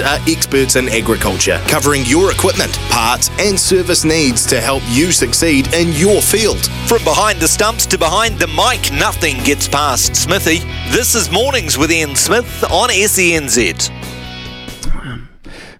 Are experts in agriculture, covering your equipment, parts, and service needs to help you succeed in your field. From behind the stumps to behind the mic, nothing gets past Smithy. This is Mornings with Ian Smith on SENZ.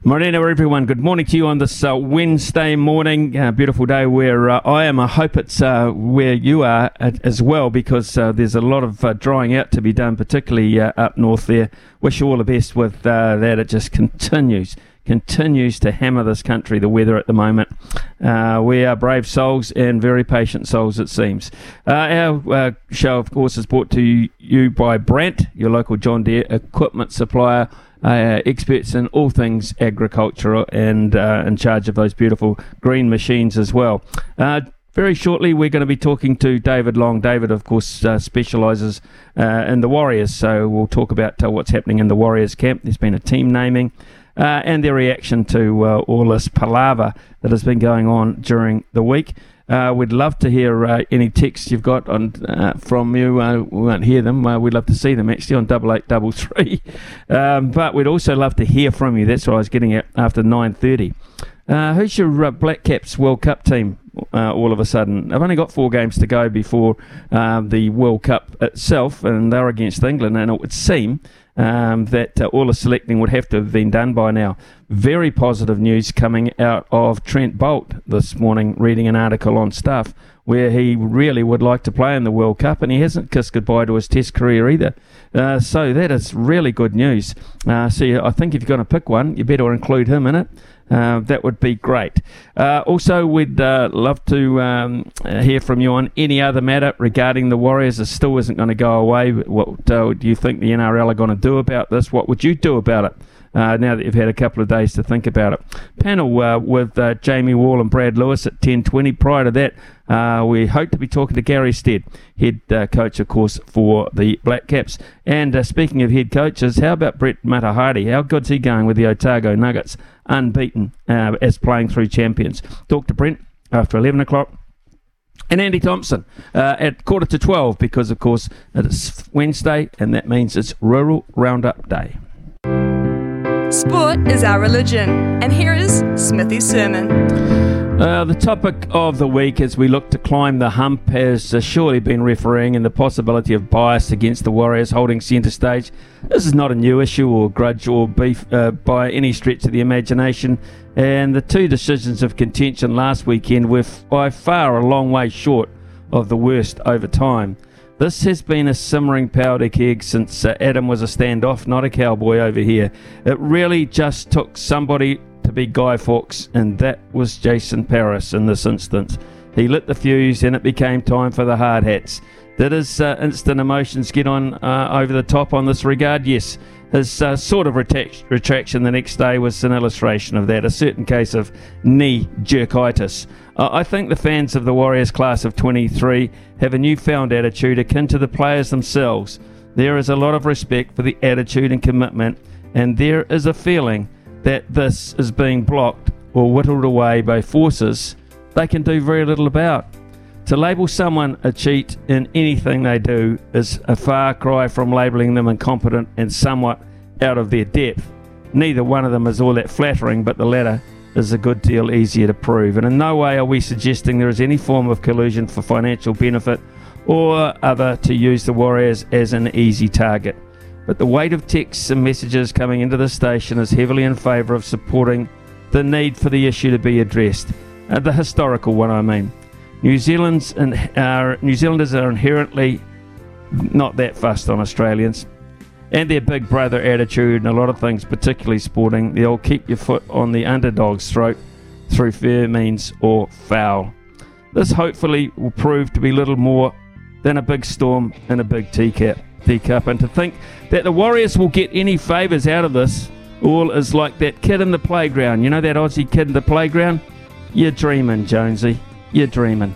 Morena, everyone. Good morning to you on this uh, Wednesday morning. Uh, beautiful day where uh, I am. I hope it's uh, where you are as well because uh, there's a lot of uh, drying out to be done, particularly up north there. Wish you all the best with that. It just continues. Continues to hammer this country, the weather at the moment. we are brave souls and very patient souls, it seems. our show, of course, is brought to you by Brandt, your local John Deere equipment supplier uh, experts in all things agricultural and uh, in charge of those beautiful green machines as well. Uh, very shortly, we're going to be talking to David Long. David, of course, uh, specialises uh, in the Warriors, so we'll talk about uh, what's happening in the Warriors camp. There's been a team naming. and their reaction to all this palaver that has been going on during the week. Uh, we'd love to hear uh, any texts you've got on uh, from you. Uh, we won't hear them. Uh, we'd love to see them actually on double eight double three. Um, but we'd also love to hear from you. That's what I was getting at after nine thirty. Uh, who's your Black Caps World Cup team? all of a sudden, I've only got four games to go before the World Cup itself, and they're against England. And it would seem um, that uh, all the selecting would have to have been done by now. Very positive news coming out of Trent Boult this morning, reading an article on Stuff where he really would like to play in the World Cup, and he hasn't kissed goodbye to his Test career either. Uh, so that is really good news. Uh, so I think if you're going to pick one, you better include him in it. Uh, that would be great. Uh, also, we'd uh, love to um, hear from you on any other matter regarding the Warriors. It still isn't going to go away. What uh, do you think the NRL are going to do about this? What would you do about it? Uh, now that you've had a couple of days to think about it. Panel uh, with uh, Jamie Wall and Brad Lewis at 10.20. Prior to that, uh, we hope to be talking to Gary Stead, head uh, coach, of course, for the Black Caps. And uh, speaking of head coaches, how about Brent Matehaere? How good's he going with the Otago Nuggets, unbeaten as playing through champions? Talk to Brent after 11 o'clock and Andy Thompson uh, at quarter to 12 because, of course, it's Wednesday and that means it's Rural Roundup Day. Sport is our religion, and here is Smithy's sermon. Uh, the topic of the week as we look to climb the hump has uh, surely been refereeing and the possibility of bias against the Warriors holding centre stage. This is not a new issue or grudge or beef uh, by any stretch of the imagination, and the two decisions of contention last weekend were by far a long way short of the worst over time. This has been a simmering powder keg since uh, Adam was a standoff, not a cowboy over here. It really just took somebody to be Guy Fawkes, and that was Jason Paris in this instance. He lit the fuse, and it became time for the hard hats. Did his uh, instant emotions get on uh, over the top on this regard? Yes. His uh, sort of retract- retraction the next day was an illustration of that, a certain case of knee jerkitis. I think the fans of the Warriors class of 23 have a newfound attitude akin to the players themselves. There is a lot of respect for the attitude and commitment, and there is a feeling that this is being blocked or whittled away by forces they can do very little about. To label someone a cheat in anything they do is a far cry from labelling them incompetent and somewhat out of their depth. Neither one of them is all that flattering, but the latter is a good deal easier to prove. And in no way are we suggesting there is any form of collusion for financial benefit or other to use the Warriors as an easy target. But the weight of texts and messages coming into the station is heavily in favour of supporting the need for the issue to be addressed. Uh, the historical one, I mean. New Zealand's are, New Zealanders are inherently not that fussed on Australians. And their big brother attitude and a lot of things, particularly sporting, they'll keep your foot on the underdog's throat through fair means or foul. This hopefully will prove to be little more than a big storm in a big teacup. teacup. And to think that the Warriors will get any favours out of this all is like that kid in the playground. You know that Aussie kid in the playground? You're dreaming, Jonesy. You're dreaming.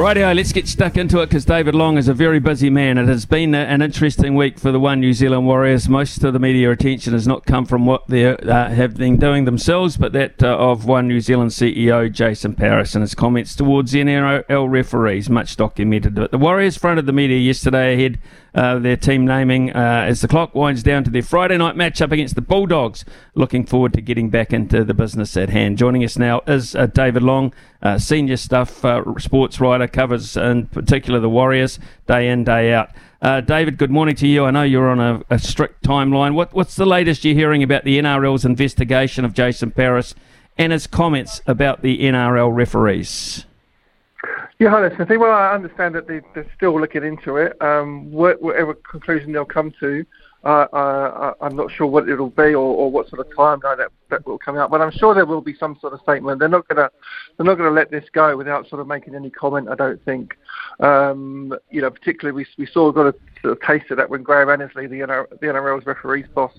Rightio, let's get stuck into it because David Long is a very busy man. It has been an interesting week for the One New Zealand Warriors. Most of the media attention has not come from what they uh, have been doing themselves, but that uh, of One New Zealand CEO Jason Paris and his comments towards NRL referees, much documented. But the Warriors fronted the media yesterday ahead uh, their team naming uh, as the clock winds down to their Friday night matchup against the Bulldogs. Looking forward to getting back into the business at hand. Joining us now is uh, David Long, uh, senior stuff uh, sports writer, covers in particular the Warriors day in, day out. Uh, David, good morning to you. I know you're on a, a, strict timeline. What, what's the latest you're hearing about the NRL's investigation of Jason Paris and his comments about the NRL referees? Yeah, hi there, Well, I understand that they, are still looking into it. Um, whatever conclusion they'll come to, uh, uh, I'm not sure what it'll be or, or what sort of timeline that, that will come out. But I'm sure there will be some sort of statement. They're not gonna they're not gonna let this go without sort of making any comment. I don't think. Um, you know, particularly we we saw got a sort of taste of that when Graham Annesley, the, NRL, the NRL's referees boss,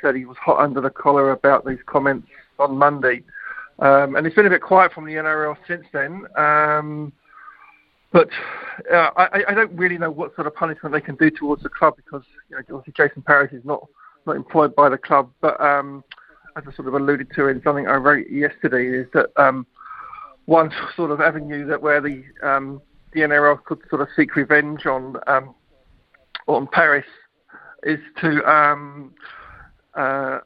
said he was hot under the collar about these comments on Monday. Um, and it's been a bit quiet from the NRL since then. Um, but uh, I, I, don't really know what sort of punishment they can do towards the club because you know, obviously Jason Paris is not, not employed by the club. But um, as I sort of alluded to in something I wrote yesterday, is that um, one sort of avenue that where the um, could sort of seek revenge on um, on Paris is to um, uh,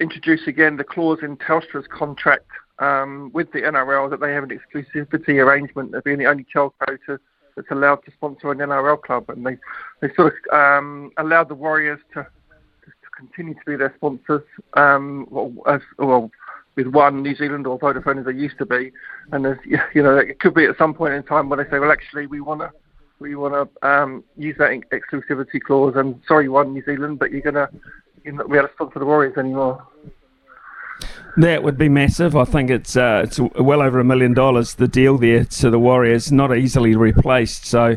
introduce again the clause in Telstra's contract um, with the NRL that they have an exclusivity arrangement of being the only telco to, that's allowed to sponsor an NRL club, and they they sort of um, allowed the Warriors to, to continue to be their sponsors. Um, well, as, well, with one New Zealand or Vodafone as they used to be, and you know it could be at some point in time where they say, well, actually we want to we want to um, use that exclusivity clause, and sorry, one New Zealand, but you're gonna you're not be able to sponsor the Warriors anymore. That would be massive. I think it's uh, it's well over a million dollars. The deal there to the Warriors, not easily replaced. So.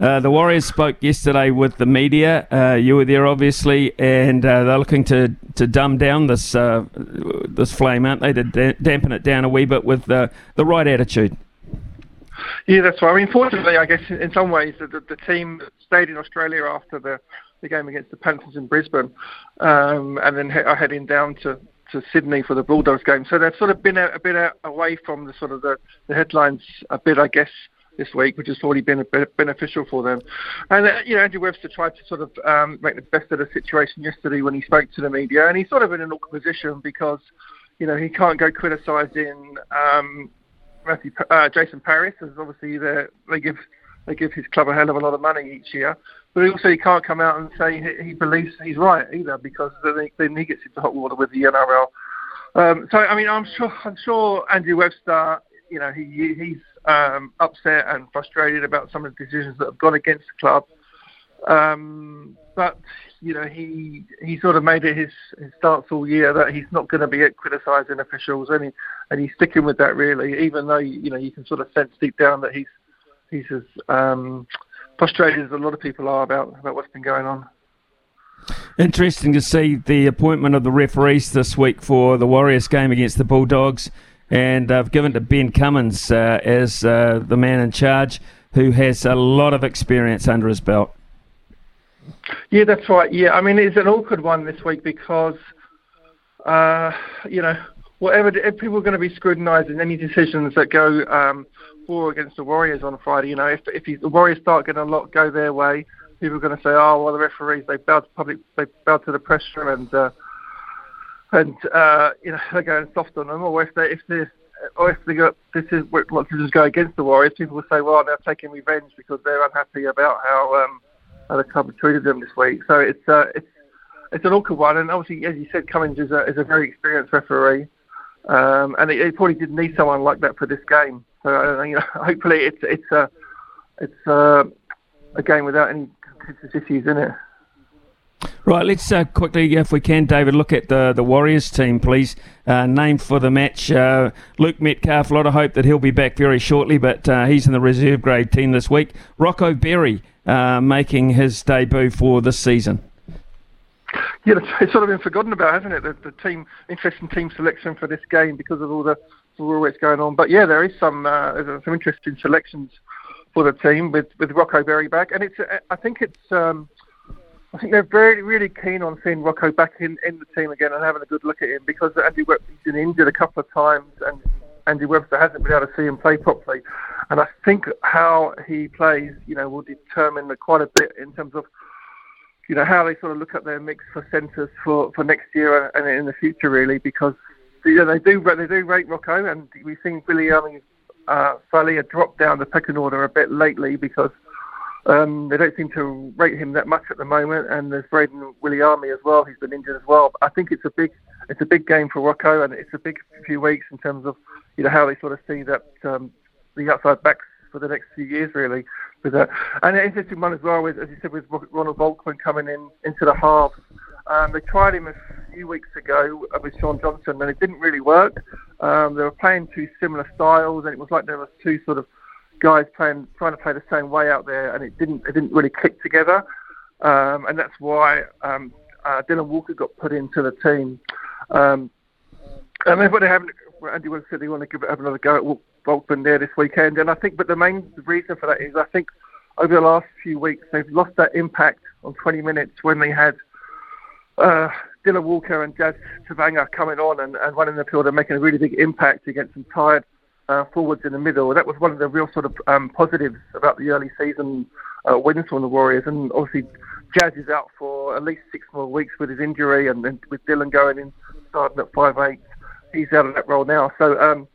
Uh, the Warriors spoke yesterday with the media. Uh, you were there, obviously, and uh, they're looking to, to dumb down this uh, this flame, aren't they? To da- dampen it down a wee bit with the the right attitude. Yeah, that's right. I mean, fortunately, I guess in some ways, the, the team stayed in Australia after the, the game against the Panthers in Brisbane, um, and then he- heading down to, to Sydney for the Bulldogs game. So they've sort of been a, a bit away from the sort of the, the headlines a bit, I guess, this week, which has already been a bit beneficial for them. And uh, you know, Andrew Webster tried to sort of um, make the best of the situation yesterday when he spoke to the media, and he's sort of in an awkward position because you know he can't go criticising um, Matthew, uh, Jason Paris, as obviously they give they give his club a hell of a lot of money each year. But also he can't come out and say he, believes he's right either, because then, then he gets into hot water with the NRL. Um, so I mean, I'm sure I'm sure Andrew Webster, you know, he he's um, upset and frustrated about some of the decisions that have gone against the club. Um, but you know, he he sort of made it his, his stance all year that he's not going to be criticising officials, and he, and he's sticking with that really, even though you know you can sort of sense deep down that he's he's as um, frustrated as a lot of people are about, about what's been going on. Interesting to see the appointment of the referees this week for the Warriors game against the Bulldogs, and I've given to Ben Cummins uh, as uh, the man in charge, who has a lot of experience under his belt. Yeah, that's right. Yeah, I mean it's an awkward one this week because, uh, you know, whatever if people are going to be scrutinising any decisions that go um, four against the Warriors on Friday. You know, if if the Warriors start getting a lot go their way, people are going to say, "Oh, well, the referees they bowed to public, they bowed to the pressure, and uh, and uh, you know they're going soft on them." Or if they if they or if they got this is what decisions go against the Warriors, people will say, "Well, they're taking revenge because they're unhappy about how um, how the club treated them this week." So it's uh, it's it's an awkward one, and obviously, as you said, Cummins is a is a very experienced referee. Um, and he probably didn't need someone like that for this game. So uh, you know, hopefully it's it's a it's a, a game without any contentious issues in it. Right, let's uh, quickly, if we can, David, look at the the Warriors team, please. Uh, name for the match: uh, Luke Metcalf. A lot of hope that he'll be back very shortly, but uh, he's in the reserve grade team this week. Rocco Berry uh, making his debut for this season yeah, it's sort of been forgotten about, hasn't it? The, the team, interesting team selection for this game because of all the, for what's going on. But yeah, there is some uh, some interesting selections for the team with with Rocco Berry back, and it's I think it's. Um, I think they're very, really keen on seeing Rocco back in, in the team again and having a good look at him because Andy Webster's been injured a couple of times and Andy Webster hasn't been able to see him play properly. And I think how he plays, you know, will determine quite a bit in terms of, you know, how they sort of look at their mix for centres for, for next year and in the future, really, because know, they do they do rate Rocco, and we've seen Billy Irving uh, slowly drop down the pecking order a bit lately because um, they don't seem to rate him that much at the moment, and there's Brayden Williame as well. He's been injured as well. But I think it's a big, it's a big game for Rocco, and it's a big few weeks in terms of, you know, how they sort of see that um, the outside backs for the next few years, really. With that, and an interesting one as well, with, as you said, with Ronald Volkman coming in into the half. Um, they tried him a few weeks ago with Shaun Johnson, and it didn't really work. Um, they were playing two similar styles, and it was like there was two sort of guys playing trying to play the same way out there, and it didn't it didn't really click together, um, and that's why um, uh, Dylan Walker got put into the team. Um, and then what they haven't, Andy Wood said they want to give it have another go at Volkman there this weekend, and I think, but the main reason for that is I think over the last few weeks they've lost that impact on 20 minutes when they had. Uh, Dylan Walker and Jazz Tevaga coming on and, and running the field and making a really big impact against some tired uh, forwards in the middle. That was one of the real sort of um, positives about the early season uh, wins from the Warriors. And obviously, Jazz is out for at least six more weeks with his injury, and then with Dylan going in starting at five he's out of that role now. So um,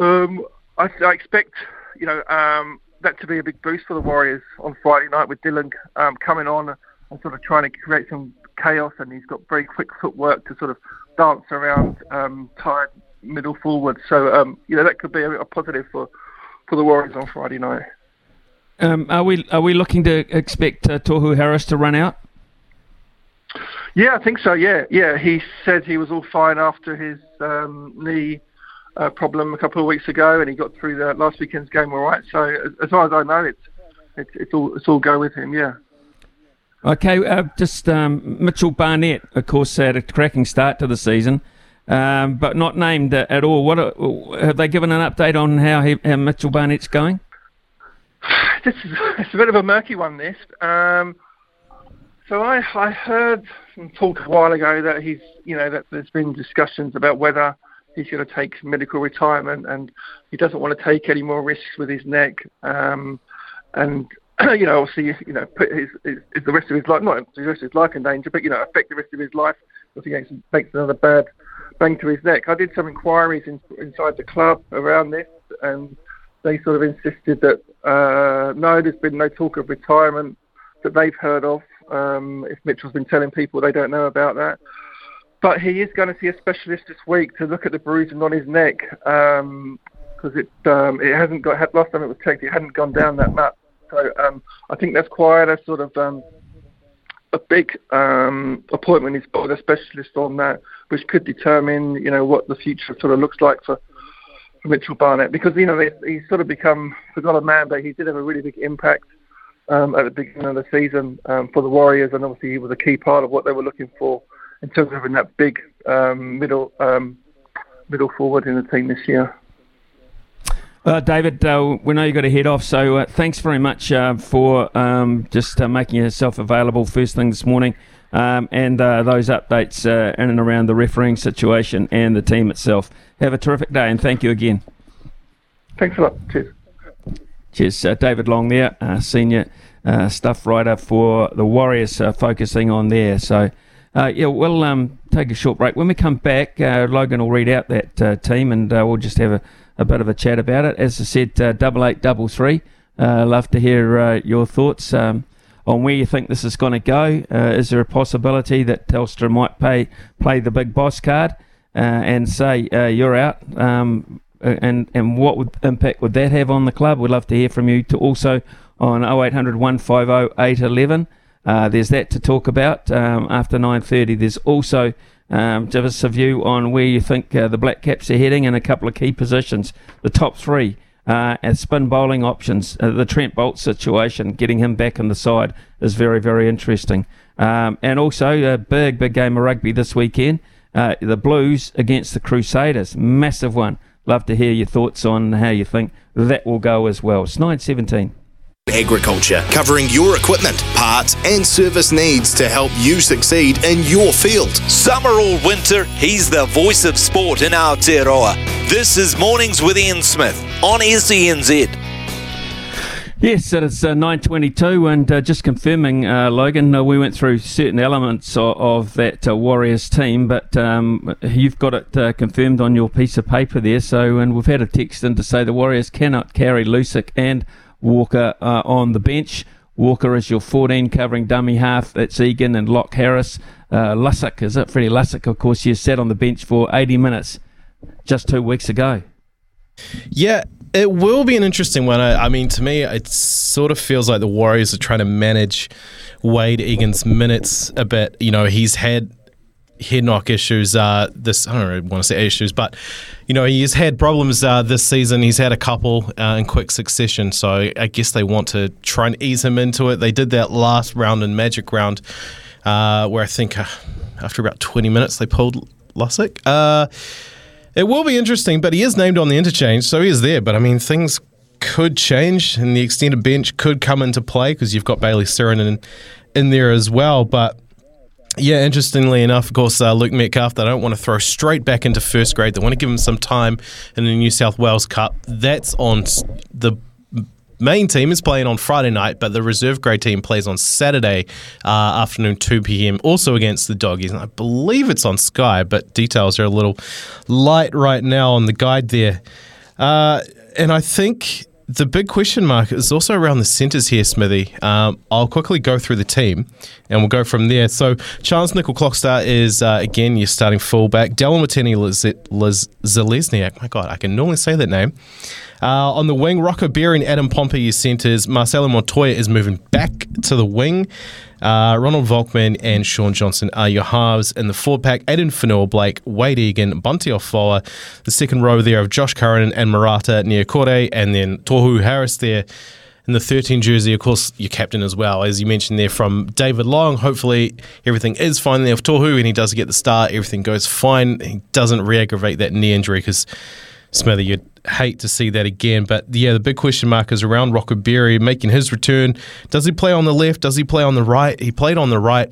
um, I, I, expect you know um, that to be a big boost for the Warriors on Friday night with Dylan um, coming on and sort of trying to create some chaos, and he's got very quick footwork to sort of dance around um, tired middle forward. So um, you know that could be a, bit a, positive for for the Warriors on Friday night. Um, are we are we looking to expect uh, Tohu Harris to run out? Yeah, I think so. Yeah, yeah. He said he was all fine after his um, knee uh, problem a couple of weeks ago, and he got through the last weekend's game all right. So as, as far as I know, it's it's, it's all it's all go with him. Yeah. Okay, uh, just um, Mitchell Barnett, of course, had a cracking start to the season um, but not named at all. What are, have they given an update on how, he, how Mitchell Barnett's going? This is it's a bit of a murky one. This. Um, so I I heard some talk a while ago that he's you know that there's been discussions about whether he's going to take medical retirement and he doesn't want to take any more risks with his neck. Um, and you know, obviously, you know, put his, his, his, the rest of his life, not the rest of his life in danger, but you know, affect the rest of his life if he makes, makes another bad bang to his neck. I did some inquiries in, inside the club around this, and they sort of insisted that uh, no, there's been no talk of retirement that they've heard of. Um, if Mitchell's been telling people they don't know about that. But he is going to see a specialist this week to look at the bruising on his neck because um, it um, it hasn't got last time it was checked it hadn't gone down that much. So um, I think that's quite a sort of um, a big um, appointment. He's got a specialist on that which could determine, you know, what the future sort of looks like for, for Mitchell Barnett. Because you know he's sort of become forgotten man, but he did have a really big impact um, at the beginning of the season um, for the Warriors, and obviously he was a key part of what they were looking for in terms of having that big um, middle um, middle forward in the team this year. Uh, David, uh, we know you've got to head off, so uh, thanks very much uh, for um, just uh, making yourself available first thing this morning um, and uh, those updates uh, in and around the refereeing situation and the team itself. Have a terrific day and thank you again. Thanks a lot. Cheers. Cheers. David Long there, uh, senior uh, stuff writer for the Warriors, uh, focusing on there. So, yeah, we'll um, take a short break. When we come back, Logan will read out that team and we'll just have a, a, bit of a chat about it. As I said, double eight, double three. love to hear your thoughts. Um, on where you think this is going to go. Uh, is there a possibility that Telstra might pay play the big boss card uh, and say uh, you're out? Um, and and what would, impact would that have on the club? We'd love to hear from you. To also on 0800 150 811. Uh, there's that to talk about um, after 9:30. There's also um, give us a view on where you think uh, the Black Caps are heading in a couple of key positions. The top three uh, and spin bowling options. Uh, the Trent Boult situation, getting him back in the side, is very, very interesting. Um, and also a big, big game of rugby this weekend. Uh, the Blues against the Crusaders, massive one. love to hear your thoughts on how you think that will go as well. It's 917. Agriculture, covering your equipment, parts, and service needs to help you succeed in your field. Summer or winter, he's the voice of sport in Aotearoa. This is Mornings with Ian Smith on SENZ. Yes, it is uh, 9.22 and uh, just confirming, uh, Logan, uh, we went through certain elements of, of that uh, Warriors team, but um, you've got it uh, confirmed on your piece of paper there. So, and we've had a text in to say the Warriors cannot carry Lussick and Walker on the bench. Walker is your 14 covering dummy half. That's Egan and Locke Harris. Uh, Lussick, is it? Freddy Lussick, of course, you sat on the bench for 80 minutes just two weeks ago. Yeah, it will be an interesting one. I, I, mean, to me, it sort of feels like the Warriors are trying to manage Wade Egan's minutes a bit. You know, he's had head knock issues. Uh, this I don't really want to say issues, but you know, he's had problems uh, this season. He's had a couple uh, in quick succession. So I guess they want to try and ease him into it. They did that last round in Magic Round, uh, where I think uh, after about 20 minutes they pulled Lussick. Uh, it will be interesting, but he is named on the interchange, so he is there. But I mean, things could change, and the extended bench could come into play because you've got Bailey Sironen in, in there as well. But yeah, interestingly enough, of course, uh, Luke Metcalf, they don't want to throw straight back into first grade. They want to give him some time in the New South Wales Cup. That's on the main team is playing on Friday night, but the reserve grade team plays on Saturday uh, afternoon, 2 p.m., also against the Doggies. And I believe it's on Sky, but details are a little light right now on the guide there. Uh, and I think the big question mark is also around the centres here, Smithy. Um, I'll quickly go through the team and we'll go from there. So, Charnze Nicoll-Klokstad is, uh, again, your starting fullback. Dallin Watene Zelezniak. My God, I can normally say that name. Uh, on the wing, Rocco Berry and Adam Pompey is centres. Marcelo Montoya is moving back to the wing. Uh, Ronald Volkman and Shaun Johnson are your halves in the forward pack. Addin Fonua-Blake, Wade Egan, Bunty Afoa. The second row there of Josh Curran and Marata Niukore, and then Tohu Harris there in the 13 jersey, of course, your captain as well, as you mentioned there from David Long. Hopefully, everything is fine there with Tohu and he does get the start. Everything goes fine. He doesn't re aggravate that knee injury because Smithy, you'd hate to see that again. But yeah, the big question mark is around Rocco Berry making his return. Does he play on the left? Does he play on the right? He played on the right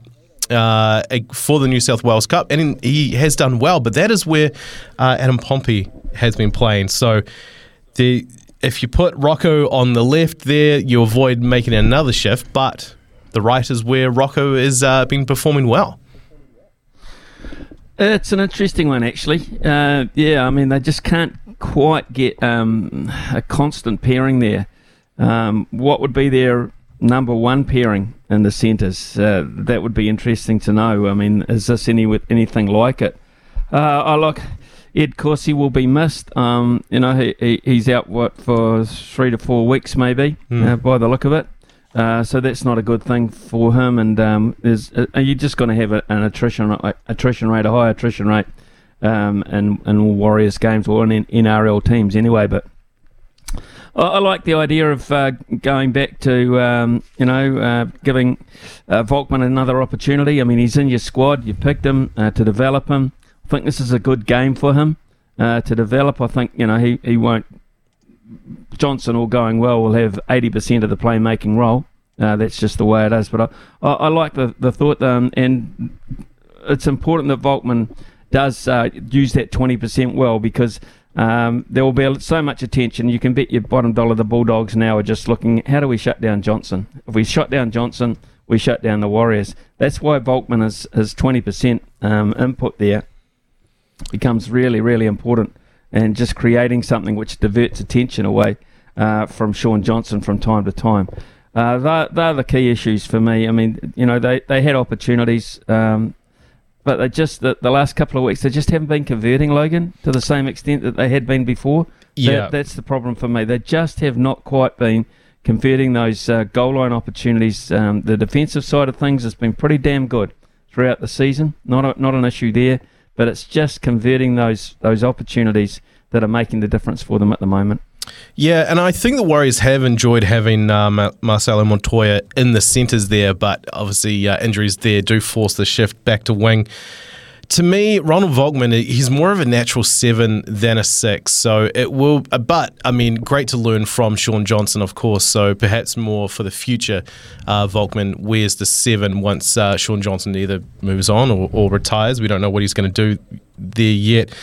uh, for the New South Wales Cup, and he has done well. But that is where uh, Adam Pompey has been playing. So the if you put Rocco on the left there, you avoid making another shift. But the right is where Rocco has uh, been performing well. It's an interesting one, actually. Uh, yeah, I mean, they just can't quite get um, a constant pairing there. Um, what would be their number one pairing in the centres? Uh, that would be interesting to know. I mean, is this any with anything like it? Uh, I like Ed Kosi will be missed. Um, you know, he, he, he's out what for three to four weeks maybe, mm. uh, by the look of it. Uh, so that's not a good thing for him. And um, there's, uh, you're just going to have a, an attrition attrition rate, a high attrition rate, um, in all Warriors games or in NRL teams anyway. But I, like the idea of uh, going back to um, you know uh, giving uh, Volkman another opportunity. I mean, he's in your squad. You picked him uh, to develop him. I think this is a good game for him uh, to develop. I think you know he, he won't Johnson, all going well, will have 80% of the playmaking role. Uh, that's just the way it is. But I, I, I like the, the thought, um, and it's important that Volkman does uh, use that 20% well because um, there will be so much attention. You can bet your bottom dollar the Bulldogs now are just looking, how do we shut down Johnson? If we shut down Johnson, we shut down the Warriors. That's why Volkman is, is 20% um, input there becomes really, really important and just creating something which diverts attention away uh, from Shaun Johnson from time to time. Uh, they're, they're, the key issues for me. I mean, you know, they, they had opportunities, um, but they just the, the last couple of weeks they just haven't been converting Logan to the same extent that they had been before. Yeah, that, that's the problem for me. They just have not quite been converting those uh, goal line opportunities. Um, the defensive side of things has been pretty damn good throughout the season. Not a, not an issue there but it's just converting those those opportunities that are making the difference for them at the moment. Yeah, and I think the Warriors have enjoyed having uh, Marcelo Montoya in the centres there, but obviously uh, injuries there do force the shift back to wing to me, Ronald Volkman, he's more of a natural seven than a six. So it will, uh, but I mean, great to learn from Shaun Johnson, of course. So perhaps more for the future, uh, Volkman wears the seven once uh, Shaun Johnson either moves on or, or retires. We don't know what he's going to do there yet.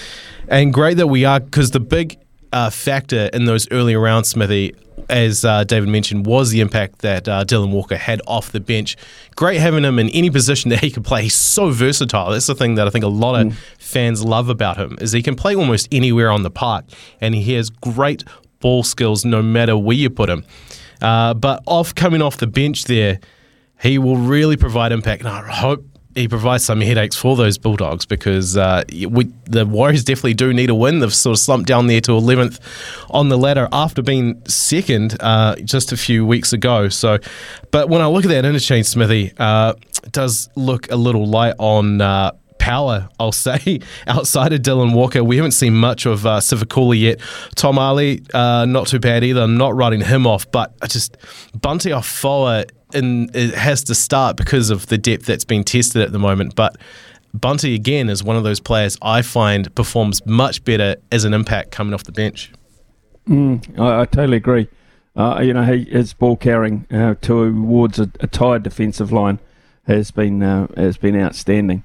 And great that we are, because the big uh, factor in those early rounds, Smithy, as uh, David mentioned, was the impact that uh, Dylan Walker had off the bench. Great having him in any position that he could play. He's so versatile. That's the thing that I think a lot of mm. fans love about him is he can play almost anywhere on the park, and he has great ball skills no matter where you put him. Uh, but off coming off the bench there, he will really provide impact, and I hope he provides some headaches for those Bulldogs because uh, we, the Warriors definitely do need a win. They've sort of slumped down there to 11th on the ladder after being second uh, just a few weeks ago. So, but when I look at that interchange, Smithy, uh, does look a little light on uh, power, I'll say, outside of Dylan Walker. We haven't seen much of uh, Sivakula yet. Tom Ali, uh, not too bad either. I'm not writing him off, but I just Bunty Afoa in, it has to start because of the depth that's been tested at the moment. But Bunty again is one of those players I find performs much better as an impact coming off the bench. Mm, I, I, totally agree. Uh, you know, he, his ball carrying uh, towards a, a tired defensive line has been uh, has been outstanding.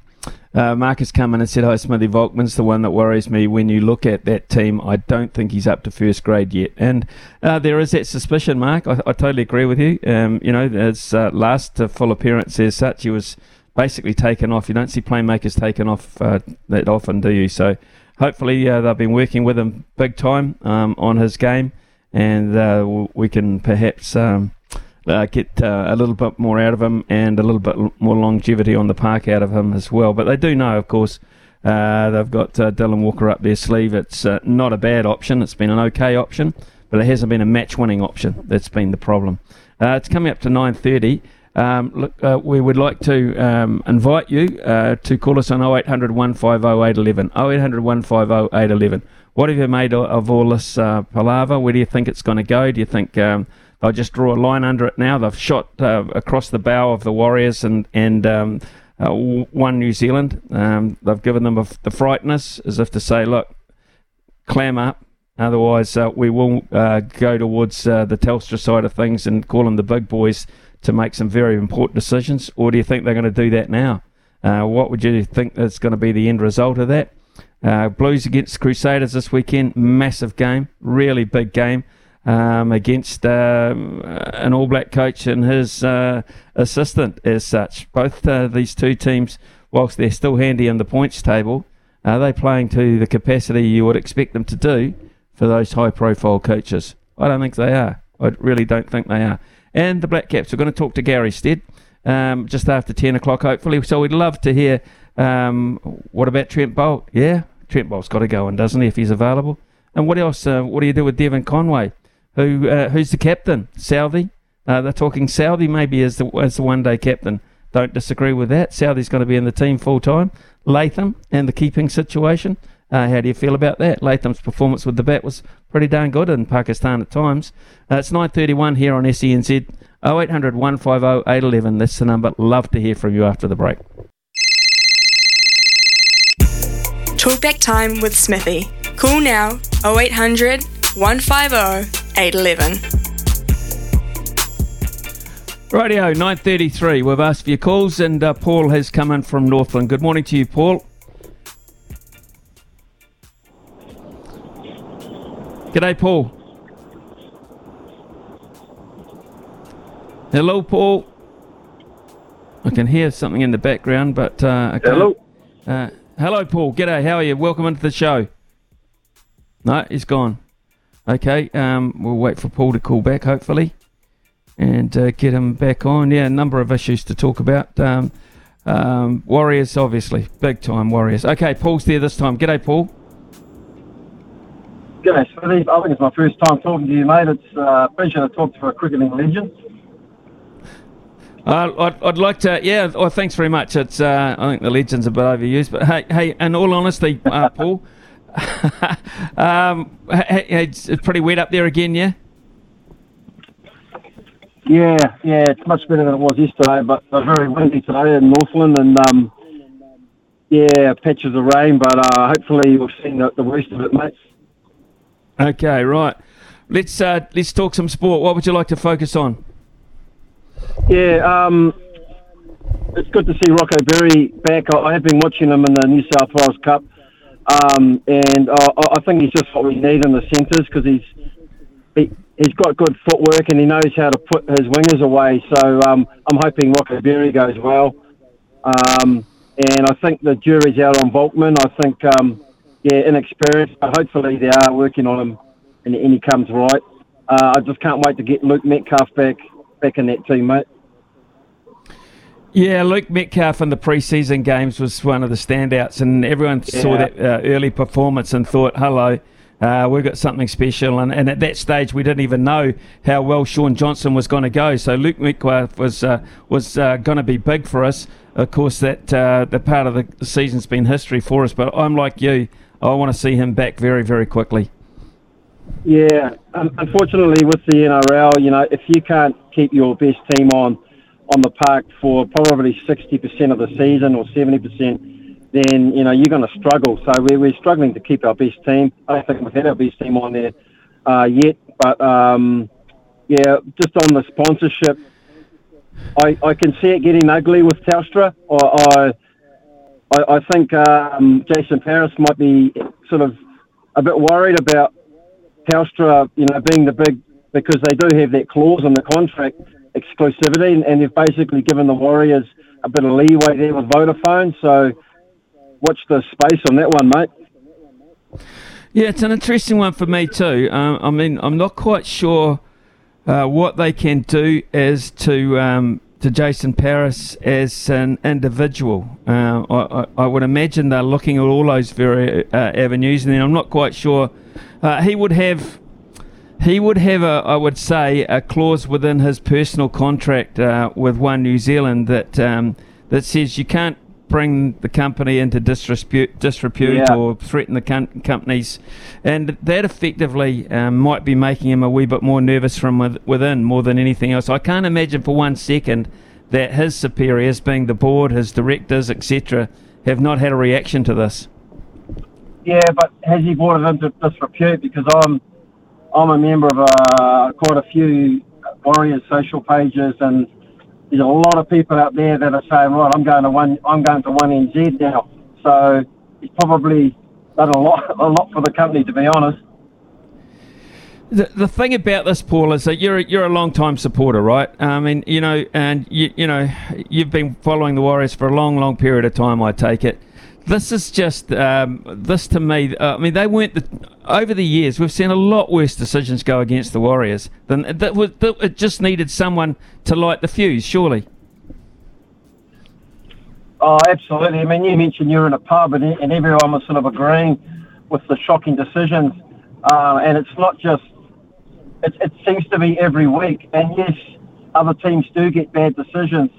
Uh, Marcus come in and said, Hi, Smithy Volkman's the one that worries me when you look at that team. I don't think he's up to first grade yet. And uh, there is that suspicion, Mark. I, I totally agree with you. Um, you know, his uh, last uh, full appearance as such, he was basically taken off. You don't see playmakers taken off uh, that often, do you? So hopefully uh, they've been working with him big time um, on his game, and we can perhaps. Um, uh, get uh, a little bit more out of him and a little bit more longevity on the park out of him as well. But they do know, of course, uh, they've got uh, Dylan Walker up their sleeve. It's uh, not a bad option. It's been an okay option, but it hasn't been a match-winning option. That's been the problem. Uh, it's coming up to 9:30. Um, look, we would like to um, invite you to call us on 0800 150 811. 0800 150 811. What have you made of, all this palaver? Where do you think it's going to go? Do you think um, They'll just draw a line under it now. They've shot uh, across the bow of the Warriors and and um, uh, one New Zealand. Um, they've given them a, the frightness as if to say, look, clam up. Otherwise, uh, we will uh, go towards uh, the Telstra side of things and call them the big boys to make some very important decisions. Or do you think they're going to do that now? Uh, what would you think is going to be the end result of that? Blues against Crusaders this weekend, massive game, really big game um, against uh, an All Black coach and his uh, assistant, as such. Both uh, these two teams, whilst they're still handy in the points table, are they playing to the capacity you would expect them to do for those high profile coaches? I don't think they are. I really don't think they are. And the Black Caps, we're going to talk to Gary Stead um, just after 10 o'clock, hopefully. So we'd love to hear um, what about Trent Boult? Yeah, Trent Boult's got to go in, doesn't he, if he's available? And what else? Uh, what do you do with Devon Conway? Who uh, who's the captain? Southee. Uh, they're talking Southee maybe as the as the one day captain. Don't disagree with that. Southee's going to be in the team full time. Latham and the keeping situation. Uh, how do you feel about that? Latham's performance with the bat was pretty darn good in Pakistan at times. Uh, it's 9.31 here on SENZ. 0800 150 811. That's the number. Love to hear from you after the break. Talkback time with Smithy. Call now 0800 150 811. Radio 933. We've asked for your calls, and uh, Paul has come in from Northland. Good morning to you, Paul. G'day, Paul. Hello, Paul. I can hear something in the background, but uh, hello. Uh, hello, Paul. G'day. How are you? Welcome into the show. No, he's gone. Okay, um, we'll wait for Paul to call back, hopefully, and uh, get him back on. Yeah, a number of issues to talk about. Um, um, Warriors, obviously, big time Warriors. Okay, Paul's there this time. G'day, Paul. G'day, Steve. I think it's my first time talking to you, mate. It's uh, a pleasure to talk to a cricketing legend. Uh, I'd, I'd, like to, yeah. Oh, thanks very much. It's, uh, I think the legend's are a bit overused, but hey, hey. In all honesty, uh, Paul, um, it's pretty wet up there again, yeah. Yeah, yeah, it's much better than it was yesterday, but very windy today in Northland, and um, yeah, patches of rain, but uh, hopefully we've seen the, the worst of it, mate. Okay, right. Let's uh, let's talk some sport. What would you like to focus on? Yeah, um, it's good to see Rocco Berry back. I, I have been watching him in the New South Wales Cup, um, and uh, I think he's just what we need in the centres because he's he, he's got good footwork and he knows how to put his wingers away. So um, I'm hoping Rocco Berry goes well. Um, and I think the jury's out on Volkman. I think, um, yeah, inexperienced, but hopefully they are working on him and, and he comes right. Uh, I just can't wait to get Luke Metcalf back back in that team, mate. Yeah, Luke Metcalf in the preseason games was one of the standouts, and everyone yeah. saw that uh, early performance and thought, "Hello, uh, we've got something special." And, and, at that stage, we didn't even know how well Shaun Johnson was going to go. So Luke Metcalf was uh, was uh, going to be big for us. Of course, that uh, the part of the season's been history for us. But I'm like you, I want to see him back very, very quickly. Yeah, um, unfortunately, with the NRL, you know, if you can't keep your best team on on the park for probably 60% of the season or 70%, then, you know, you're going to struggle. So we're, we're struggling to keep our best team. I don't think we've had our best team on there uh, yet. But, um, yeah, just on the sponsorship, I, I can see it getting ugly with Telstra. I, I, I think um, Jason Paris might be sort of a bit worried about Telstra, you know, being the big, because they do have that clause in the contract exclusivity, and, and they've basically given the Warriors a bit of leeway there with Vodafone. So watch the space on that one, mate. Yeah, it's an interesting one for me too. Um, I mean, I'm not quite sure uh, what they can do as to um, to Jason Paris as an individual. Uh, I, I, would imagine they're looking at all those very uh, avenues, and then I'm not quite sure. Uh, he would have he would have a, I would say, a clause within his personal contract uh, with One New Zealand that um, that says you can't bring the company into disrepute, disrepute yeah. or threaten the com- companies, and that effectively um, might be making him a wee bit more nervous from within more than anything else. I can't imagine for one second that his superiors, being the board, his directors, etc., have not had a reaction to this. Yeah, but has he brought it into disrepute? Because I'm I'm a member of uh, quite a few Warriors social pages, and there's a lot of people out there that are saying, right, I'm going to one, I'm going to one NZ now. So it's probably done a lot, a lot for the company, to be honest. The, the thing about this, Paul, is that you're you're a long time supporter, right? I mean, you know, and you you know, you've been following the Warriors for a long, long period of time. I take it this is just um, this to me. Uh, I mean, they weren't the, over the years. We've seen a lot worse decisions go against the Warriors than that. Was, that it just needed someone to light the fuse, surely. Oh, absolutely. I mean, you mentioned you're in a pub and, and everyone was sort of agreeing with the shocking decisions, uh, and it's not just. It, it seems to be every week, and yes, other teams do get bad decisions,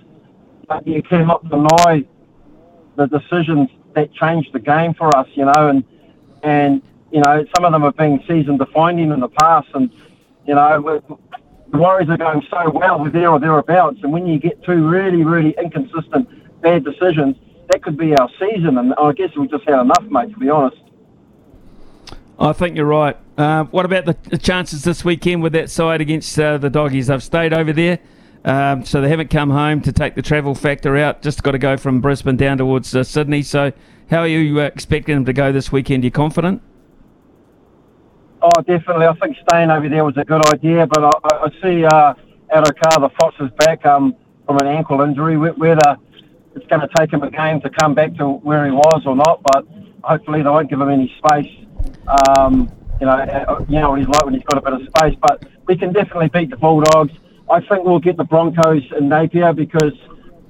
but you cannot deny the decisions that changed the game for us, you know, and and you know some of them have been season defining in the past, and you know the Warriors are going so well, we're there or thereabouts, and when you get two really really inconsistent bad decisions, that could be our season, and I guess we just had enough, mate. To be honest. I think you're right. Uh, what about the, the, chances this weekend with that side against uh, the doggies? They've stayed over there. Um, so they haven't come home to take the travel factor out. Just got to go from Brisbane down towards uh, Sydney. So how are you uh, expecting them to go this weekend? You confident? Oh, definitely. I think staying over there was a good idea, but I, I see uh, Addo-Carr, the Fox, is back um, from an ankle injury. Whether it's going to take him a game to come back to where he was or not, but hopefully they won't give him any space. Um, you know, uh, you know what he's like when he's got a bit of space. But we can definitely beat the Bulldogs. I think we'll get the Broncos in Napier because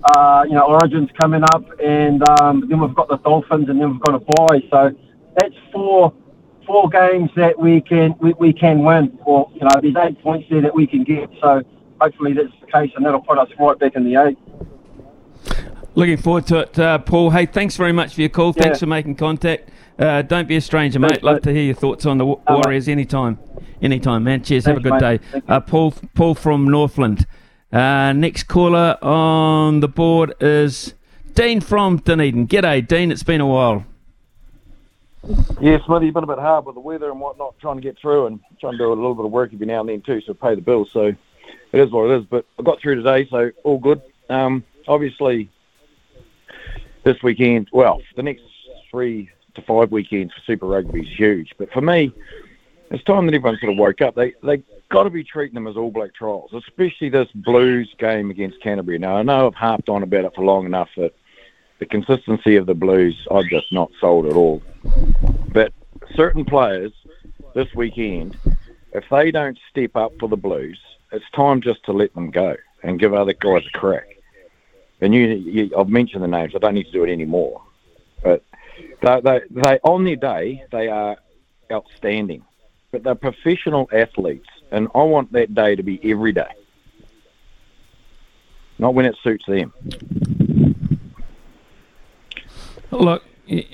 uh, you know Origin's coming up, and um, then we've got the Dolphins, and then we've got a bye. So that's four four games that we can we, we can win, or you know there's eight points there that we can get. So hopefully that's the case, and that'll put us right back in the eight. Looking forward to it, uh, Paul. Hey, thanks very much for your call. Yeah. Thanks for making contact. Uh, don't be a stranger, mate. Love to hear your thoughts on the Warriors anytime. Anytime, man. Cheers. Thanks, Have a good mate. day. Uh, Paul, Paul from Northland. Uh, next caller on the board is Dean from Dunedin. G'day, Dean. It's been a while. Yeah, Smithy, been a bit hard with the weather and whatnot, trying to get through and trying to do a little bit of work every now and then too, so pay the bills. So it is what it is. But I got through today, so all good. Um, obviously, this weekend, well, the next three to five weekends for Super Rugby is huge. But for me, it's time that everyone sort of woke up. They they got to be treating them as All Black trials, especially this Blues game against Canterbury. Now I know I've harped on about it for long enough that the consistency of the Blues I've just not sold at all. But certain players this weekend, if they don't step up for the Blues, it's time just to let them go and give other guys a crack. And you, you I've mentioned the names. I don't need to do it anymore. They, they, they on their day, they are outstanding. But they're professional athletes, and I want that day to be every day, not when it suits them. Look,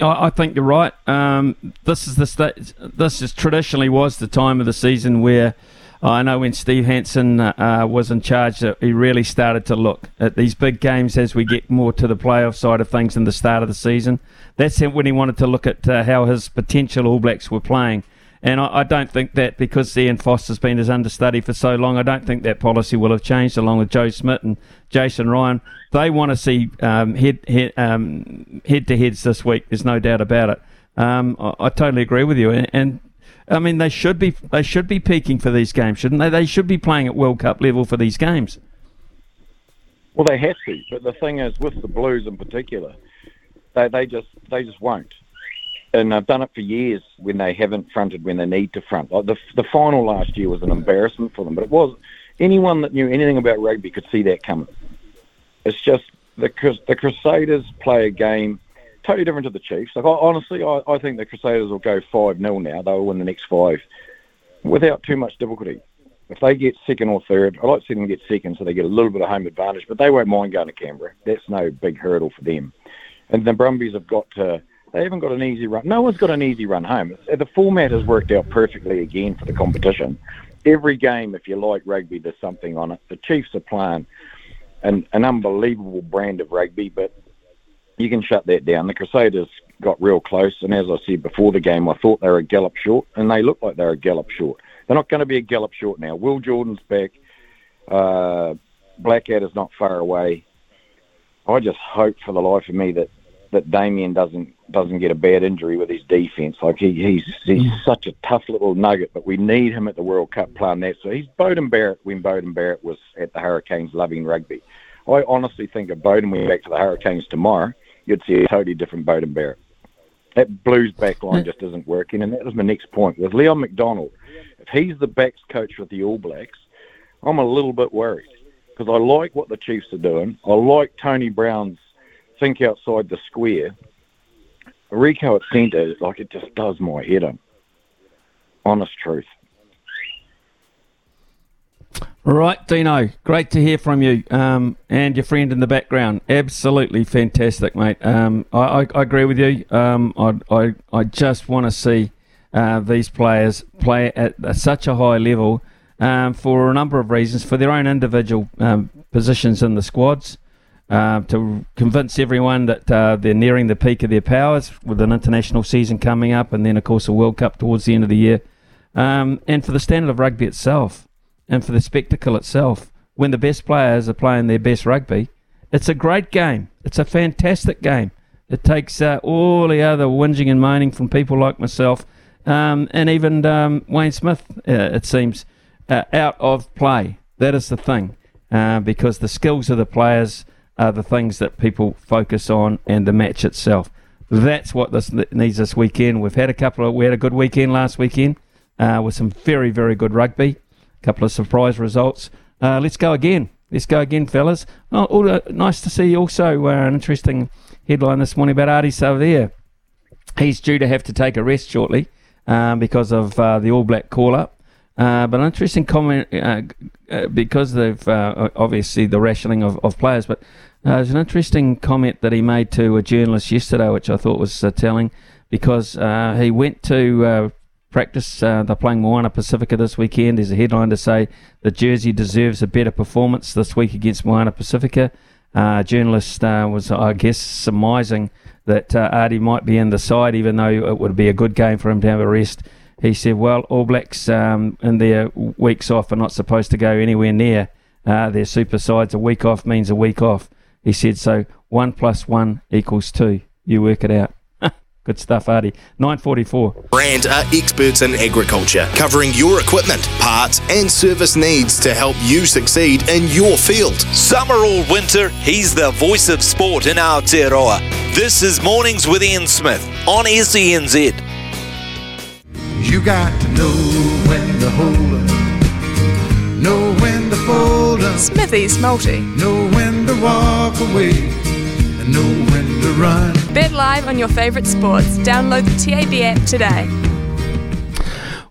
I think you're right. Um, this is the this is traditionally was the time of the season where I know when Steve Hansen uh, uh, was in charge, he really started to look at these big games as we get more to the playoff side of things in the start of the season. That's when he wanted to look at uh, how his potential All Blacks were playing. And I, I, don't think that because Ian Foster's been his understudy for so long, I don't think that policy will have changed along with Joe Schmidt and Jason Ryan. They want to see um, head, head, um, head to heads this week. There's no doubt about it. Um, I, I, totally agree with you. And, and I mean, they should be they should be peaking for these games, shouldn't they? They should be playing at World Cup level for these games. Well, they have to, but the thing is, with the Blues in particular, they they just they just won't, and I've done it for years when they haven't fronted when they need to front. Like the the final last year was an embarrassment for them, but it was anyone that knew anything about rugby could see that coming. It's just the the Crusaders play a game totally different to the Chiefs. Like, I, honestly, I, I think the Crusaders will go 5 0 now. They'll win the next five without too much difficulty. If they get second or third, I like to see them get second so they get a little bit of home advantage, but they won't mind going to Canberra. That's no big hurdle for them. And the Brumbies have got to, they haven't got an easy run. No one's got an easy run home. The format has worked out perfectly again for the competition. Every game, if you like rugby, there's something on it. The Chiefs are playing an, an unbelievable brand of rugby, but you can shut that down. The Crusaders got real close, and as I said before the game, I thought they were a gallop short, and they look like they're a gallop short. They're not going to be a gallop short now. Will Jordan's back. Uh, Blackadder's not far away. I just hope for the life of me that that Damien doesn't doesn't get a bad injury with his defence. Like he, he's he's mm. such a tough little nugget, but we need him at the World Cup playing that. So he's Beauden Barrett when Beauden Barrett was at the Hurricanes loving rugby. I honestly think if Beauden went back to the Hurricanes tomorrow, you'd see a totally different Beauden Barrett. That Blues back line just isn't working, and that was my next point. With Leon MacDonald, if he's the backs coach with the All Blacks, I'm a little bit worried because I like what the Chiefs are doing. I like Tony Brown's think outside the square. Rieko at centre, like it just does my head in. Honest truth. Right, Dino. Great to hear from you um, and your friend in the background. Absolutely fantastic, mate. Um, I, I, I, agree with you. Um, I, I, I just want to see uh, these players play at such a high level um, for a number of reasons, for their own individual um, positions in the squads, uh, to convince everyone that uh, they're nearing the peak of their powers with an international season coming up, and then, of course, a World Cup towards the end of the year, and for the standard of rugby itself and for the spectacle itself, when the best players are playing their best rugby, it's a great game. It's a fantastic game. It takes uh, all the other whinging and moaning from people like myself um, and even um, Wayne Smith, uh, it seems, uh, out of play. That is the thing, uh, because the skills of the players are the things that people focus on and the match itself. That's what this needs this weekend. We've had a couple of, we had a good weekend last weekend uh, with some very, very good rugby couple of surprise results. Uh, let's go again. Let's go again, fellas. Oh, oh, nice to see also uh, an interesting headline this morning about Ardie Savea. He's due to have to take a rest shortly um, because of uh, the All Black call up. Uh, but an interesting comment uh, uh, because of obviously the rationing of, of players. But there's an interesting comment that he made to a journalist yesterday, which I thought was telling because he went to practice. Uh, they're playing Moana Pacifica this weekend. There's a headline to say the Jersey deserves a better performance this week against Moana Pacifica. uh, journalist uh, was, I guess, surmising that uh, Ardie might be in the side, even though it would be a good game for him to have a rest. He said, "Well, All Blacks um, in their weeks off are not supposed to go anywhere near uh, their super sides. A week off means a week off." He said, "So one plus one equals two. You work it out." Good stuff, Ardie. 944. Brand are experts in agriculture, covering your equipment, parts, and service needs to help you succeed in your field. Summer or winter, he's the voice of sport in Aotearoa. This is Mornings with Ian Smith on SENZ. You got to know when to hold 'em, know when to fold 'em, Smithy's multi. know when to walk away, and know when to run. Bet live on your favourite sports. Download the TAB app today.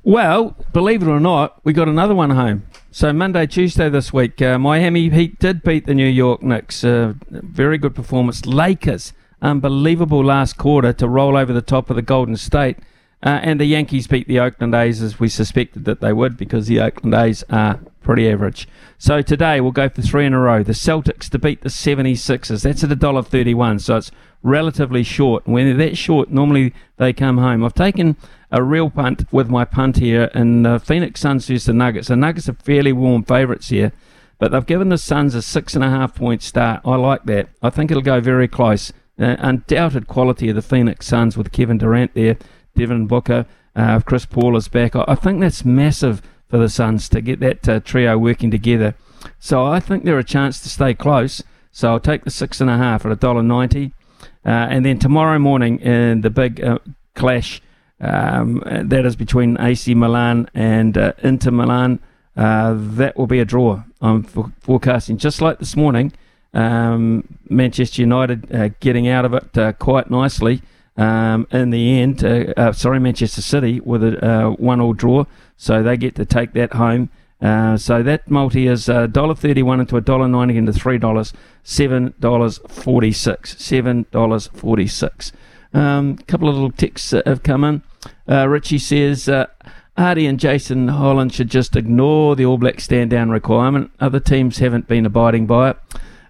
Well, believe it or not, we got another one home. So Monday, Tuesday this week, uh, Miami Heat did beat the New York Knicks. Uh, very good performance. Lakers, unbelievable last quarter to roll over the top of the Golden State. Uh, and the Yankees beat the Oakland A's as we suspected that they would because the Oakland A's are pretty average. So today we'll go for three in a row. The Celtics to beat the 76ers. That's at $1.31, so it's relatively short. When they're that short, normally they come home. I've taken a real punt with my punt here in uh, Phoenix Suns versus the Nuggets. The Nuggets are fairly warm favourites here, but they've given the Suns a six and a half point start. I like that. I think it'll go very close. Uh, undoubted quality of the Phoenix Suns with Kevin Durant there, Devin Booker, uh, Chris Paul is back. I, think that's massive for the Suns to get that uh, trio working together. So I think they're a chance to stay close. So I'll take the six and a half at a dollar ninety, uh, and then tomorrow morning in the big uh, clash um, that is between AC Milan and uh, Inter Milan. Uh, that will be a draw. I'm for- forecasting just like this morning. Um, Manchester United uh, getting out of it uh, quite nicely um, in the end. Uh, uh, sorry, Manchester City with a uh, one-all draw, so they get to take that home. Uh, so that multi is uh, $1.31 into $1.90 into $3, $7.46. $7.46. A um, couple of little texts have come in. Richie says, Ardie and Jason Holland should just ignore the All Black stand down requirement. Other teams haven't been abiding by it.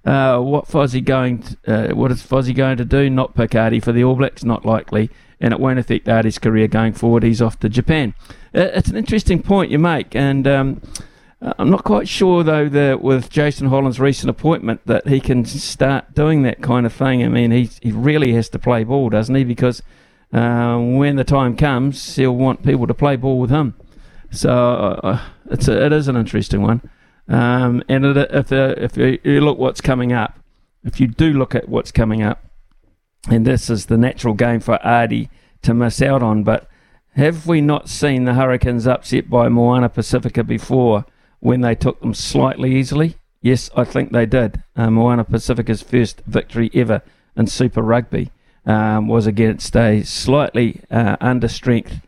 Uh, what Fozzie going? To, uh, what is Fozzie going to do? Not pick Ardie for the All Blacks? Not likely, and it won't affect Ardie's career going forward. He's off to Japan. Uh, it's an interesting point you make, and um, uh, I'm not quite sure though that with Jason Holland's recent appointment that he can start doing that kind of thing. I mean, he he really has to play ball, doesn't he? Because uh, when the time comes, he'll want people to play ball with him. So it's a, it is an interesting one. Um, and it, if if you look what's coming up, if you do look at what's coming up, and this is the natural game for Ardie to miss out on, but have we not seen the Hurricanes upset by Moana Pacifica before when they took them slightly easily? Yes, I think they did. Uh, Moana Pacifica's first victory ever in Super Rugby um, was against a slightly uh, under strength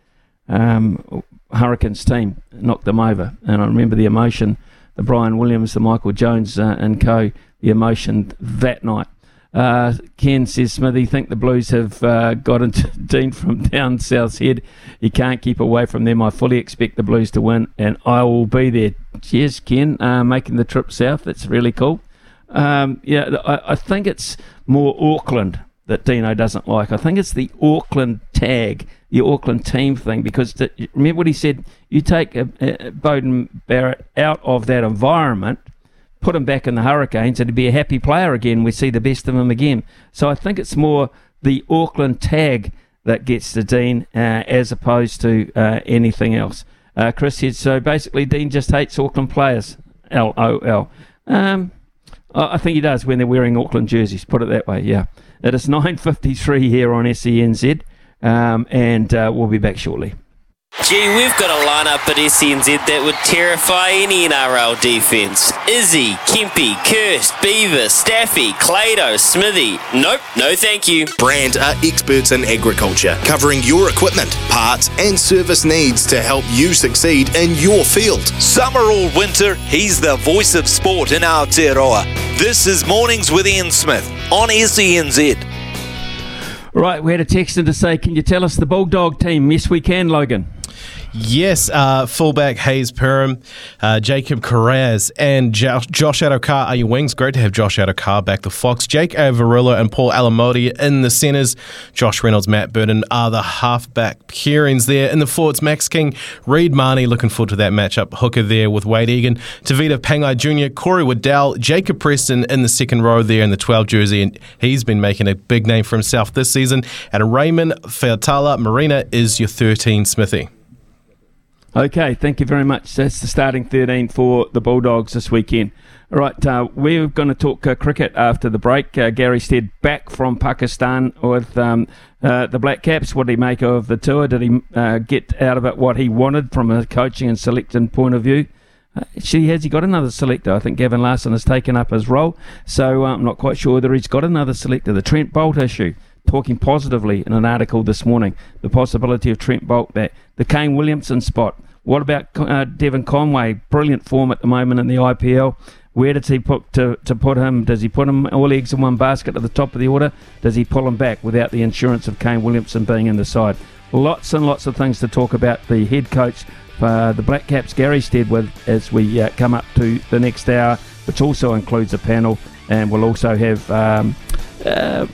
um, Hurricanes team, knocked them over. And I remember the emotion, the Bryan Williams, the Michael Jones uh, and co, the emotion that night. Uh, Ken says, Smithy, think the Blues have uh, got into Dean from down South's head. You can't keep away from them. I fully expect the Blues to win, and I will be there. Cheers, Ken, uh, making the trip south. That's really cool. Um, yeah, I, I think it's more Auckland that Dino doesn't like. I think it's the Auckland tag, the Auckland team thing, because remember what he said? You take a, uh, Beauden Barrett out of that environment, put him back in the Hurricanes, and he'd be a happy player again. We see the best of him again. So I think it's more the Auckland tag that gets to Dean uh, as opposed to uh, anything else. Uh, Chris said, so basically Dean just hates Auckland players. LOL. Um, I I think he does when they're wearing Auckland jerseys, put it that way, yeah. It is 9.53 here on SENZ, um, and uh, we'll be back shortly. Gee, we've got a lineup at SENZ that would terrify any NRL defence. Izzy, Kempy, Kirst, Beaver, Staffy, Clado, Smithy. Nope, no thank you. Brand are experts in agriculture, covering your equipment, parts, and service needs to help you succeed in your field. Summer or winter, he's the voice of sport in Aotearoa. This is Mornings with Ian Smith on SENZ. Right, we had a text in to say, can you tell us the Bulldog team? Yes, we can, Logan. Yes, uh, fullback Hayze Perham, uh, Jacob Kiraz, and jo- Josh Addo-Carr are your wings. Great to have Josh Addo-Carr back the Fox. Jake Averillo and Paul Alamoti in the centres. Josh Reynolds, Matt Burton are the halfback pairings there. In the forwards, Max King, Reed Mahoney, looking forward to that matchup. Hooker there with Wade Egan, Tevita Pangai Jr., Corey Waddell, Jacob Preston in the second row there in the 12 jersey, and he's been making a big name for himself this season. And Raymond Faitala-Mariner is your 13 Smithy. Okay, thank you very much. That's the starting 13 for the Bulldogs this weekend. All right, uh, we're going to talk uh, cricket after the break. Uh, Gary Stead back from Pakistan with um, uh, the Black Caps. What did he make of the tour? Did he uh, get out of it what he wanted from a coaching and selecting point of view? Actually, has he got another selector? I think Gavin Larsen has taken up his role, so I'm not quite sure whether he's got another selector. The Trent Boult issue talking positively in an article this morning. The possibility of Trent Boult back. The Kane Williamson spot. What about uh, Devon Conway? Brilliant form at the moment in the IPL. Where does he put to, to put him? Does he put him all eggs in one basket at the top of the order? Does he pull him back without the insurance of Kane Williamson being in the side? Lots and lots of things to talk about. The head coach for the Black Caps, Gary Stead, with as we uh, come up to the next hour, which also includes a panel, and we'll also have um, uh,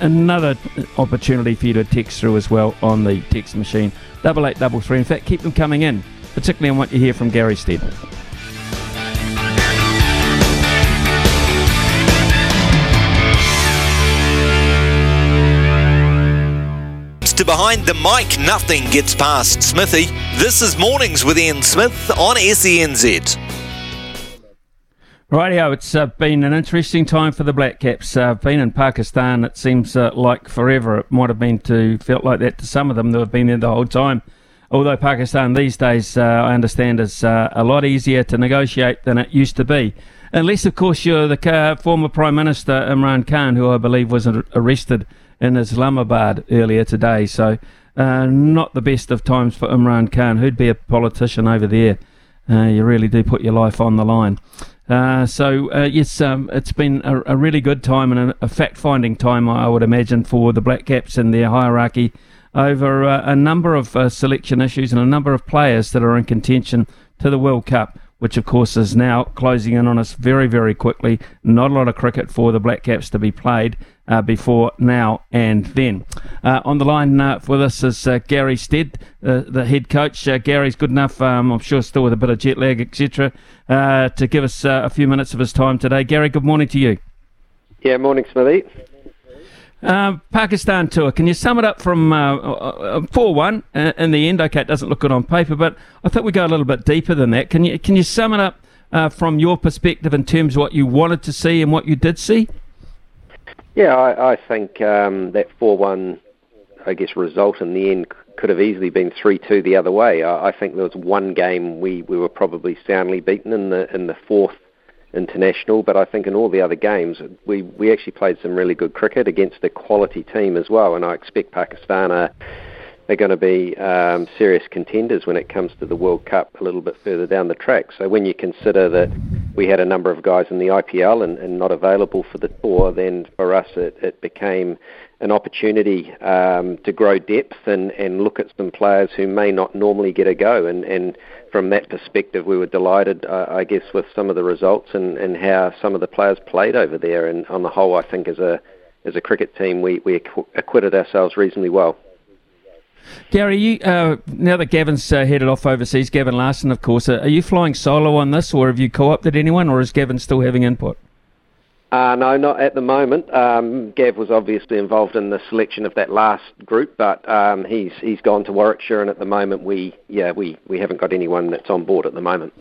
another opportunity for you to text through as well on the text machine double eight double three. In fact, keep them coming in, particularly on what you hear from Gary Stead. to behind the mic, nothing gets past Smithy. This is Mornings with Ian Smith on SENZ. Rightio, it's uh, been an interesting time for the Black Caps. Uh, been in Pakistan, it seems uh, like forever. It might have been to felt like that to some of them that have been there the whole time. Although Pakistan these days, uh, I understand, is uh, a lot easier to negotiate than it used to be. Unless, of course, you're the former Prime Minister Imran Khan, who I believe was arrested in Islamabad earlier today. So, uh, not the best of times for Imran Khan, who'd be a politician over there. you really do put your life on the line. Uh, so uh, yes, um, it's been a, a, really good time and a, a, fact-finding time, I would imagine, for the Black Caps and their hierarchy over uh, a number of uh, selection issues and a number of players that are in contention to the World Cup which of course is now closing in on us very, very quickly. Not a lot of cricket for the Black Caps to be played uh, before now and then. Uh, on the line uh, with us is uh, Gary Stead, uh, the head coach. Uh, Gary's good enough, um, I'm sure, still with a bit of jet lag, etc., to give us a few minutes of his time today. Gary, good morning to you. Yeah, morning, Smithy. Pakistan tour. Can you sum it up from uh, uh, four one uh, in the end? Okay, it doesn't look good on paper, but I thought we go a little bit deeper than that. Can you can you sum it up uh, from your perspective in terms of what you wanted to see and what you did see? Yeah, I, I think um, that four one, I guess, result in the end could have easily been three two the other way. I, I think there was one game we, we were probably soundly beaten in the in the fourth international, but I think in all the other games we, we actually played some really good cricket against a quality team as well, and I expect Pakistan are they're going to be um, serious contenders when it comes to the World Cup a little bit further down the track. So when you consider that we had a number of guys in the IPL and, and not available for the tour, then for us it, it became an opportunity um, to grow depth and, and look at some players who may not normally get a go. And, and from that perspective, we were delighted, uh, I guess, with some of the results and, and how some of the players played over there. And on the whole, I think as a as a cricket team, we, we acquitted ourselves reasonably well. Gary, you, uh, now that Gavin's uh, headed off overseas, Gavin Larsen, of course, uh, are you flying solo on this, or have you co-opted anyone, or is Gavin still having input? Uh, no, not at the moment. Um, Gav was obviously involved in the selection of that last group, but um, he's he's gone to Warwickshire, and at the moment we yeah we, we haven't got anyone that's on board at the moment.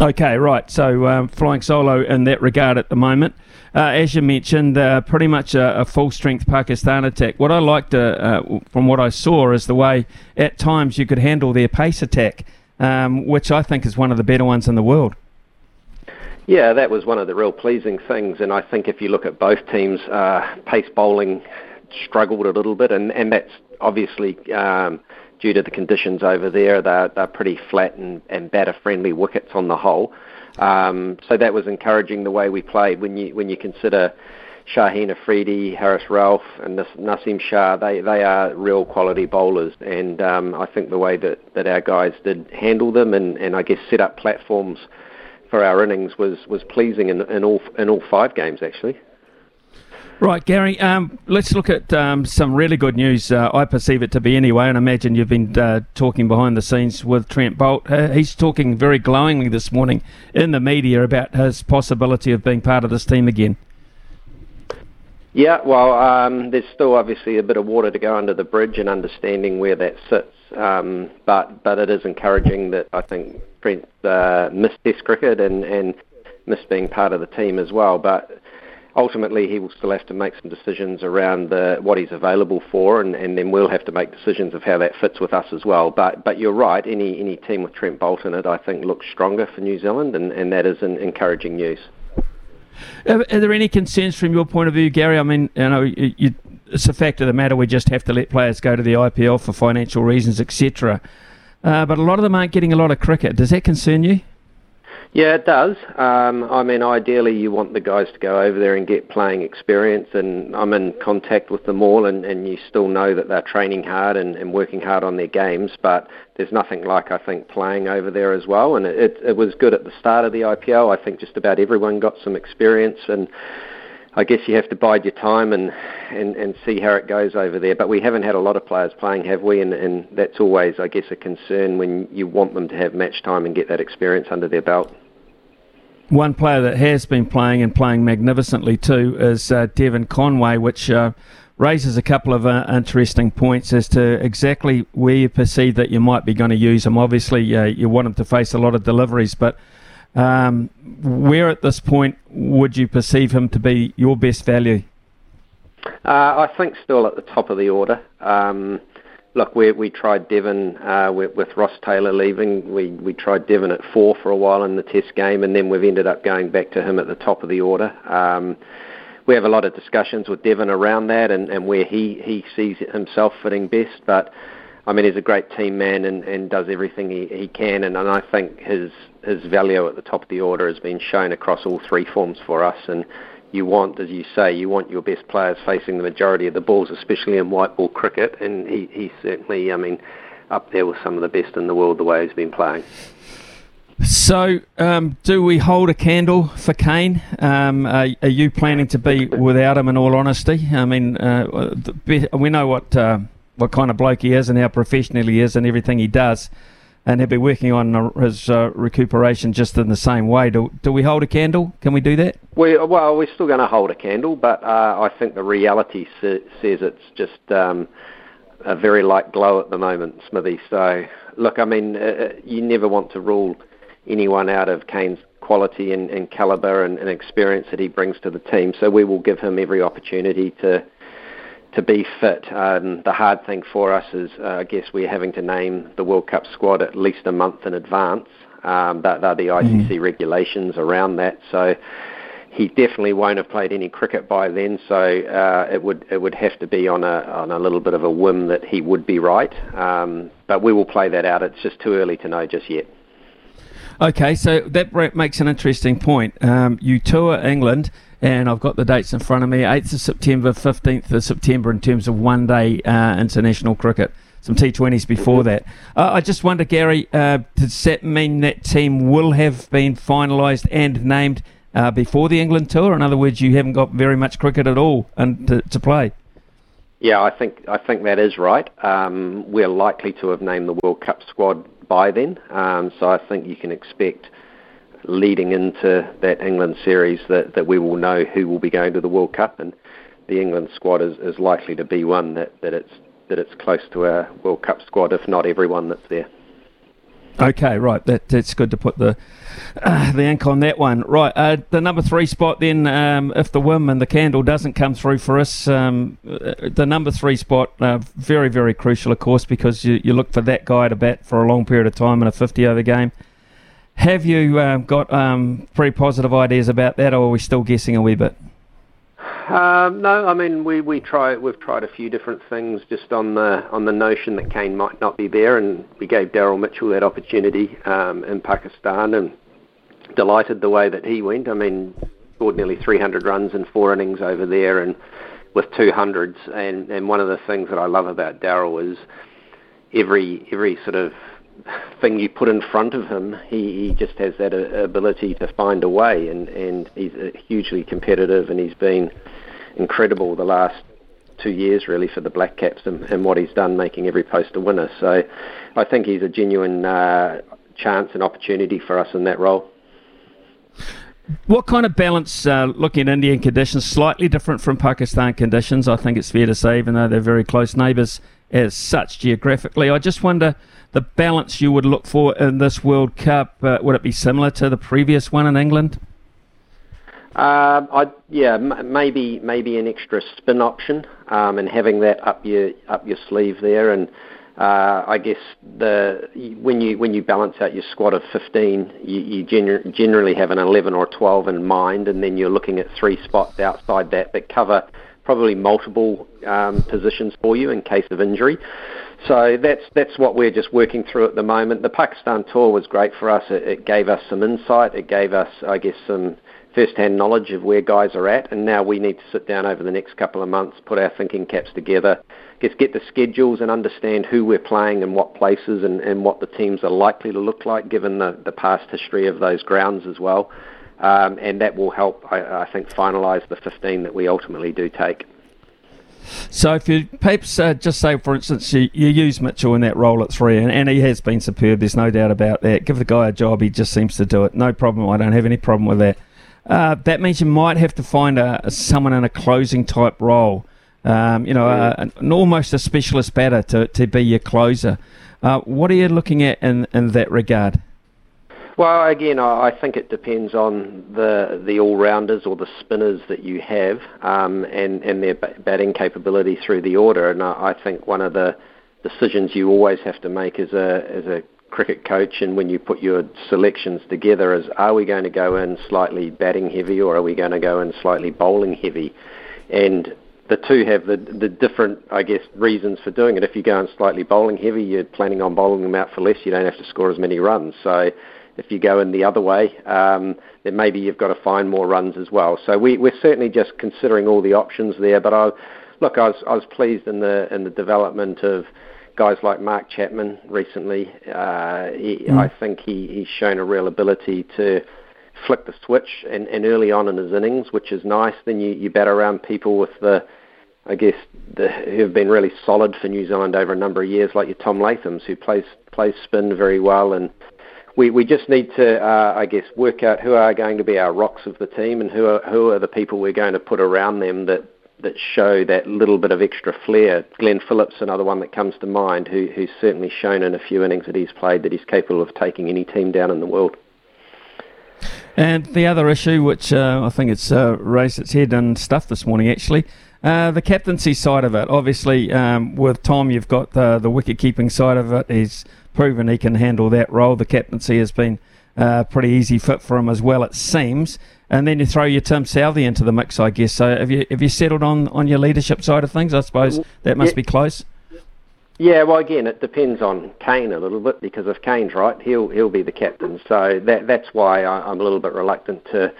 Okay, right. So um, flying solo in that regard at the moment. Uh, as you mentioned, uh, pretty much a, a, full strength Pakistan attack. What I liked uh, uh, from what I saw is the way at times you could handle their pace attack, um, which I think is one of the better ones in the world. Yeah, that was one of the real pleasing things, and I think if you look at both teams, uh, pace bowling struggled a little bit, and, and that's obviously um, due to the conditions over there. They're, they're pretty flat and, and batter-friendly wickets on the whole. Um, so that was encouraging the way we played. When you when you consider Shaheen Afridi, Haris Rauf, and Naseem Shah, they, they are real quality bowlers. And um, I think the way that, that our guys did handle them and, and I guess set up platforms for our innings was, was pleasing in, in, all, in all five games, actually. Right, Gary, um, let's look at um, some really good news. Uh, I perceive it to be anyway, and I imagine you've been uh, talking behind the scenes with Trent Boult. Uh, he's talking very glowingly this morning in the media about his possibility of being part of this team again. Yeah, well, um, there's still obviously a bit of water to go under the bridge and understanding where that sits. Um, but but it is encouraging that I think Trent uh, missed Test cricket and, and missed being part of the team as well. But ultimately he will still have to make some decisions around the, what he's available for, and, and then we'll have to make decisions of how that fits with us as well. But but you're right, any any team with Trent Boult in it, I think, looks stronger for New Zealand, and, and that is an encouraging news. Are, are there any concerns from your point of view, Gary? I mean, you know, you, you, it's a fact of the matter. We just have to let players go to the IPL for financial reasons, etc. Uh, but a lot of them aren't getting a lot of cricket. Does that concern you? Yeah, it does. Um, I mean, ideally, you want the guys to go over there and get playing experience, and I'm in contact with them all, and, and you still know that they're training hard and, and working hard on their games, but there's nothing like, I think, playing over there as well, and it, it was good at the start of the IPL. I think just about everyone got some experience, and I guess you have to bide your time and, and, and see how it goes over there. But we haven't had a lot of players playing, have we? And, and that's always, I guess, a concern when you want them to have match time and get that experience under their belt. One player that has been playing and playing magnificently too is uh, Devon Conway, which uh, raises a couple of uh, interesting points as to exactly where you perceive that you might be going to use him. Obviously, uh, you want him to face a lot of deliveries, but um, where at this point would you perceive him to be your best value? Uh, I think still at the top of the order. Um, look, we we tried Devon uh, with, with, Ross Taylor leaving. We we tried Devon at four for a while in the Test game, and then we've ended up going back to him at the top of the order. Um, we have a lot of discussions with Devon around that and, and where he, he sees himself fitting best, but I mean, he's a great team man and, and does everything he, he can, and, and I think his his value at the top of the order has been shown across all three forms for us. And you want, as you say, you want your best players facing the majority of the balls, especially in white ball cricket, and he, he's certainly, I mean, up there with some of the best in the world the way he's been playing. So, um, do we hold a candle for Kane? Um, are, are, you planning to be without him? In all honesty, I mean, uh, we know what. Uh, what kind of bloke he is and how professional he is and everything he does. And he'll be working on his uh, recuperation just in the same way. Do, do we hold a candle? Can we do that? We, well, we're still going to hold a candle, but uh, I think the reality sa- says it's just um, a very light glow at the moment, Smithy. So, look, I mean, uh, uh, you never want to rule anyone out of Kane's quality and, and calibre and, and experience that he brings to the team. So we will give him every opportunity to to be fit. Um, the hard thing for us is, uh, I guess, we're having to name the World Cup squad at least a month in advance. Um, but they're the ICC mm. regulations around that. So he definitely won't have played any cricket by then. So uh, it would it would have to be on a on a little bit of a whim that he would be right. Um, but we will play that out. It's just too early to know just yet. Okay, so that makes an interesting point. Um, you tour England and I've got the dates in front of me 8th of September, 15th of September in terms of one day uh, international cricket. Some T20s before that. Uh, I just wonder, Gary, uh, does that mean that team will have been finalised and named uh, before the England tour? In other words, you haven't got very much cricket at all and to, to play. Yeah, I think I think that is right. Um, we're likely to have named the World Cup squad by then, um, so I think you can expect leading into that England series that, that we will know who will be going to the World Cup, and the England squad is, is likely to be one that, that it's that it's close to our World Cup squad, if not everyone that's there. Okay, right. That that's good to put the uh, the ink on that one. Right, uh, the number three spot. Then, um, if the whim and the candle doesn't come through for us, um, uh, the number three spot uh, very very crucial, of course, because you, you look for that guy to bat for a long period of time in a fifty over game. Have you uh, got um, pretty positive ideas about that, or are we still guessing a wee bit? Um, no, I mean we, we try we've tried a few different things just on the on the notion that Kane might not be there, and we gave Daryl Mitchell that opportunity um, in Pakistan, and delighted the way that he went. I mean, scored nearly 300 runs in four innings over there, and with two hundreds. And and one of the things that I love about Daryl is every every sort of thing you put in front of him, he, he just has that uh, ability to find a way, and and he's uh, hugely competitive, and he's been incredible the last two years really for the Black Caps and, and what he's done, making every post a winner. So I think he's a genuine uh, chance and opportunity for us in that role. What kind of balance, uh, looking at Indian conditions, slightly different from Pakistan conditions? I think it's fair to say, even though they're very close neighbours as such geographically. I just wonder the balance you would look for in this World Cup. Uh, would it be similar to the previous one in England? Uh, I yeah, m- maybe maybe an extra spin option, um, and having that up your up your sleeve there, and uh, I guess the when you when you balance out your squad of 15, you, you gener- generally have an 11 or 12 in mind, and then you're looking at three spots outside that that cover probably multiple um, positions for you in case of injury. So that's that's what we're just working through at the moment. The Pakistan tour was great for us. It, it gave us some insight. It gave us, I guess, some first-hand knowledge of where guys are at, and now we need to sit down over the next couple of months, put our thinking caps together, just get the schedules and understand who we're playing and what places and, and what the teams are likely to look like given the, the past history of those grounds as well. Um, and that will help, I, I think, finalise the 15 that we ultimately do take. So if you perhaps uh, just say, for instance, you, you, use Mitchell in that role at three, and, and, he has been superb. There's no doubt about that. Give the guy a job; he just seems to do it. No problem. I don't have any problem with that. Uh, that means you might have to find a, a someone in a closing type role. Um, you know, yeah. a, an, almost a specialist batter to, to be your closer. Uh, what are you looking at in, in that regard? Well, again, I think it depends on the the all rounders or the spinners that you have, um, and and their batting capability through the order. And I think one of the decisions you always have to make as a as a cricket coach and when you put your selections together is are we going to go in slightly batting heavy or are we going to go in slightly bowling heavy? And the two have the the different I guess reasons for doing it. If you go in slightly bowling heavy you're planning on bowling them out for less. You don't have to score as many runs. So if you go in the other way, um, then maybe you've got to find more runs as well. So we, we're certainly just considering all the options there. But I, look, I was, I was pleased in the in the development of guys like Mark Chapman recently. Uh, he, mm. I think he, he's shown a real ability to flick the switch and, and early on in his innings, which is nice. Then you, you bat around people with the I guess the, who have been really solid for New Zealand over a number of years, like your Tom Lathams, who plays plays spin very well and we, we just need to, uh, I guess, work out who are going to be our rocks of the team and who are, who are the people we're going to put around them that, that show that little bit of extra flair. Glenn Phillips, another one that comes to mind, who, who's certainly shown in a few innings that he's played that he's capable of taking any team down in the world. And the other issue, which uh, I think it's uh, raised its head and stuff this morning, actually, uh, the captaincy side of it. Obviously, um, with Tom, you've got the, the wicket keeping side of it. He's proven he can handle that role. The captaincy has been uh, pretty easy fit for him as well, it seems. And then you throw your Tim Southee into the mix, I guess. So have you have you settled on, on your leadership side of things? I suppose that must yeah. be close. Yeah, well, again, it depends on Kane a little bit because if Kane's right, he'll he'll be the captain. So that that's why I, I'm a little bit reluctant to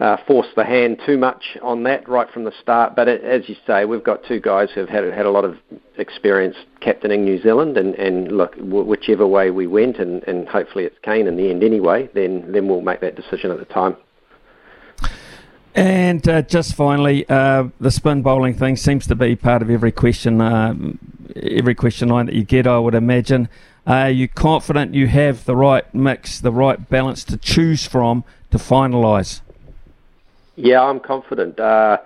uh, force the hand too much on that right from the start. But it, as you say, we've got two guys who've had had a lot of experience captaining New Zealand, and, and look, w- whichever way we went, and, and hopefully it's Kane in the end anyway. Then then we'll make that decision at the time. And uh, just finally, uh, the spin bowling thing seems to be part of every question, uh, every question line that you get. I would imagine. Are you confident you have the right mix, the right balance to choose from to finalise? Yeah, I'm confident. Uh,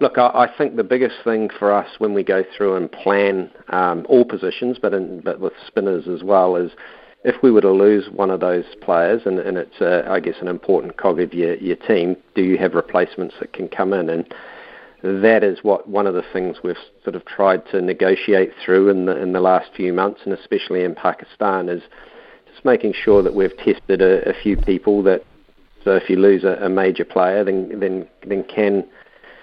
look, I, I, think the biggest thing for us when we go through and plan um, all positions, but in, but with spinners as well, is if we were to lose one of those players, and, and it's uh, I guess an important cog of your, your team, do you have replacements that can come in? And that is what one of the things we've sort of tried to negotiate through in the in the last few months, and especially in Pakistan, is just making sure that we've tested a, a few people that so if you lose a, a major player, then then then can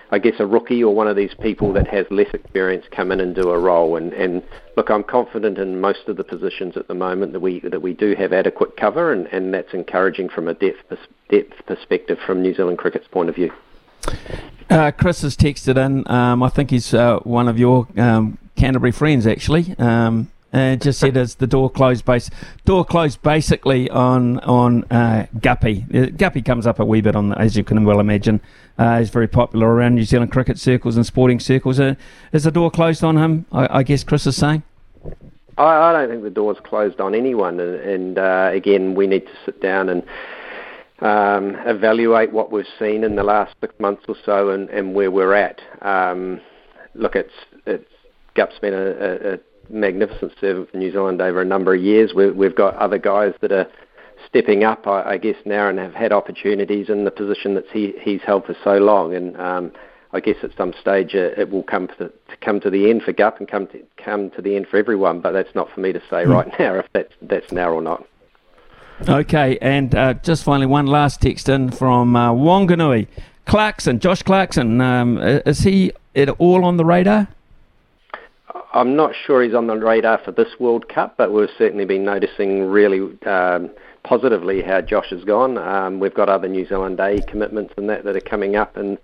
I guess, a rookie or one of these people that has less experience come in and do a role. And, and look, I'm confident in most of the positions at the moment that we that we do have adequate cover, and, and that's encouraging from a depth depth perspective from New Zealand cricket's point of view. Uh, Chris has texted in. Um, I think he's uh, one of your um, Canterbury friends, actually. Um, and just said as the door closed base door closed basically on on uh, Guppy. Uh, Guppy comes up a wee bit on as you can well imagine. Uh, he's very popular around New Zealand cricket circles and sporting circles. Uh, is the door closed on him? I, I guess Chris is saying. I, I, don't think the door's closed on anyone, and, and uh, again, we need to sit down and um, evaluate what we've seen in the last six months or so, and, and where we're at. Um, look, it's it's Gup's been a, a, a magnificent servant for New Zealand over a number of years. We, we've got other guys that are stepping up, I, I guess, now and have had opportunities in the position that he, he's held for so long. And um, I guess at some stage it, it will come to, the, to come to the end for Gup and come to come to the end for everyone. But that's not for me to say mm. right now if that's that's now or not. Okay, and uh, just finally one last text in from uh, Wanganui. Clarkson, Josh Clarkson, um, is he at all on the radar? I'm not sure he's on the radar for this World Cup, but we've certainly been noticing really um, positively how Josh has gone. Um, we've got other New Zealand A commitments and that that are coming up in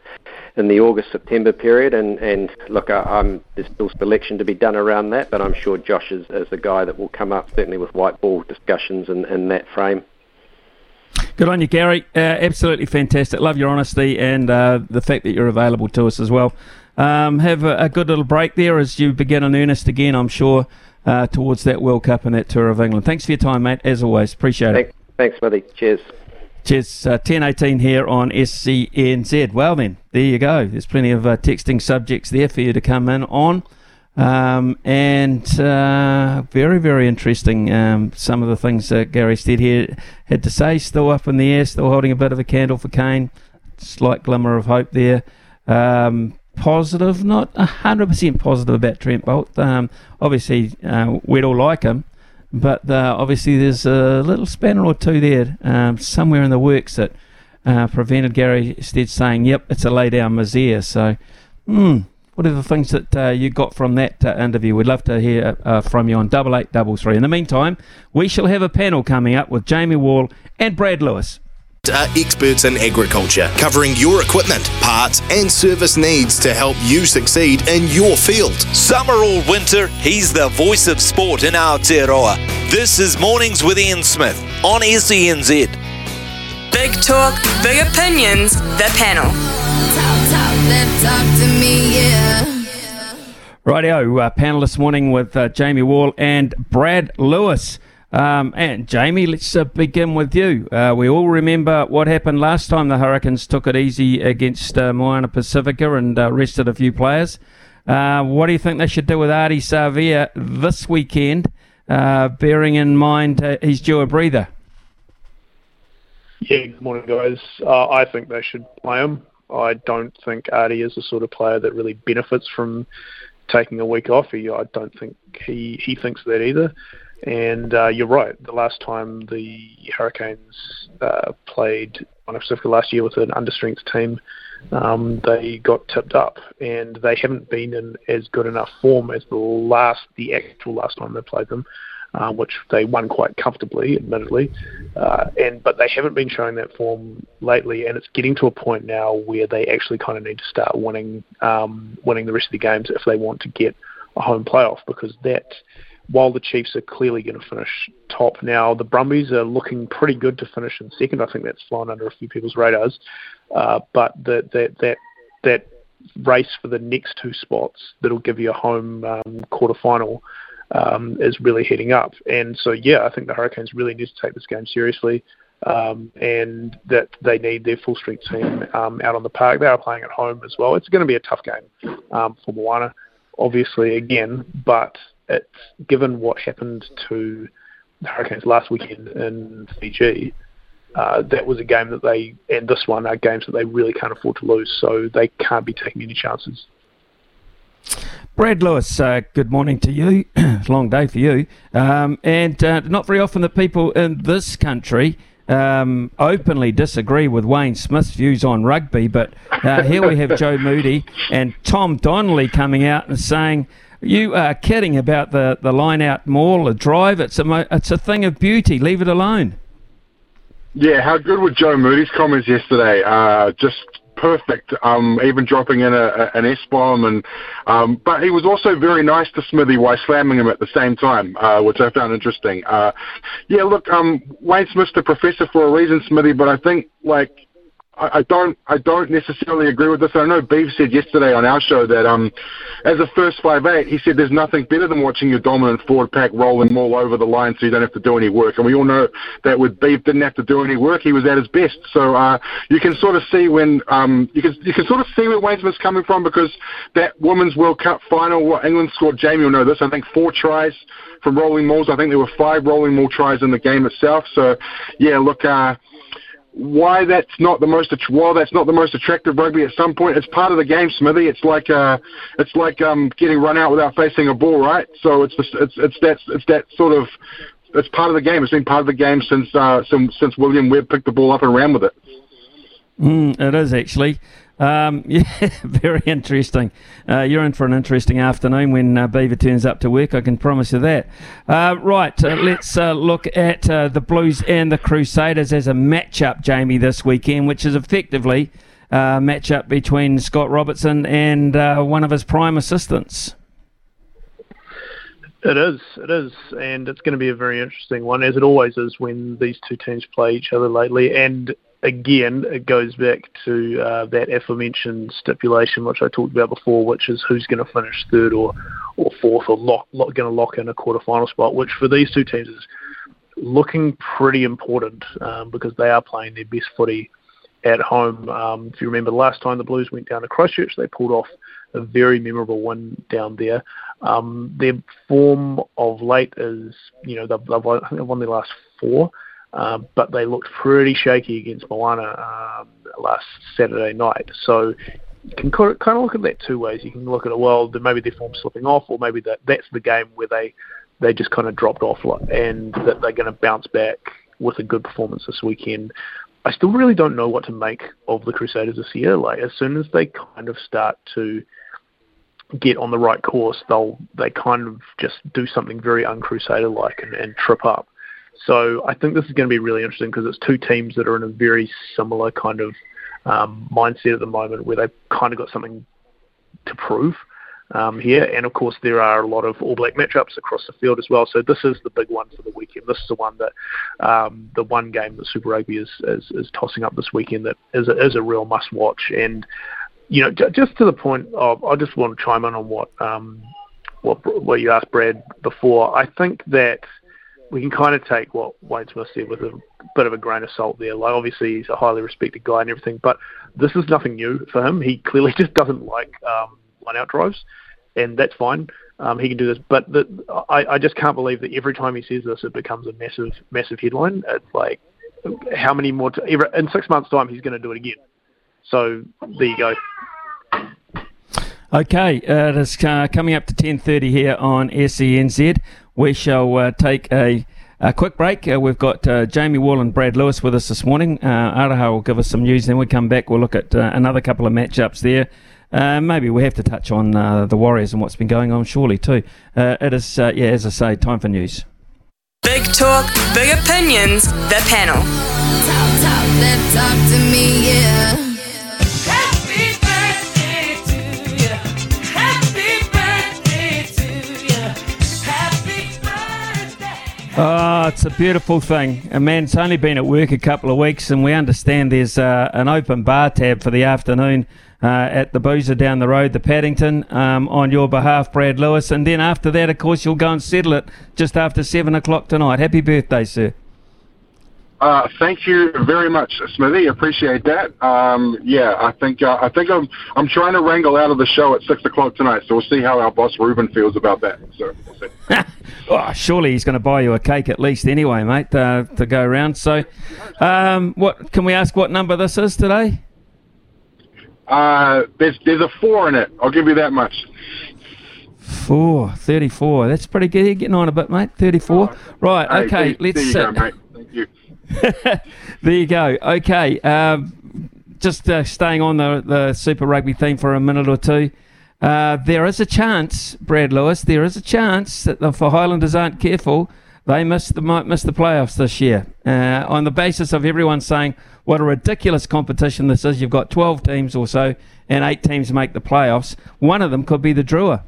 in the August September period, and and look, I, I'm there's still selection to be done around that, but I'm sure Josh is, is the guy that will come up certainly with white ball discussions in, in that frame. Good on you, Gary. Uh, absolutely fantastic. Love your honesty and uh, the fact that you're available to us as well. Um, have a, a, good little break there as you begin in earnest again, I'm sure, uh, towards that World Cup and that tour of England. Thanks for your time, mate, as always. Appreciate it. Thanks, buddy. Cheers. Cheers. Uh, 1018 here on SENZ. Well, then, there you go. There's plenty of uh, texting subjects there for you to come in on. Um, and uh, very, very interesting. Um, some of the things that Gary Stead here had to say, still up in the air, still holding a bit of a candle for Kane. Slight glimmer of hope there. Um, positive, not 100% positive about Trent Boult. Um, obviously, uh, we'd all like him, but uh, obviously there's a little spanner or two there um, somewhere in the works that uh, prevented Gary Stead saying, yep, it's a lay down misère. So, what are the things that uh, you got from that uh, interview? We'd love to hear from you on double eight double three. In the meantime, we shall have a panel coming up with Jamie Wall and Brad Lewis are experts in agriculture, covering your equipment, parts, and service needs to help you succeed in your field. Summer or winter, he's the voice of sport in Aotearoa. This is Mornings with Ian Smith on SENZ. Big talk, big opinions, the panel. Talk, talk, talk to me, yeah. Rightio, uh, panel this morning with uh, Jamie Wall and Brad Lewis. Um, and Jamie, let's uh, begin with you. Uh, we all remember what happened last time the Hurricanes took it easy against uh, Moana Pacifica and uh, rested a few players. Uh, what do you think they should do with Ardie Savea this weekend, uh, bearing in mind he's due a breather? Yeah, good morning, guys. I think they should play him. I don't think Ardie is the sort of player that really benefits from taking a week off. He, I don't think he, he thinks that either. And uh, you're right. The last time the Hurricanes uh, played on Pacifica last year with an understrength team, um, they got tipped up, and they haven't been in as good enough form as the last, the actual last time they played them, uh, which they won quite comfortably, admittedly. Uh, and but they haven't been showing that form lately, and it's getting to a point now where they actually kind of need to start winning, um, winning the rest of the games if they want to get a home playoff, because that while the Chiefs are clearly going to finish top now, the Brumbies are looking pretty good to finish in second. I think that's flown under a few people's radars. Uh, but the, that that that race for the next two spots that'll give you a home um, quarter final um, is really heating up. And so, yeah, I think the Hurricanes really need to take this game seriously. Um, and that they need their full strength team um, out on the park. They are playing at home as well. It's going to be a tough game um, for Moana, obviously, again, but it's given what happened to the Hurricanes last weekend in Fiji. Uh, that was a game that they, and this one are games that they really can't afford to lose, so they can't be taking any chances. Brad Lewis, uh, good morning to you. long day for you. Um, and uh, not very often that people in this country um, openly disagree with Wayne Smith's views on rugby, but uh, here we have Joe Moody and Tom Donnelly coming out and saying, "You are kidding about the, the line out maul, the drive. It's a it's a thing of beauty. Leave it alone." Yeah, how good were Joe Moody's comments yesterday? Uh, just perfect. Um, even dropping in a, a, an S bomb, and um, but he was also very nice to Smithy while slamming him at the same time, uh, which I found interesting. Uh, yeah, look, um, Wayne Smith's the professor for a reason, Smithy, but I think like I, don't I don't necessarily agree with this. I know Beef said yesterday on our show that um, as a first five eight, he said there's nothing better than watching your dominant forward pack rolling all over the line, so you don't have to do any work. And we all know that with Beef didn't have to do any work; he was at his best. So uh, you can sort of see when um, you can you can sort of see where Wayne Smith's coming from because that Women's World Cup final, what England scored, Jamie will know this. I think four tries from rolling mauls. I think there were five rolling maul tries in the game itself. So yeah, look. Uh, why that's not the most while that's not the most attractive rugby at some point it's part of the game Smithy. It's like uh it's like um getting run out without facing a ball right? So it's just, it's it's that it's that sort of it's part of the game. It's been part of the game since uh since since William Webb picked the ball up and ran with it. Mm, it is actually. Um, yeah, very interesting. Uh, you're in for an interesting afternoon when uh, Beaver turns up to work. I can promise you that. Uh, right, uh, let's uh, look at uh, the Blues and the Crusaders as a matchup, Jamie, this weekend, which is effectively a matchup between Scott Robertson and one of his prime assistants. It is, it is, and it's going to be a very interesting one, as it always is when these two teams play each other lately. And again, it goes back to uh, that aforementioned stipulation, which I talked about before, which is who's going to finish third or, or fourth or lock, lock, going to lock in a quarterfinal spot, which for these two teams is looking pretty important um, because they are playing their best footy at home. Um, if you remember the last time the Blues went down to Christchurch, they pulled off a very memorable win down there. Um, their form of late is, you know, they've, they've, they've won their last four. Uh, but they looked pretty shaky against Moana um, last Saturday night. So you can kind of look at that two ways. You can look at it, well, maybe their form's slipping off, or maybe that that's the game where they they just kind of dropped off and that they're going to bounce back with a good performance this weekend. I still really don't know what to make of the Crusaders this year. Like as soon as they kind of start to get on the right course, they'll they kind of just do something very uncrusader like and, and trip up. So I think this is going to be really interesting because it's two teams that are in a very similar kind of um, mindset at the moment where they've kind of got something to prove um, here. And of course, there are a lot of All Black matchups across the field as well. So this is the big one for the weekend. This is the one that um, the one game that Super Rugby is, is, is tossing up this weekend that is a, is a real must watch. And you know, j- just to the point of, I just want to chime in on what um, what what you asked Brad before. I think that we can kind of take what Wayne Smith said with a bit of a grain of salt there. Like obviously he's a highly respected guy and everything, but this is nothing new for him. He clearly just doesn't like um, line out drives, and that's fine. Um, he can do this, but the, I, I just can't believe that every time he says this, it becomes a massive, massive headline. It's like how many more? T- every, in six months' time, he's going to do it again. So there you go. Okay, uh, it is uh, coming up to 10.30 here on SENZ. We shall uh, take a, a, quick break. Uh, we've got uh, Jamie Wall and Brad Lewis with us this morning. Uh, Araha will give us some news. Then we come back. We'll look at uh, another couple of matchups there. maybe we have to touch on the Warriors and what's been going on, surely, too. it is, yeah, as I say, time for news. Big talk, big opinions, the panel. Talk, talk, Oh, it's a beautiful thing. A man's only been at work a couple of weeks, and we understand there's uh, an open bar tab for the afternoon uh, at the Boozer down the road, the Paddington, um, on your behalf, Brad Lewis. And then after that, of course, you'll go and settle it just after 7 o'clock tonight. Happy birthday, sir. Uh, thank you very much, Smithy. Appreciate that. Um, yeah, I think uh, I think I'm I'm trying to wrangle out of the show at six o'clock tonight, so we'll see how our boss Ruben feels about that. So we'll see. oh, surely he's going to buy you a cake at least anyway, mate, uh, to go around. So, um, what can we ask? What number this is today? Uh, there's there's a four in it. I'll give you that much. Four, 34. That's pretty good. You're getting on a bit, mate. 34. Oh, right, okay. Hey, let's there you go, mate. Thank you. there you go. Okay, um, just uh, staying on the, the Super Rugby theme for a minute or two. Uh, there is a chance, Brad Lewis. There is a chance that if the Highlanders aren't careful, they miss the, might miss the playoffs this year. Uh, on the basis of everyone saying what a ridiculous competition this is. You've got 12 teams or so, and eight teams make the playoffs. One of them could be the Drua.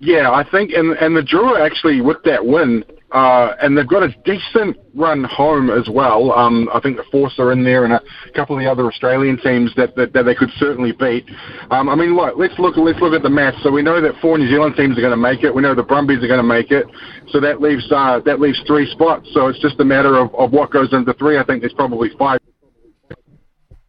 Yeah, I think, and and the Drua actually with that win, uh, and they've got a decent run home as well. Um, I think the Force are in there, and a couple of the other Australian teams that that, that they could certainly beat. Um, I mean, look, let's look let's look at the math. So we know that four New Zealand teams are going to make it. We know the Brumbies are going to make it. So that leaves uh, that leaves three spots. So it's just a matter of, of what goes into three. I think there's probably five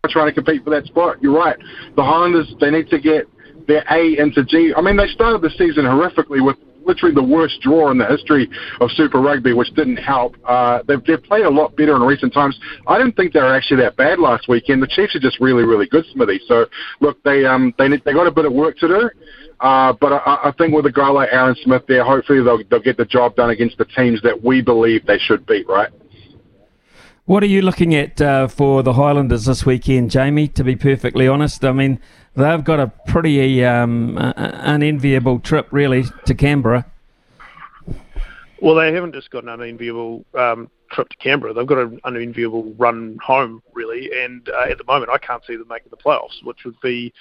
trying to compete for that spot. You're right. The Highlanders they need to get their A into G. I mean, they started the season horrifically with literally the worst draw in the history of Super Rugby, which didn't help. Uh, they've, they've played a lot better in recent times. I didn't think they were actually that bad last weekend. The Chiefs are just really, really good, Smithy. So, look, they um they they got a bit of work to do. Uh, but I, I think with a guy like Aaron Smith there, hopefully they'll, they'll get the job done against the teams that we believe they should beat, right? What are you looking at uh, for the Highlanders this weekend, Jamie? To be perfectly honest, I mean they've got a pretty um, unenviable trip, really, to Canberra. Well, they haven't just got an unenviable um, trip to Canberra. They've got an unenviable run home, really. And uh, at the moment, I can't see them making the playoffs, which would be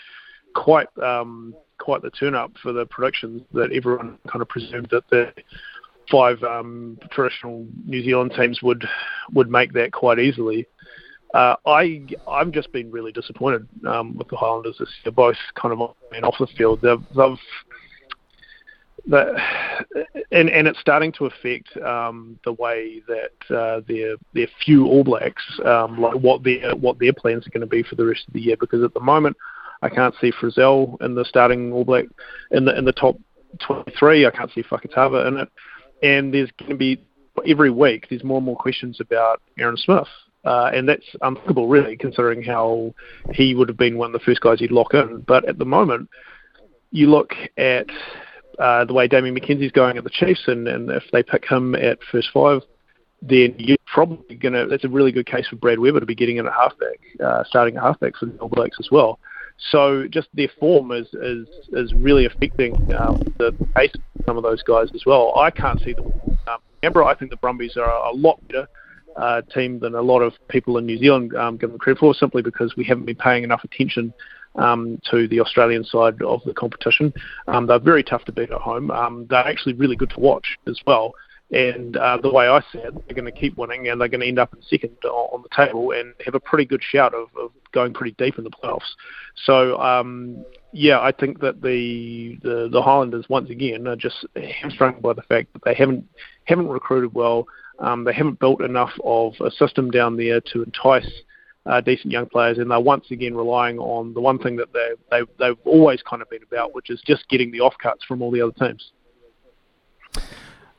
quite um, quite the turn up for the predictions that everyone kind of presumed that the five um, traditional New Zealand teams would would make that quite easily. Uh, I I'm just been really disappointed um, with the Highlanders this year, both kind of on and off the field. They've, they've and and it's starting to affect um, the way that uh, their their few All Blacks um, like what their what their plans are going to be for the rest of the year. Because at the moment, I can't see Frizell in the starting All Black in the in the top 23. I can't see Fakatava in it and there's going to be every week there's more and more questions about Aaron Smith. Uh, and that's unthinkable, really, considering how he would have been one of the first guys you'd lock in. But at the moment, you look at uh, the way Damian McKenzie's going at the Chiefs, and, and if they pick him at first five, then you're probably going to. That's a really good case for Brad Weber to be getting in at halfback, uh, starting a halfback for the All Blacks as well. So just their form is is, is really affecting um, the pace of some of those guys as well. I can't see them. Um, Canberra, I think the Brumbies are a lot better uh, team than a lot of people in New Zealand um, give them credit for, simply because we haven't been paying enough attention um, to the Australian side of the competition. Um, they're very tough to beat at home. Um, they're actually really good to watch as well. And uh, the way I see it, they're going to keep winning and they're going to end up in second on the table and have a pretty good shout of, of going pretty deep in the playoffs. So, um, yeah, I think that the, the the Highlanders once again are just hamstrung by the fact that they haven't haven't recruited well. Um, they haven't built enough of a system down there to entice uh, decent young players, and they're once again relying on the one thing that they, they they've always kind of been about, which is just getting the offcuts from all the other teams.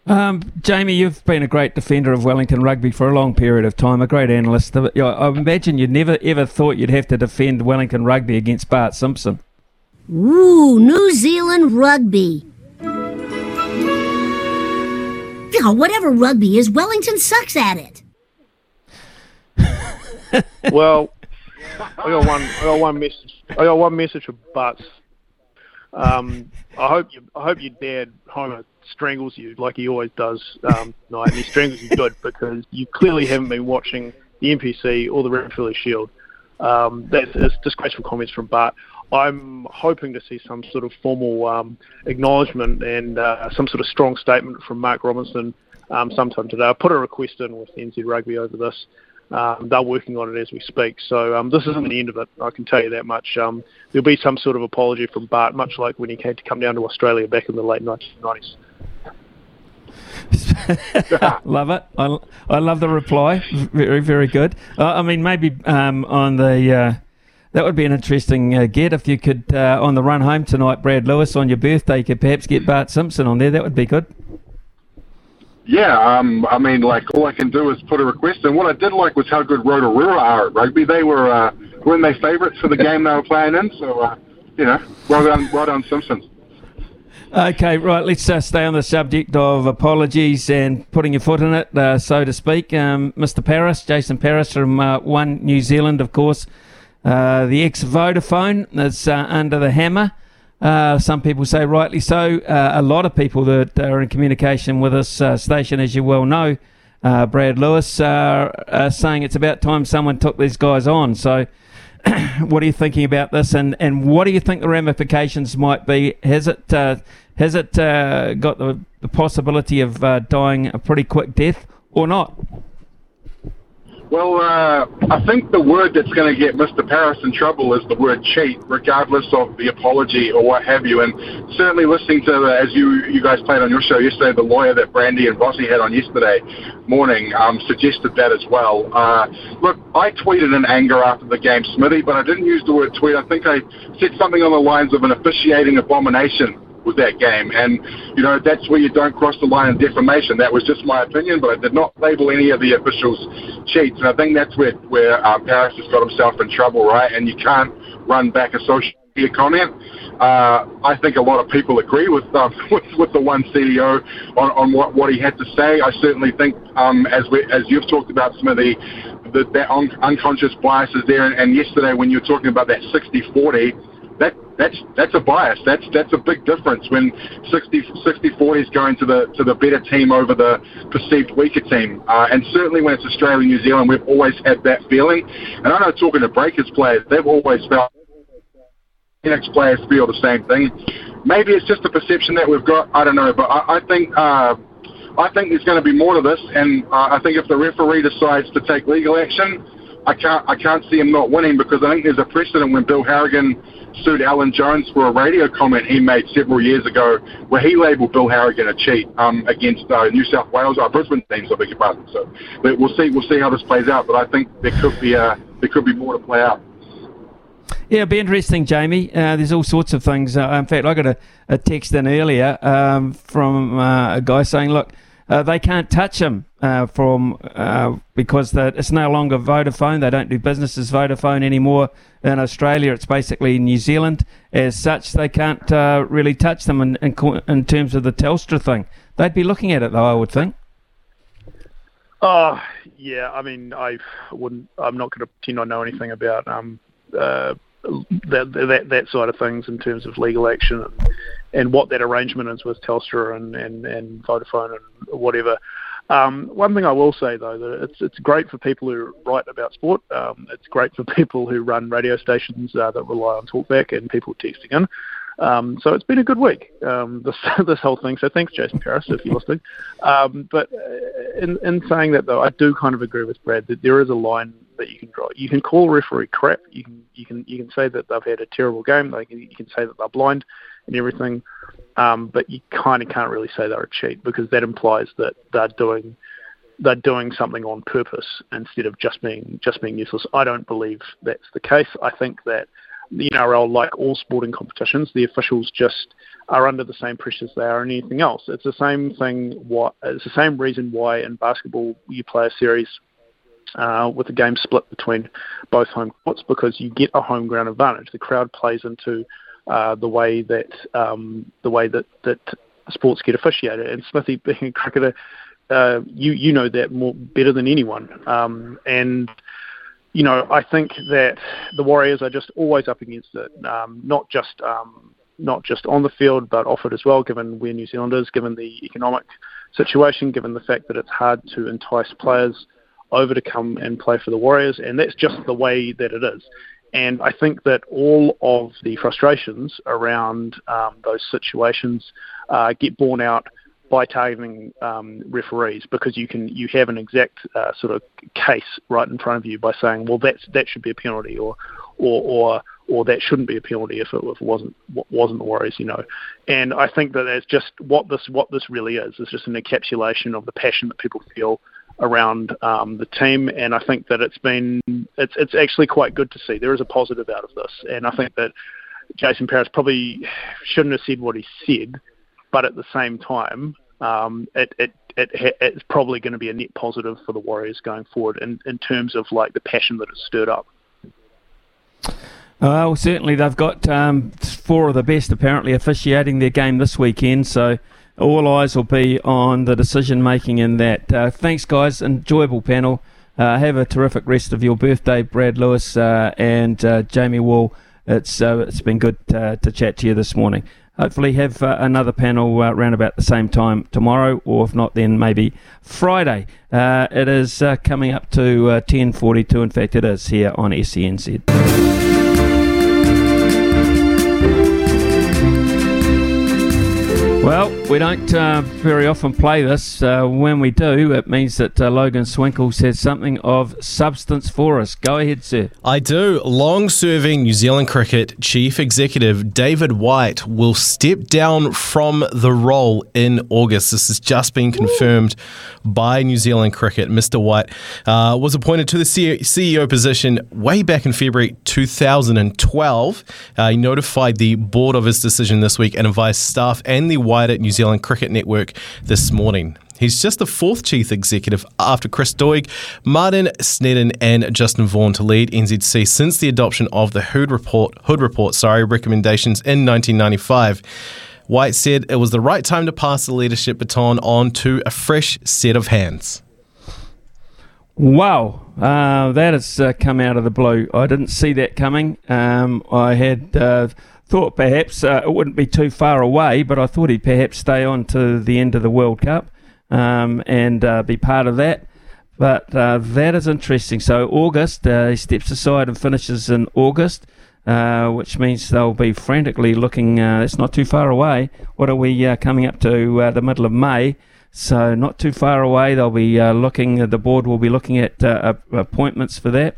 Um, Jamie, you've been a great defender of Wellington rugby for a long period of time, a great analyst. I imagine you never ever thought you'd have to defend Wellington rugby against Bart Simpson. Ooh, New Zealand rugby. Oh, whatever rugby is, Wellington sucks at it. well, I got one. I got one message. I got one message for Butts. Um, I hope you. I hope your dad Homer strangles you like he always does um, and he strangles you good because you clearly haven't been watching the NPC or the Ranfurly Shield. Um, that's, that's disgraceful comments from Bart. I'm hoping to see some sort of formal um, acknowledgement and uh, some sort of strong statement from Mark Robinson um, sometime today. I put a request in with NZ Rugby over this. Um, they're working on it as we speak. So um, this isn't the end of it. I can tell you that much. Um, there'll be some sort of apology from Bart, much like when he came to come down to Australia back in the late 1990s. love it. I, I love the reply. Very, very good. Uh, I mean, maybe um, on the. That would be an interesting uh, get if you could, uh, on the run home tonight, Brad Lewis, on your birthday, you could perhaps get Bart Simpson on there. That would be good. Yeah, um, I mean, like all I can do is put a request. And what I did like was how good Rotorua are at rugby. They were uh, weren't they favourites for the game they were playing in. So uh, you know, well done, well done, Simpson. Okay, right. Let's uh, stay on the subject of apologies and putting your foot in it, uh, so to speak. Um, Mr. Paris, Jason Paris from uh, One New Zealand, of course, uh, the ex Vodafone that's uh, under the hammer. Uh, some people say rightly so. a lot of people that are in communication with this station, as you well know, Brad Lewis, are saying it's about time someone took these guys on. So what are you thinking about this, and, and what do you think the ramifications might be? Has it uh, has it uh, got the, the, possibility of uh, dying a pretty quick death or not? Well, uh, I think the word that's going to get Mr. Paris in trouble is the word cheat, regardless of the apology or what have you. And certainly listening to, the, as you you guys played on your show yesterday, the lawyer that Brandy and Vossi had on yesterday morning um, suggested that as well. Uh, look, I tweeted in anger after the game, Smithy, but I didn't use the word tweet. I think I said something on the lines of an officiating abomination with that game. And, you know, that's where you don't cross the line of defamation. That was just my opinion, but I did not label any of the officials cheats. And I think that's where, where um, Paris has got himself in trouble, right? And you can't run back a social media comment. Uh, I think a lot of people agree with um, with, with the one CEO on, on what, what he had to say. I certainly think, um, as we, as you've talked about, Smithy, that that un- unconscious biases there. And, and yesterday, when you were talking about that 60-40, that that's that's a bias. That's that's a big difference when 60 40 is going to the to the better team over the perceived weaker team. Uh, and certainly when it's Australia New Zealand, we've always had that feeling. And I know talking to Breakers players, they've always felt Phoenix players feel the same thing. Maybe it's just a perception that we've got. I don't know, but I, I think. Uh, I think there's going to be more to this, and uh, I think if the referee decides to take legal action, I can't I can't see him not winning because I think there's a precedent when Bill Harrigan sued Alan Jones for a radio comment he made several years ago where he labelled Bill Harrigan a cheat um, against uh, New South Wales, our uh, Brisbane teams, I beg your pardon. So but we'll see we'll see how this plays out, but I think there could be uh, there could be more to play out. Yeah, it'll be interesting, Jamie. Uh, there's all sorts of things. Uh, in fact, I got a, a text in earlier um, from uh, a guy saying, look, uh, they can't touch him uh, from uh, because it's no longer Vodafone. They don't do business as Vodafone anymore in Australia. It's basically New Zealand. As such, they can't uh, really touch them in, in, in, terms of the Telstra thing. They'd be looking at it though, I would think. Oh yeah, I mean, I wouldn't. I'm not going to pretend I know anything about um, uh, that, that that side of things in terms of legal action and, and what that arrangement is with Telstra and, and, and Vodafone and whatever. Um, one thing I will say though that it's it's great for people who write about sport. Um, it's great for people who run radio stations uh, that rely on talkback and people texting in. Um, so it's been a good week, um, this this whole thing. So thanks, Jason Paris, if you're listening. Um, but uh, in in saying that though, I do kind of agree with Brad that there is a line that you can draw. You can call referee crap. You can you can you can say that they've had a terrible game. Like you can say that they're blind and everything. Um, but you kind of can't really say they're a cheat because that implies that they're doing they're doing something on purpose instead of just being just being useless. I don't believe that's the case. I think that the NRL, like all sporting competitions, the officials just are under the same pressures they are in anything else. It's the same thing. What it's the same reason why in basketball you play a series uh, with the game split between both home courts because you get a home ground advantage. The crowd plays into uh, the way that um, the way that, that sports get officiated. And Smithy, being a cricketer, uh, you you know that more better than anyone. Um, and you know, I think that the Warriors are just always up against it, um, not just um, not just on the field, but off it as well. Given where New Zealand is, given the economic situation, given the fact that it's hard to entice players over to come and play for the Warriors, and that's just the way that it is. And I think that all of the frustrations around um, those situations uh, get borne out by targeting um, referees because you can you have an exact uh, sort of case right in front of you by saying, well, that's that should be a penalty, or or or or that shouldn't be a penalty if it, if it wasn't wasn't the Warriors, you know. And I think that that's just what this what this really is. It's just an encapsulation of the passion that people feel around um, the team, and I think that it's been it's it's actually quite good to see. There is a positive out of this, and I think that Jason Paris probably shouldn't have said what he said, but at the same time, um, it, it it it's probably going to be a net positive for the Warriors going forward in in terms of like the passion that it's stirred up. well, certainly they've got um, four of the best apparently officiating their game this weekend, so all eyes will be on the decision making in that. Uh, thanks, guys. Enjoyable panel. Uh, have a terrific rest of your birthday, Brad Lewis uh, and uh, Jamie Wall. It's uh, it's been good uh, to chat to you this morning. Hopefully, have uh, another panel uh, around about the same time tomorrow, or if not, then maybe Friday. Uh, it is coming up to ten forty-two. In fact, it is here on SENZ. Well, we don't uh, very often play this. Uh, when we do, it means that uh, Logan Swinkle says something of substance for us. Go ahead, sir. I do. Long serving New Zealand Cricket Chief Executive David White will step down from the role in August. This has just been confirmed by New Zealand Cricket. Mr. White uh, was appointed to the CEO position way back in February 2012. Uh, he notified the board of his decision this week and advised staff and the wider New Zealand Cricket Network this morning. He's just the fourth chief executive after Chris Doig, Martin Sneddon, and Justin Vaughan to lead NZC since the adoption of the Hood Report, Hood Report, sorry, recommendations in 1995. White said it was the right time to pass the leadership baton on to a fresh set of hands. Wow, uh, that has uh, come out of the blue. I didn't see that coming. Um, I had. Uh, thought perhaps uh, it wouldn't be too far away, but I thought he'd perhaps stay on to the end of the World Cup um, and uh, be part of that. But uh, that is interesting. So August, uh, he steps aside and finishes in August, uh, which means they'll be frantically looking. Uh, it's not too far away. What are we coming up to? the middle of May. So not too far away. They'll be looking. The board will be looking at appointments for that.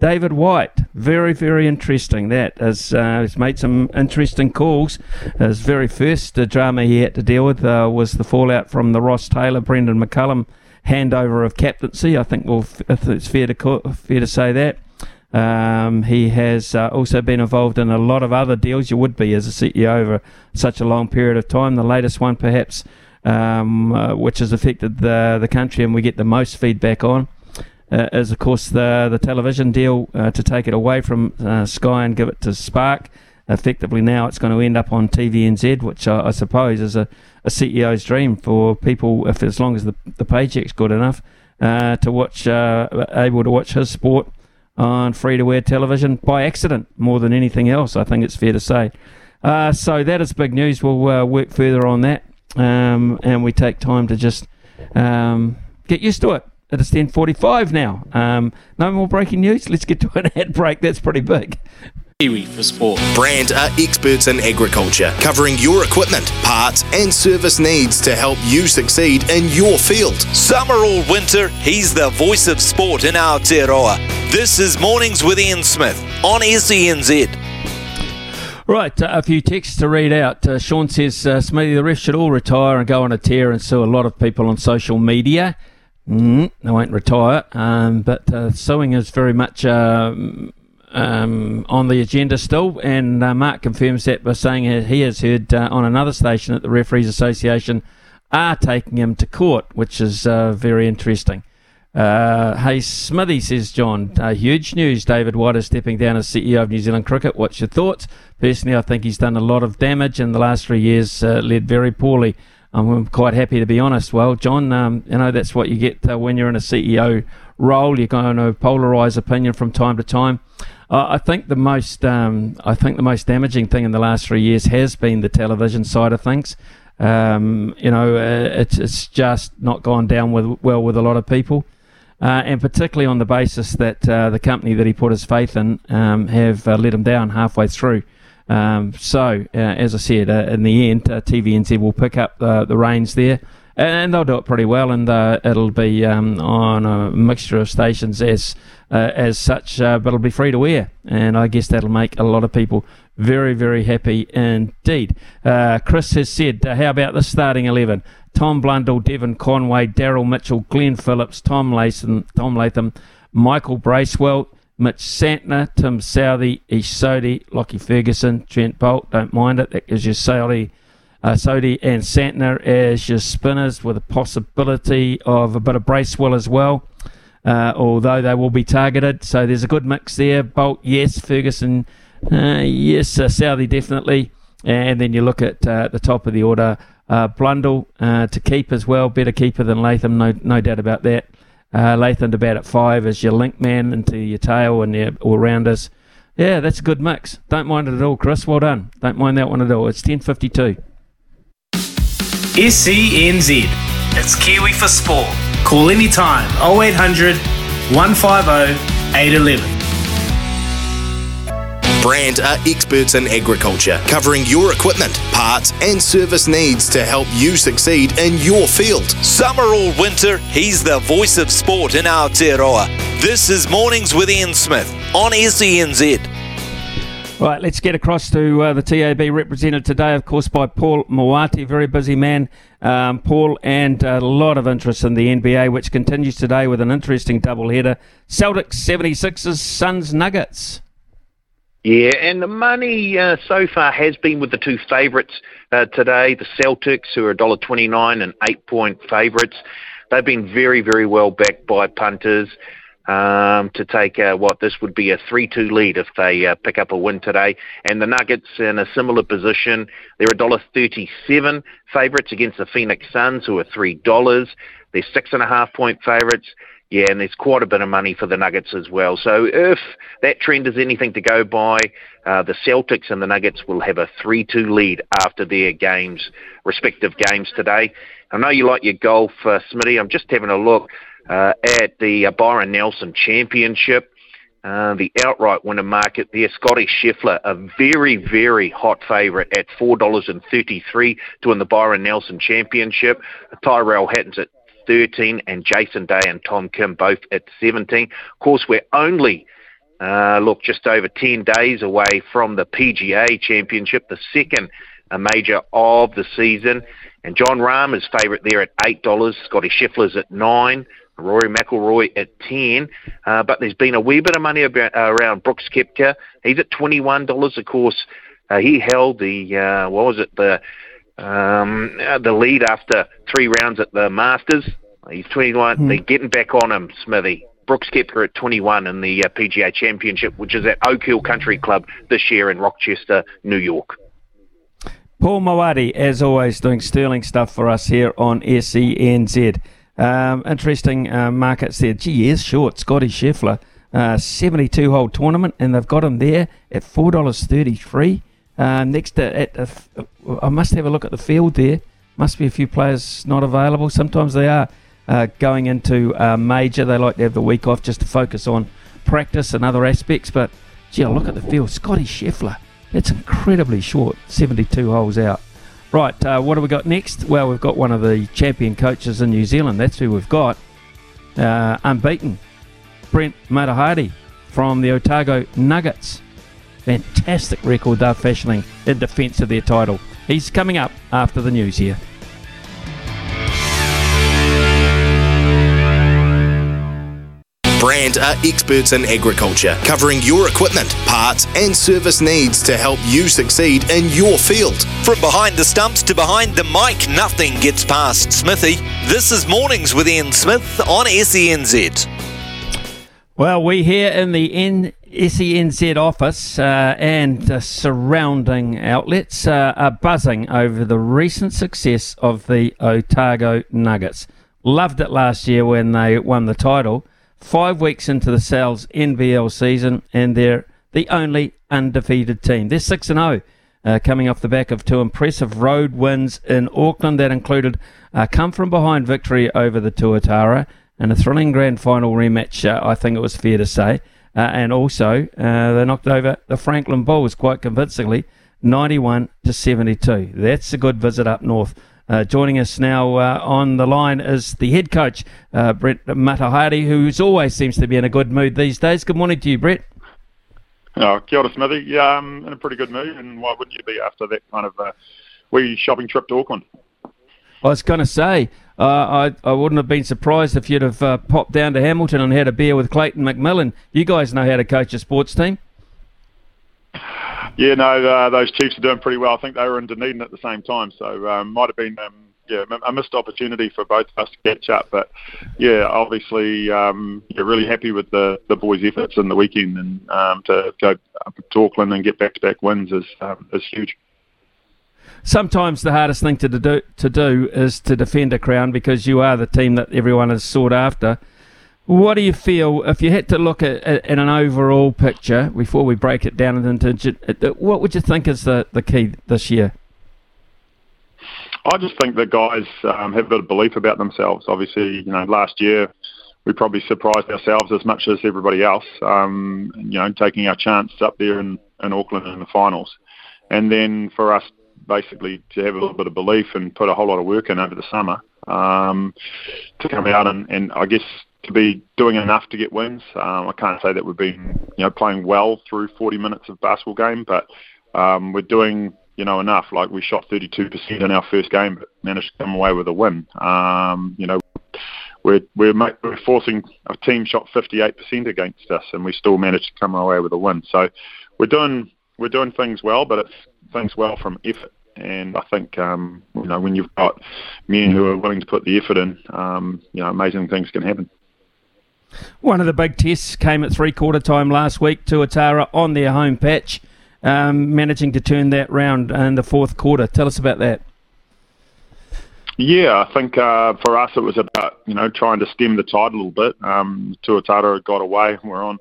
David White, very, very interesting. That has uh, he's made some interesting calls. His very first uh, drama he had to deal with uh, was the fallout from the Ross Taylor, Brendon McCullum handover of captaincy. I think we'll, it's fair to call, fair to say that. Um, he has uh, also been involved in a lot of other deals. You would be as a CEO over such a long period of time. The latest one, perhaps, um, uh, which has affected the the country, and we get the most feedback on uh, is, of course, the the television deal uh, to take it away from uh, Sky and give it to Spark. Effectively, now it's going to end up on TVNZ, which I, I suppose is a, a CEO's dream for people, if as long as the the paycheck's good enough, uh, to watch uh, able to watch his sport on free to air television by accident more than anything else. I think it's fair to say. Uh, so that is big news. We'll work further on that, um, and we take time to just um, get used to it. It is 10.45 now. Um, no more breaking news. Let's get to an ad break. That's pretty big. Kiwi for Sport. Brand are experts in agriculture, covering your equipment, parts, and service needs to help you succeed in your field. Summer or winter, he's the voice of sport in Aotearoa. This is Mornings with Ian Smith on SENZ. Right, uh, a few texts to read out. Uh, Sean says, uh, Smithy, the refs should all retire and go on a tear and sue a lot of people on social media. Mm, they won't retire, um, but uh, suing is very much uh, um, on the agenda still. And uh, Mark confirms that by saying he has heard uh, on another station that the Referees Association are taking him to court, which is uh, very interesting. Uh, hey, Smithy, says John. huge news. David White is stepping down as CEO of New Zealand Cricket. What's your thoughts? Personally, I think he's done a lot of damage in the last three years, led very poorly. I'm quite happy to be honest. Well, John, um, you know that's what you get uh, when you're in a CEO role. You're going to polarise opinion from time to time. Uh, I think the most, um, I think the most damaging thing in the last three years has been the television side of things. Um, you know, uh, it's it's just not gone down with, well with a lot of people, uh, and particularly on the basis that uh, the company that he put his faith in um, have uh, let him down halfway through. Um, so, uh, as I said, uh, in the end, uh, TVNZ will pick up the reins there, and they'll do it pretty well, and uh, it'll be um, on a mixture of stations as uh, as such, uh, but it'll be free to air, and I guess that'll make a lot of people very, very happy indeed. Chris has said, "How about the starting eleven? Tom Blundell, Devon Conway, Daryl Mitchell, Glenn Phillips, Tom Latham, Tom Latham, Michael Bracewell." Mitch Santner, Tim Southee, Ish Sodhi, Lockie Ferguson, Trent Boult. Don't mind it. That gives you Southee, uh, Sodhi and Santner as your spinners with a possibility of a bit of Bracewell as well. Uh, although they will be targeted. So there's a good mix there. Boult, yes. Ferguson, Uh, yes, uh, Southee definitely. And then you look at uh, the top of the order, uh, Blundell uh, to keep as well, better keeper than Latham, no no doubt about that. Uh, Latham bat at five as your link man into your tail and your all rounders. Yeah, that's a good mix. Don't mind it at all, Chris. Well done. Don't mind that one at all. It's ten fifty two. SENZ. It's Kiwi for Sport. Call anytime 0800 150 811. Brand are experts in agriculture, covering your equipment, parts, and service needs to help you succeed in your field. Summer or winter, he's the voice of sport in Aotearoa. This is Mornings with Ian Smith on SENZ. Right, let's get across to uh, the TAB represented today, of course, by Paul Maoate, very busy man, um, Paul, and a lot of interest in the NBA, which continues today with an interesting doubleheader. Celtics 76ers, Suns Nuggets. Yeah, and the money uh, so far has been with the two favourites uh, today, the Celtics, who are $1.29 and eight-point favourites. They've been very, very well backed by punters um, to take uh, what this would be a 3-2 lead if they uh, pick up a win today. And the Nuggets in a similar position. They're $1.37 favourites against the Phoenix Suns, who are $3. They're six and a half point favourites. Yeah, and there's quite a bit of money for the Nuggets as well. So if that trend is anything to go by, uh, the Celtics and the Nuggets will have a 3-2 lead after their games, respective games today. I know you like your golf, uh, Smithy. I'm just having a look uh, at the uh, Byron Nelson Championship. Uh, the outright winner market there, Scotty Scheffler, a very, very hot favourite at $4.33 to win the Byron Nelson Championship. Tyrrell Hatton's at 13 and Jason Day and Tom Kim both at 17. Of course, we're only uh, look just over 10 days away from the PGA Championship, the second uh, major of the season. And Jon Rahm is favourite there at $8. Scotty Scheffler's at 9 Rory McIlroy at 10. Uh, but there's been a wee bit of money about, uh, around Brooks Koepka. He's at $21. Of course, uh, he held the, uh, what was it, the um, uh, the lead after three rounds at the Masters. He's 21. Hmm. They're getting back on him, Smithy. Brooks Koepka at 21 in the uh, PGA Championship, which is at Oak Hill Country Club this year in Rochester, New York. Paul Maoate, as always, doing sterling stuff for us here on SENZ. Um, interesting uh, markets there. Gee, is short. Scotty Scheffler, uh, 72 hole tournament, and they've got him there at $4.33. Uh, next, to, at, uh, I must have a look at the field there. Must be a few players not available. Sometimes they are uh, going into uh, major. They like to have the week off just to focus on practice and other aspects. But gee, look at the field. Scotty Scheffler. It's incredibly short. 72 holes out. Right, uh, what have we got next? Well, we've got one of the champion coaches in New Zealand. That's who we've got. Uh, unbeaten. Brent Matehaere from the Otago Nuggets. Fantastic record they're fashioning in defence of their title. He's coming up after the news here. Brand are experts in agriculture, covering your equipment, parts, and service needs to help you succeed in your field. From behind the stumps to behind the mic, nothing gets past Smithy. This is Mornings with Ian Smith on SENZ. Well, we here in the N- SENZ office uh, and uh, surrounding outlets uh, are buzzing over the recent success of the Otago Nuggets. Loved it last year when they won the title. Five weeks into the Sal's NBL season, and they're the only undefeated team. They're 6 0, uh, coming off the back of two impressive road wins in Auckland that included a come from behind victory over the Tuatara and a thrilling grand final rematch, uh, I think it was fair to say. Uh, and also, uh, they knocked over the Franklin Bulls quite convincingly, 91 to 72. That's a good visit up north. Uh, joining us now uh, on the line is the head coach, uh, Brent Matehaere, who always seems to be in a good mood these days. Good morning to you, Brett. Oh, kia ora, Smithy. Yeah, I'm in a pretty good mood, and why wouldn't you be after that kind of uh, wee shopping trip to Auckland? I was going to say, uh, I, I wouldn't have been surprised if you'd have uh, popped down to Hamilton and had a beer with Clayton McMillan. You guys know how to coach a sports team. Yeah, no, uh, those Chiefs are doing pretty well. I think they were in Dunedin at the same time, so um, might have been um, yeah, a missed opportunity for both of us to catch up. But yeah, obviously, um, yeah, really happy with the the boys' efforts in the weekend, and um, to go up to Auckland and get back-to-back wins is um, is huge. Sometimes the hardest thing to do to do is to defend a crown because you are the team that everyone is sought after. What do you feel if you had to look at, at, an overall picture before we break it down into what would you think is the, the key this year? I just think the guys um, have a bit of belief about themselves. Obviously, you know, last year we probably surprised ourselves as much as everybody else. Um, you know, taking our chance up there in, in Auckland in the finals, and then for us basically to have a little bit of belief and put a whole lot of work in over the summer um, to come out and, and I guess to be doing enough to get wins. Um, I can't say that we've been you know playing well through 40 minutes of basketball game, but um, we're doing you know enough. Like we shot 32% in our first game, but managed to come away with a win. Um, you know. We're, we're, we're forcing a team shot 58% against us, and we still managed to come away with a win. So we're doing we're doing things well, but it's things well from effort. And I think um, you know when you've got men who are willing to put the effort in, um, you know, amazing things can happen. One of the big tests came at three quarter time last week. Tuatara on their home patch, um, managing to turn that round in the fourth quarter. Tell us about that. Yeah, I think uh, for us it was about you know trying to stem the tide a little bit. Um, Tuatara got away. We're on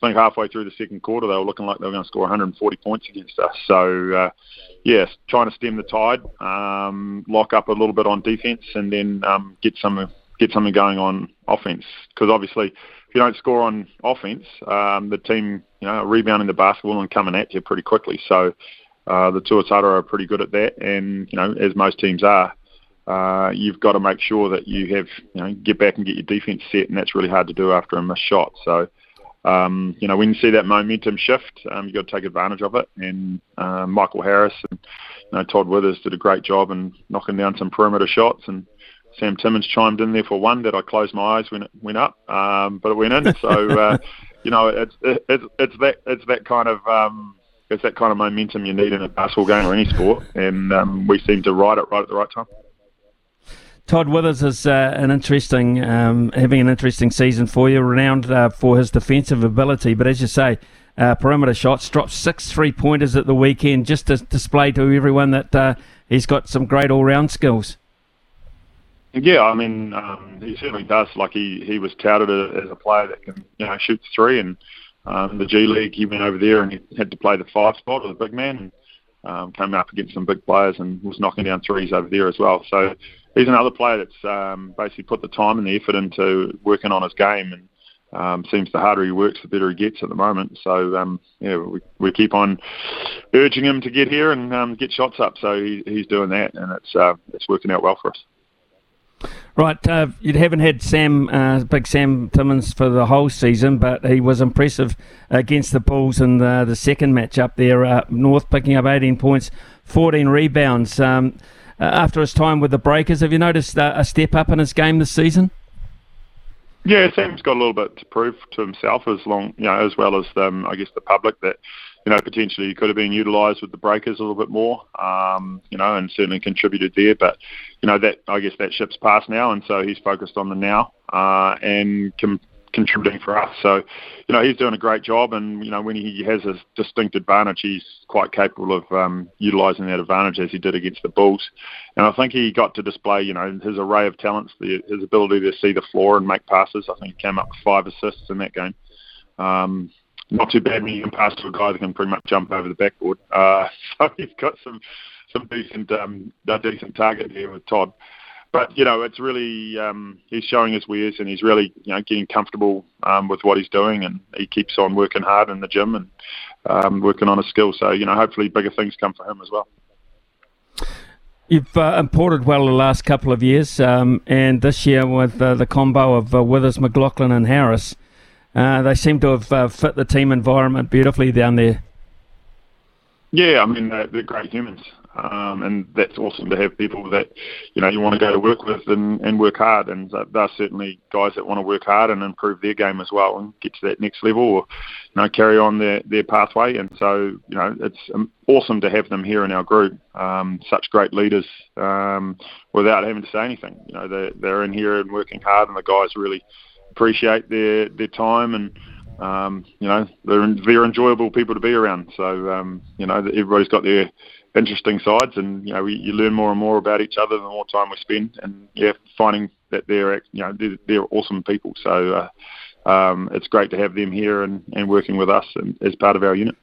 I think halfway through the second quarter, they were looking like they were going to score 140 points against us. So, uh, yes, trying to stem the tide, um, lock up a little bit on defence, and then um, get some get something going on offence. Because obviously, if you don't score on offence, um, the team, you know, rebounding the basketball and coming at you pretty quickly. So, uh, the Tuatara are pretty good at that, and you know, as most teams are. Uh, you've got to make sure that you have, you know, get back and get your defence set, and that's really hard to do after a missed shot. So, um, you know, when you see that momentum shift, um, you've got to take advantage of it. And uh, Michael Harris and you know, Todd Withers did a great job in knocking down some perimeter shots. And Sam Timmins chimed in there for one that I closed my eyes when it went up, um, but it went in. So, uh, you know, it's, it's it's that it's that kind of um, it's that kind of momentum you need in a basketball game or any sport, and um, we seem to ride it right at the right time. Todd Withers is uh, an interesting, um, having an interesting season for you, renowned uh, for his defensive ability. But as you say, uh, perimeter shots, dropped six three pointers at the weekend, just to display to everyone that uh, he's got some great all round skills. Yeah, I mean, um, he certainly does. Like he, he was touted as a player that can, you know, shoot three. And um, the G League, he went over there and he had to play the five spot with a big man. And, um, came up against some big players and was knocking down threes over there as well. So he's another player that's um, basically put the time and the effort into working on his game, and um, seems the harder he works, the better he gets at the moment. So um, yeah, we, we keep on urging him to get here and um, get shots up. So he, he's doing that, and it's uh, it's working out well for us. Right, uh, you haven't had Sam, uh, Big Sam Timmins for the whole season, but he was impressive against the Bulls in the, the second match up there uh, north, picking up 18 points, 14 rebounds. Um, uh, after his time with the Breakers. Have you noticed a step up in his game this season? Yeah, Sam's got a little bit to prove to himself as long, you know, as well as um, I guess the public that you know potentially he could have been utilised with the Breakers a little bit more, um, you know, and certainly contributed there. But you know that I guess that ship's passed now, and so he's focused on the now uh, and can contributing for us. So, you know, he's doing a great job, and you know, when he has a distinct advantage, he's quite capable of um, utilising that advantage as he did against the Bulls. And I think he got to display, you know, his array of talents, the, his ability to see the floor and make passes. I think he came up with five assists in that game. Um, not too bad when you can pass to a guy that can pretty much jump over the backboard. Uh, so he's got some some decent um, a decent target here with Todd but you know, it's really um, he's showing his wares and he's really you know getting comfortable um, with what he's doing, and he keeps on working hard in the gym and um, working on his skills. So you know, hopefully, bigger things come for him as well. You've uh, imported well the last couple of years, um, and this year with uh, the combo of uh, Withers, McLaughlin, and Harris, uh, they seem to have uh, fit the team environment beautifully down there. Yeah, I mean they're, they're great humans. Um, and that's awesome to have people that you know you want to go to work with and, and work hard. And they're certainly guys that want to work hard and improve their game as well and get to that next level, or you know carry on their their pathway. And so you know it's um, awesome to have them here in our group. Um, such great leaders um, without having to say anything. You know they're they're in here and working hard, and the guys really appreciate their their time and um, you know, they're they're enjoyable people to be around. So um, you know, everybody's got their interesting sides, and you know, we, you learn more and more about each other the more time we spend, and yeah, finding that they're you know they're, they're awesome people. So uh, um, it's great to have them here and, and working with us and, as part of our unit.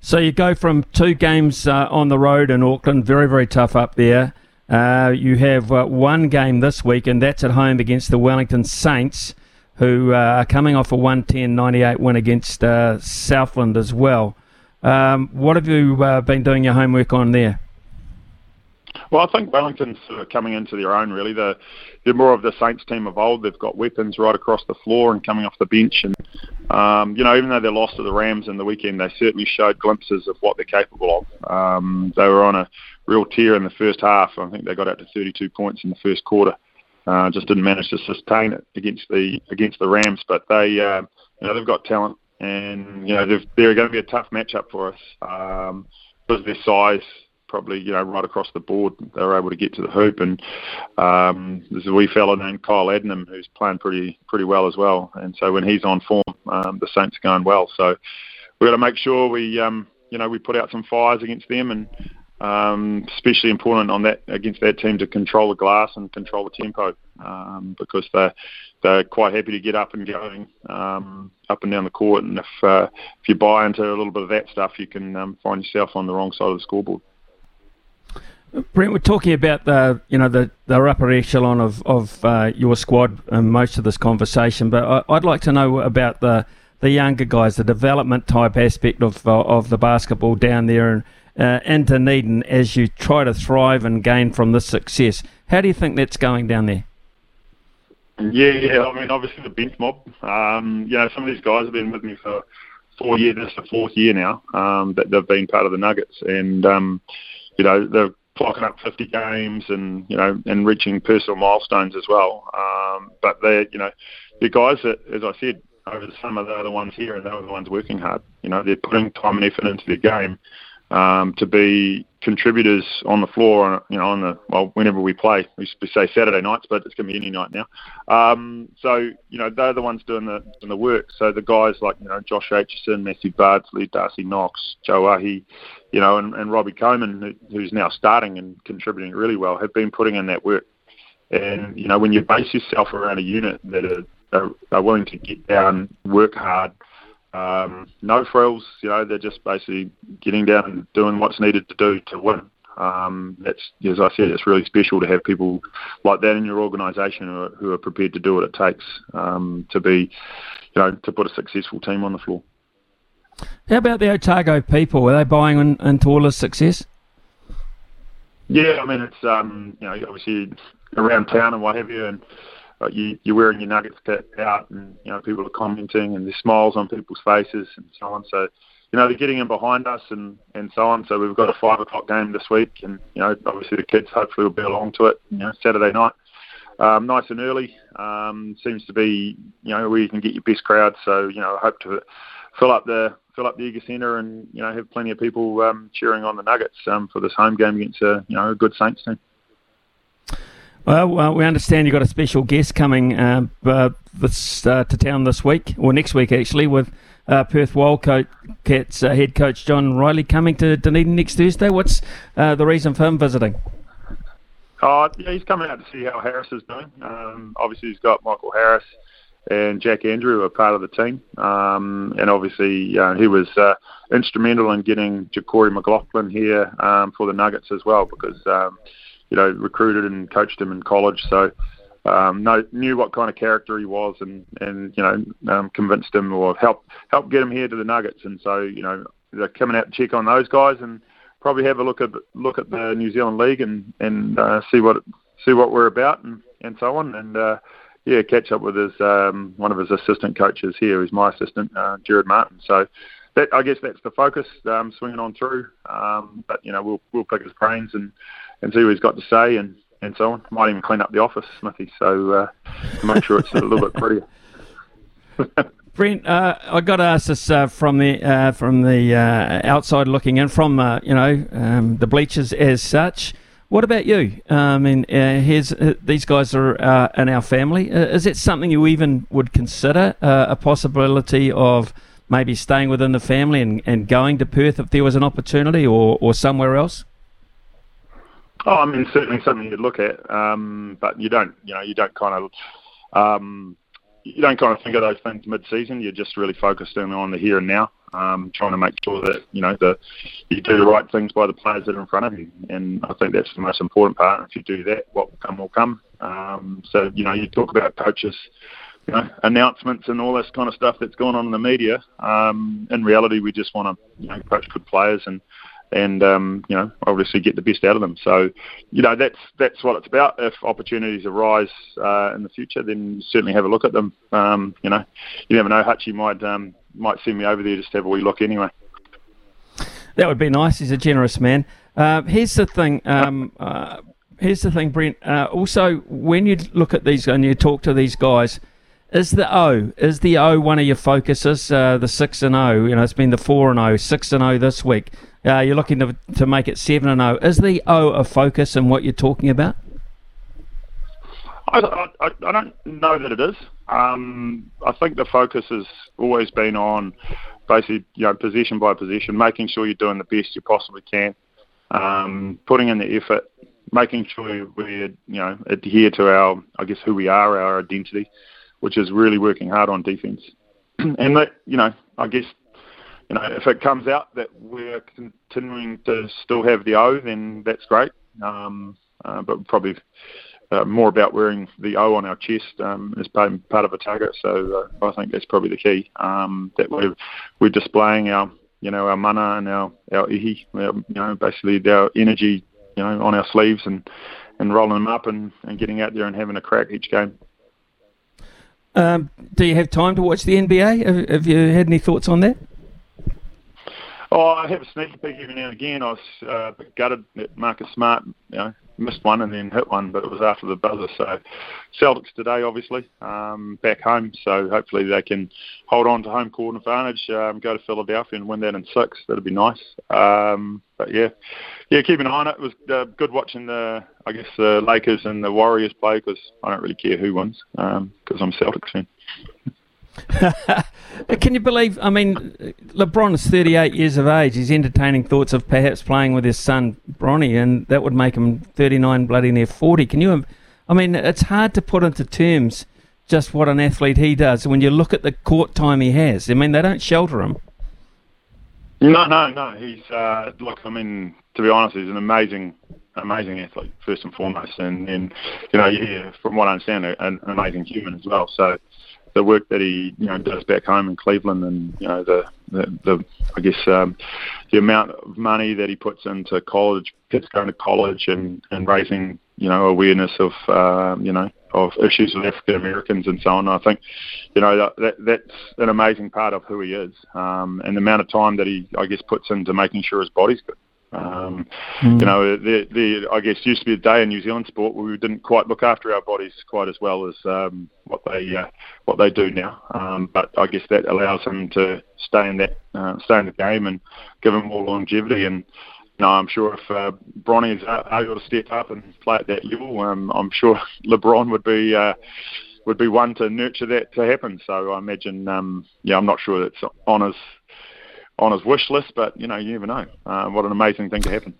So you go from two games uh, on the road in Auckland, very very tough up there. Uh, you have uh, one game this week, and that's at home against the Wellington Saints who uh, are coming off a 110-98 win against uh, Southland as well. Um, what have you uh, been doing your homework on there? Well, I think Wellington's sort of coming into their own. Really, they're, they're more of the Saints team of old. They've got weapons right across the floor and coming off the bench. And um, you know, even though they lost to the Rams in the weekend, they certainly showed glimpses of what they're capable of. Um, they were on a real tear in the first half. I think they got out to 32 points in the first quarter. Uh, just didn't manage to sustain it against the against the Rams, but they uh, you know they've got talent, and you know they're going to be a tough matchup for us um, because of their size. Probably you know right across the board, they were able to get to the hoop, and um, there's a wee fella named Kyle Adnam who's playing pretty pretty well as well. And so when he's on form, um, the Saints are going well. So we've got to make sure we um, you know we put out some fires against them and um, especially important on that against that team to control the glass and control the tempo um, because they're they're quite happy to get up and going um, up and down the court. And if uh, if you buy into a little bit of that stuff, you can um, find yourself on the wrong side of the scoreboard. Brent, we're talking about the you know the, the upper echelon of of uh, your squad in most of this conversation, but I, would like to know about the the younger guys, the development type aspect of uh, of the basketball down there, and uh, in Dunedin as you try to thrive and gain from this success. How do you think that's going down there? Yeah, yeah. I mean, obviously the bench mob. Um, you know, some of these guys have been with me for four years. This is the fourth year now um, that they've been part of the Nuggets, and um, you know they're clocking up 50 games and you know and reaching personal milestones as well. Um, but they're you know the guys that, as I said, over the summer they're the ones here and they're the ones working hard. You know, they're putting time and effort into their game um, to be contributors on the floor. You know, on the well, whenever we play, we say Saturday nights, but it's going to be any night now. Um, so you know, they're the ones doing the doing the work. So the guys like you know Josh Aitchison, Matthew Bardsley, Darcy Knox, Joe Ahi, you know, and, and Robbie Coleman, who, who's now starting and contributing really well, have been putting in that work. And you know, when you base yourself around a unit that are, are, are willing to get down, work hard, um, no frills, you know, they're just basically getting down and doing what's needed to do to win. Um, that's, as I said, it's really special to have people like that in your organisation who, who, are prepared to do what it takes um, to be, you know, to put a successful team on the floor. How about the Otago people? Are they buying in, into all this success? Yeah, I mean, it's um, you know, obviously around town and what have you, and uh, you, you're wearing your Nuggets kit out, and you know people are commenting, and there's smiles on people's faces, and so on. So, you know, they're getting in behind us, and and so on. So we've got a five o'clock game this week, and you know, obviously the kids hopefully will be along to it. You know, Saturday night, um, nice and early. Um, seems to be you know where you can get your best crowd. So you know, I hope to fill up the fill up the Edgar Centre and you know have plenty of people um, cheering on the Nuggets um, for this home game against a you know a good Saints team. Well, well, we understand you've got a special guest coming uh, uh, this, uh, to town this week, or next week actually, with uh, Perth Wildcats uh, head coach John Rillie coming to Dunedin next Thursday. What's uh, the reason for him visiting? Oh, yeah, he's coming out to see how Harris is doing. Um, obviously, he's got Michael Harris and Jack Andrew are part of the team, um, and obviously he was instrumental in getting Ja'Cory McLaughlin here um, for the Nuggets as well because. You know, recruited and coached him in college. So, um, know, knew what kind of character he was, and and you know, um, convinced him or helped help get him here to the Nuggets. And so, you know, they're coming out to check on those guys and probably have a look at look at the New Zealand League and and uh, see what see what we're about and and so on. And uh, yeah, catch up with his um, one of his assistant coaches here, who's my assistant, uh, Jared Martin. So that I guess that's the focus, um, swinging on through. Um, but you know, we'll we'll pick his brains and and see what he's got to say and and so on. Might even clean up the office, Smithy, so uh, make sure it's a little bit prettier. Brent, uh, I got to ask this uh, from the uh, from the uh, outside looking in, from uh, you know um, the bleachers as such. What about you? I mean, uh, these guys are in our family. is it something you even would consider a possibility of maybe staying within the family and, and going to Perth if there was an opportunity, or, or somewhere else? Oh, I mean, certainly something you'd look at, um, but you don't, you know, you don't kind of, um, you don't kind of think of those things mid-season. You're just really focused in on the here and now, um, trying to make sure that you know the you do the right things by the players that are in front of you, and I think that's the most important part. If you do that, what will come will come. Um, so you know, you talk about coaches. You know, announcements and all this kind of stuff that's going on in the media. Um, in reality, we just want to you know, coach good players and and um, you know obviously get the best out of them. So you know that's that's what it's about. If opportunities arise uh, in the future, then certainly have a look at them. Um, you know, you never know. Hutchie might um, might send me over there just to have a wee look anyway. That would be nice. He's a generous man. Uh, here's the thing. Um, uh, here's the thing, Brent. Uh, also, when you look at these and you talk to these guys. Is the O is the O one of your focuses? Uh, the six and O, you know, it's been the four and O, six and O this week. Uh, you're looking to, to make it 7 and O. Is the O a focus in what you're talking about? I, I, I don't know that it is. Um, I think the focus has always been on basically, you know, position by position, making sure you're doing the best you possibly can, um, putting in the effort, making sure we, you know, adhere to our, I guess, who we are, our identity, which is really working hard on defence. and that, you know, I guess you know, if it comes out that we're continuing to still have the O, then that's great. Um, uh, but probably uh, more about wearing the O on our chest um, as part, of a target. So uh, I think that's probably the key. Um, that we're we're displaying our you know our mana and our our ihi, our, you know basically our energy you know on our sleeves and and rolling them up and, and getting out there and having a crack each game. Um, do you have time to watch the NBA? Have, have you had any thoughts on that? Oh, I have a sneaky peek every now and again. I was uh, gutted that Marcus Smart, you know, missed one and then hit one, but it was after the buzzer. So Celtics today, obviously, um, back home. So hopefully they can hold on to home court advantage, um, go to Philadelphia and win that in six. That'd be nice. Um, but yeah, yeah, keep an eye on it. It was uh, good watching the, I guess, the Lakers and the Warriors play because I don't really care who wins because um, I'm a Celtics fan. Can you believe? I mean, LeBron is 38 years of age. He's entertaining thoughts of perhaps playing with his son Bronny, and that would make him 39, bloody near 40. Can you? I mean, it's hard to put into terms just what an athlete he does when you look at the court time he has. I mean, they don't shelter him. No, no, no. He's uh, look. I mean, to be honest, he's an amazing, amazing athlete first and foremost, and and you know, yeah, from what I understand, an amazing human as well. So the work that he you know does back home in Cleveland, and you know the the, the I guess um, the amount of money that he puts into college, kids going to college, and and raising you know awareness of um, you know of issues with African Americans and so on. I think you know that that's an amazing part of who he is, um, and the amount of time that he I guess puts into making sure his body's good. Um, mm. You know, the, the, I guess used to be a day in New Zealand sport where we didn't quite look after our bodies quite as well as um, what they uh, what they do now. Um, but I guess that allows them to stay in that uh, stay in the game and give them more longevity. And you know, I'm sure if uh, Bronny is able to step up and play at that level, um, I'm sure LeBron would be. Uh, would be one to nurture that to happen. So I imagine, um, yeah, I'm not sure it's on his on his wish list, but you know, you never know. Uh, what an amazing thing to happen.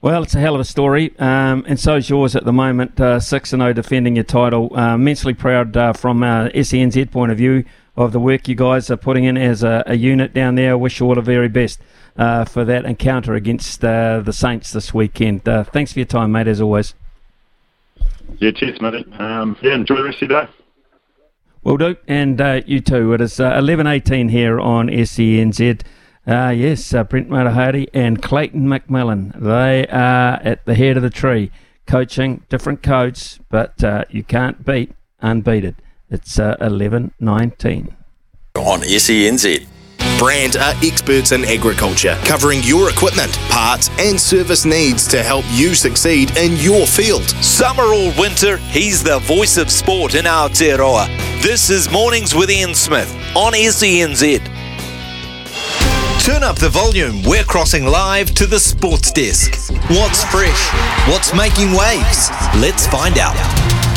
Well, it's a hell of a story, um, and so is yours at the moment. Uh, six and zero, oh defending your title. Uh, immensely proud uh, from a SENZ point of view of the work you guys are putting in as a, a unit down there. Wish you all the very best uh, for that encounter against uh, the Saints this weekend. thanks for your time, mate. As always. Yeah, cheers, mate. Um, yeah, enjoy the rest of your day. Will do. And uh, you too. It is uh, 11.18 here on SENZ. Uh, yes, uh, Brent Matehaere and Clayton McMillan. They are at the head of the tree, coaching different codes, but uh, you can't beat unbeaten. It's uh, 11.19. On SENZ. Brand are experts in agriculture, covering your equipment, parts, and service needs to help you succeed in your field. Summer or winter, he's the voice of sport in Aotearoa. This is Mornings with Ian Smith on SENZ. Turn up the volume. We're crossing live to the sports desk. What's fresh? What's making waves? Let's find out.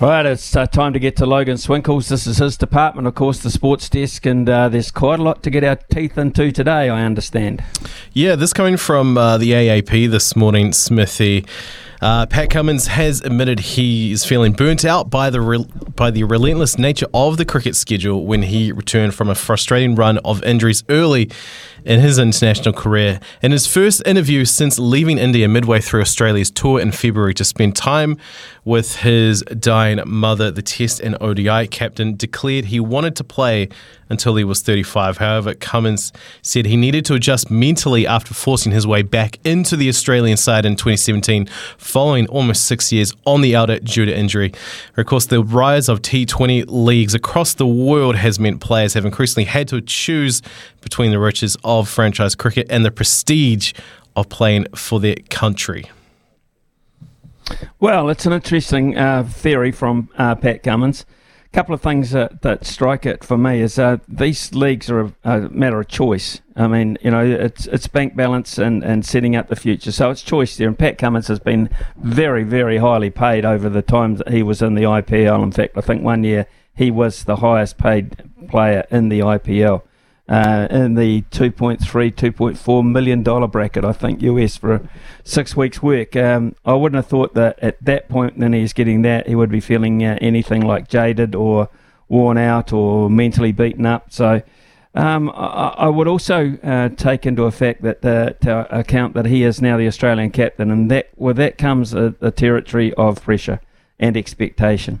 Right, it's uh, time to get to Logan Swinkles. This is his department, of course, the sports desk, and uh, there's quite a lot to get our teeth into today, I understand. Yeah, this coming from uh, the AAP this morning, Smithy. Uh, Pat Cummins has admitted he is feeling burnt out by the re- by the relentless nature of the cricket schedule when he returned from a frustrating run of injuries early in his international career. In his first interview since leaving India midway through Australia's tour in February to spend time with his dying mother, the Test and ODI captain declared he wanted to play until he was 35. However, Cummins said he needed to adjust mentally after forcing his way back into the Australian side in 2017, following almost six years on the outer due to injury. Of course, the rise of T20 leagues across the world has meant players have increasingly had to choose between the riches of franchise cricket and the prestige of playing for their country. Well, it's an interesting uh, theory from uh, Pat Cummins. A couple of things that, that strike it for me is uh, these leagues are a, a, matter of choice. I mean, you know, it's it's bank balance and, and setting up the future. So it's choice there. And Pat Cummins has been very, very highly paid over the time that he was in the IPL. In fact, I think one year he was the highest paid player in the IPL uh, in the 2.3, 2.4 million dollar bracket, I think US for six weeks' work. Um, I wouldn't have thought that at that point, when he's getting that, he would be feeling uh, anything like jaded or worn out or mentally beaten up. So. Um, I, I, would also uh, take into effect that uh, to account that he is now the Australian captain, and that with that comes a, a territory of pressure and expectation.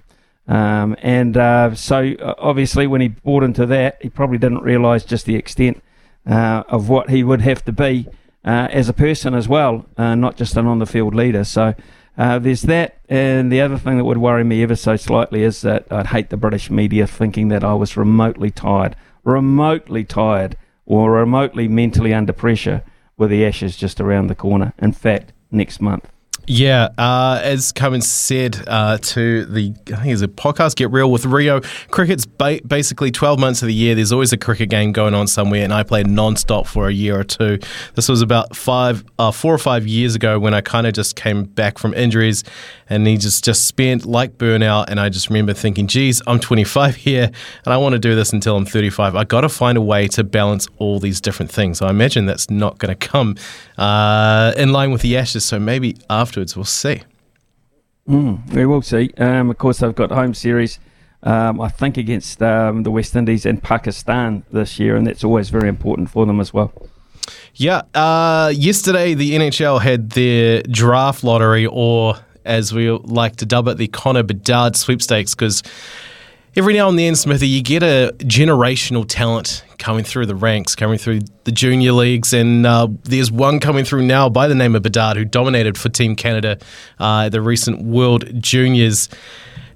Um, and uh, so, uh, obviously, when he bought into that, he probably didn't realise just the extent uh, of what he would have to be uh, as a person as well, uh, not just an on the field leader. So, uh, there's that. And the other thing that would worry me ever so slightly is that I'd hate the British media thinking that I was remotely tired, remotely tired, or remotely mentally under pressure with the Ashes just around the corner. In fact, next month. Yeah, uh, as Cummins said uh, to the, I think it's a podcast, Get Real with Rio, cricket's ba- basically 12 months of the year. There's always a cricket game going on somewhere, and I played non-stop for a year or two. This was about five, uh, four or five years ago when I kind of just came back from injuries, and he just, just spent like burnout. And I just remember thinking, geez, I'm 25 here, and I want to do this until I'm 35. I got to find a way to balance all these different things. So I imagine that's not going to come uh, in line with the Ashes, so maybe after afterwards. We'll see. Mm, we will see. Um, of course, they've got home series. Um, I think against um, the West Indies and Pakistan this year, and that's always very important for them as well. Yeah. Uh, yesterday, the NHL had their draft lottery, or as we like to dub it, the Connor Bedard sweepstakes, because every now and then, Smithy, you get a generational talent coming through the ranks, coming through the junior leagues, and uh, there's one coming through now by the name of Bedard who dominated for Team Canada uh, the recent World Juniors.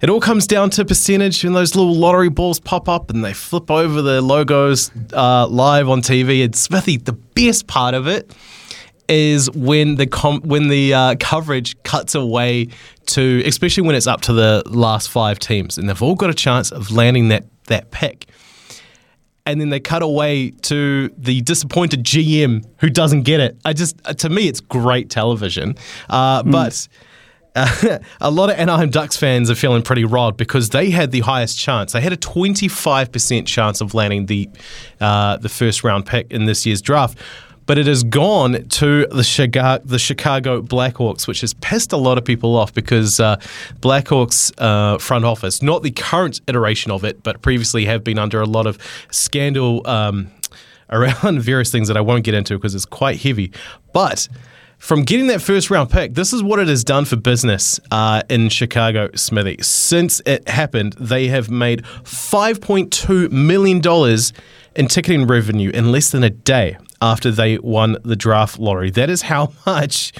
It all comes down to percentage, when those little lottery balls pop up and they flip over the logos uh, live on TV. And Smithy, the best part of it is when the com- when the uh, coverage cuts away to, especially when it's up to the last five teams, and they've all got a chance of landing that that pick. And then they cut away to the disappointed GM who doesn't get it. I just, to me, it's great television. Uh, mm. But uh, a lot of Anaheim Ducks fans are feeling pretty rod because they had the highest chance. They had a 25% chance of landing the uh, the first round pick in this year's draft but it has gone to the Chicago, the Chicago Blackhawks, which has pissed a lot of people off because uh, Blackhawks uh, front office, not the current iteration of it, but previously have been under a lot of scandal um, around various things that I won't get into because it's quite heavy. But from getting that first round pick, this is what it has done for business uh, in Chicago, Smithy. Since it happened, they have made $5.2 million in ticketing revenue in less than a day after they won the draft lottery. That is how much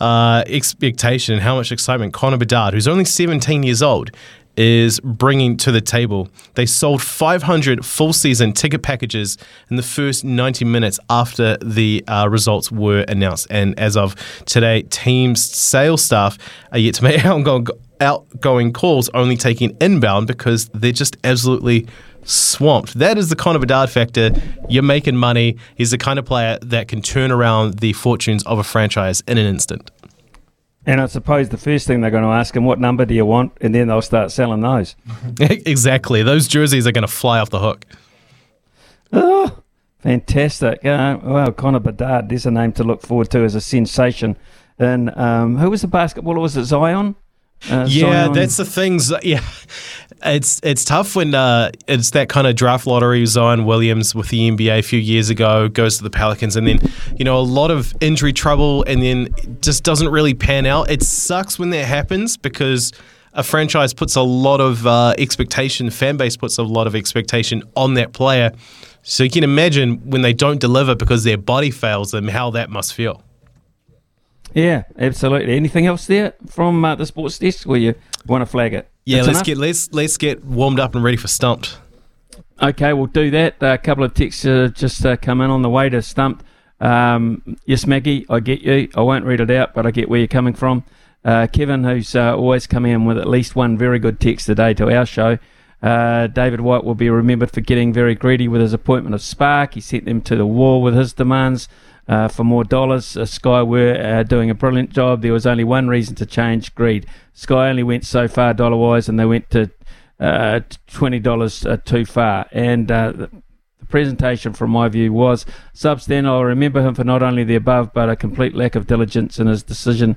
uh, expectation and how much excitement Connor Bedard, who's only 17 years old, is bringing to the table. They sold 500 full season ticket packages in the first 90 minutes after the uh, results were announced. And as of today, team's sales staff are yet to make outgoing, outgoing calls, only taking inbound because they're just absolutely swamped. That is the Connor Bedard factor. You're making money. He's the kind of player that can turn around the fortunes of a franchise in an instant. And I suppose the first thing they're going to ask him, what number do you want? And then they'll start selling those. exactly. Those jerseys are going to fly off the hook. Oh, fantastic. Uh, well, Connor Bedard, there's a name to look forward to as a sensation. And um, who was the basketballer? Was it Zion? Uh, yeah, that's the things. Yeah, it's it's tough when uh, it's that kind of draft lottery. Zion Williams with the NBA a few years ago goes to the Pelicans, and then you know a lot of injury trouble, and then just doesn't really pan out. It sucks when that happens because a franchise puts a lot of uh, expectation, fan base puts a lot of expectation on that player. So you can imagine when they don't deliver because their body fails them, how that must feel. Yeah, absolutely. Anything else there from uh, the sports desk where you want to flag it? Yeah, That's let's enough? get let's let's get warmed up and ready for stumped. Okay, we'll do that. a couple of texts uh, just uh, come in on the way to stumped. Um, yes, Maggie, I get you. I won't read it out, but I get where you're coming from. Uh, Kevin, who's uh, always coming in with at least one very good text today to our show. Uh, David White will be remembered for getting very greedy with his appointment of Spark. He sent them to the wall with his demands uh, for more dollars. Uh, Sky were uh, doing a brilliant job. There was only one reason to change greed. Sky only went so far dollar wise, and they went to uh, twenty dollars uh, too far. And uh, the presentation, from my view, was substandard. I'll remember him for not only the above, but a complete lack of diligence in his decision,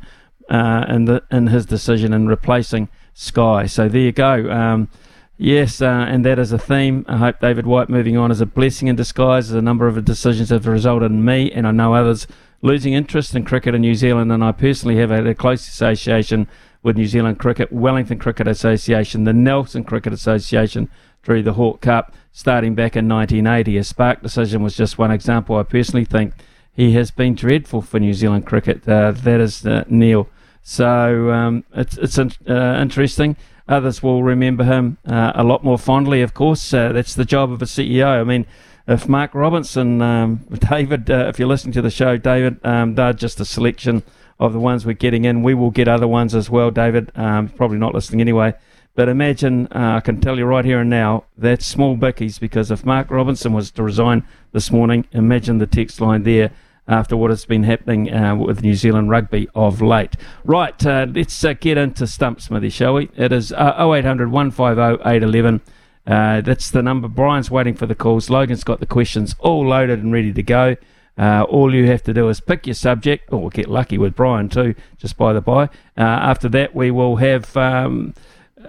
in the in his decision in replacing Sky. So there you go. Um, Yes, uh, and that is a theme. I hope David White moving on is a blessing in disguise. As a number of decisions have resulted in me, and I know others, losing interest in cricket in New Zealand. And I personally have had a close association with New Zealand Cricket, Wellington Cricket Association, the Nelson Cricket Association through the Hawke Cup, starting back in 1980. A Spark decision was just one example. I personally think he has been dreadful for New Zealand cricket. Uh, that is uh, Neil. So um, it's it's uh, interesting. Others will remember him uh, a lot more fondly, of course. Uh, that's the job of a CEO. I mean, if Mark Robinson, um, David, uh, if you're listening to the show, David, um, they're just a selection of the ones we're getting in. We will get other ones as well, David. Um, probably not listening anyway. But imagine, uh, I can tell you right here and now, that's small bickies because if Mark Robinson was to resign this morning, imagine the text line there after what has been happening uh, with New Zealand rugby of late. Right, uh, let's uh, get into Stump Smithy, shall we? It is uh, 0800 150 811. Uh, that's the number. Brian's waiting for the calls. Logan's got the questions all loaded and ready to go. Uh, all you have to do is pick your subject, or we'll get lucky with Brian too, just by the by. Uh, after that, we will have um,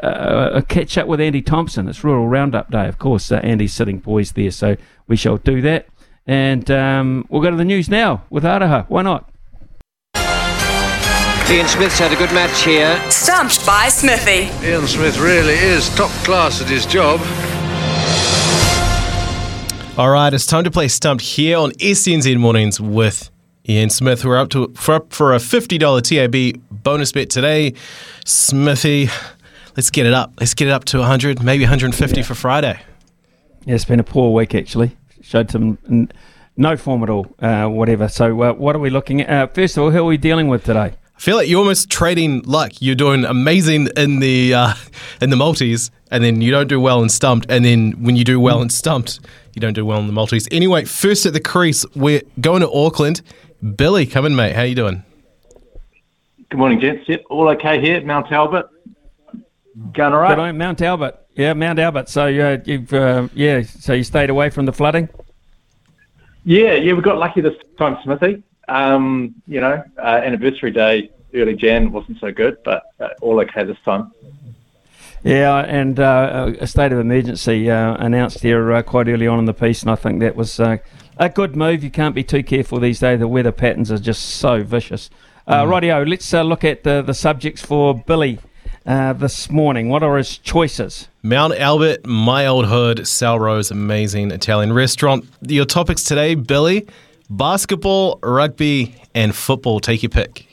a catch up with Andy Thompson. It's Rural Roundup Day, of course. Andy's sitting poised there, so we shall do that. And um, we'll go to the news now with Araha. Why not? Ian Smith's had a good match here. Stumped by Smithy. Ian Smith really is top class at his job. All right, it's time to play Stumped here on SENZ Mornings with Ian Smith. We're up to for, up for a $50 TAB bonus bet today. Smithy, let's get it up. Let's get it up to 100, maybe 150 yeah. for Friday. Yeah, it's been a poor week actually showed some no form at all, uh, whatever. So, uh, what are we looking at? Uh, first of all, who are we dealing with today? I feel like you're almost trading luck. You're doing amazing in the uh, in the multis, and then you don't do well in stumped, and then when you do well in stumped, you don't do well in the multis. Anyway, first at the crease, we're going to Auckland. Billy, come in, mate. How you doing? Good morning, gents. Yep, all okay here at Mount Albert. Going all right. Good on Mount Albert. Yeah, Mount Albert. So uh, you've uh, yeah, so you stayed away from the flooding. Yeah, yeah, we got lucky this time, Smithy. Um, you know, uh, anniversary day, early Jan wasn't so good, but uh, all okay this time. Yeah, and uh, a state of emergency uh, announced here quite early on in the piece, and I think that was a good move. You can't be too careful these days. The weather patterns are just so vicious. Uh, mm. Rightio, let's look at the, the subjects for Billy uh, this morning. What are his choices? Mount Albert, My Old Hood, Salrose, amazing Italian restaurant. Your topics today, Billy, basketball, rugby, and football. Take your pick.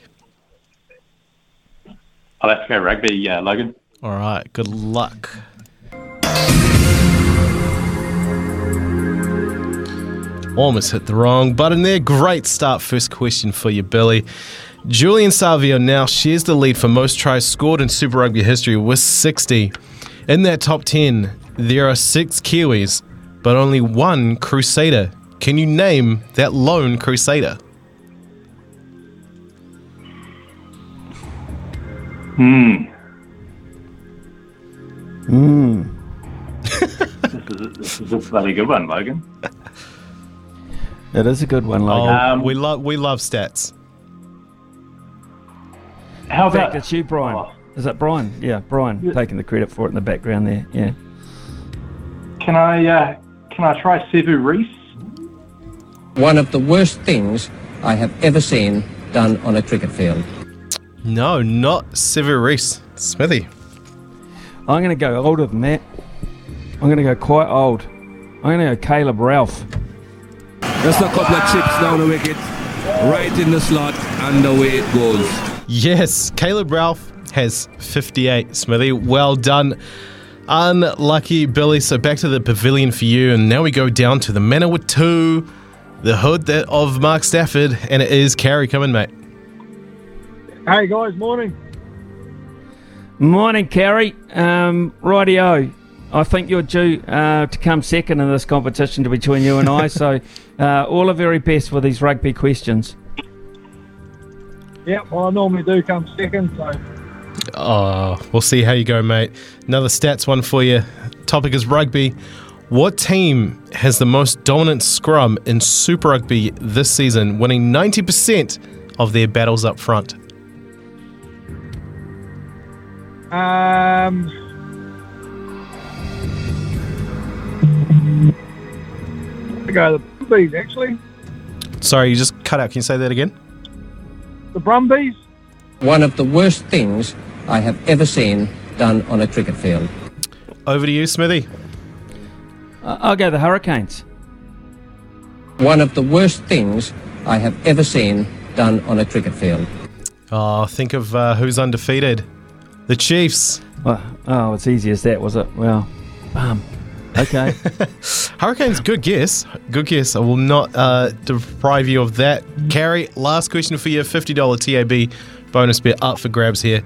I'll have to go rugby, uh, Logan. All right. Good luck. Almost hit the wrong button there. Great start. First question for you, Billy. Julian Savea now shares the lead for most tries scored in Super Rugby history with 60. In that top 10, there are six Kiwis, but only one Crusader. Can you name that lone Crusader? Hmm. Hmm. this, is a, this is a bloody good one, Logan. It is a good one, Oh, Logan. Um, we love we love stats. How In fact, about it's you, Brian? Is that Brian? Yeah, Brian taking the credit for it in the background there. Yeah. Can I uh, can I try Sevu Reece? One of the worst things I have ever seen done on a cricket field. No, not Sevu Reece. Smithy. I'm going to go older than that. I'm going to go quite old. I'm going to go Caleb Ralph. Just a couple of chips down the wicket, right in the slot, and away it goes. Yes, Caleb Ralph has 58. Smithy, well done. Unlucky Billy. So back to the pavilion for you, and now we go down to the Manawatu, the hood that of Mark Stafford, and it is Carrie coming, mate. Hey guys, morning. Morning, Carrie. Um, rightio. I think you're due uh, to come second in this competition between you and I. so, uh, all the very best with these rugby questions. Yeah, well I normally do come second, so Oh, we'll see how you go, mate. Another stats one for you. Topic is rugby. What team has the most dominant scrum in Super Rugby this season, winning 90% of their battles up front? um I go the Brumbies actually. Sorry, you just cut out. Can you say that again? The Brumbies? One of the worst things I have ever seen done on a cricket field. Over to you, Smithy. Uh, I'll go the Hurricanes. One of the worst things I have ever seen done on a cricket field. Oh, think of uh, who's undefeated. The Chiefs. Oh, oh, it's easy as that, was it? Well, um, okay. Hurricanes, good guess. Good guess. I will not uh, deprive you of that. Carrie, last question for you $50 TAB bonus bet up for grabs here.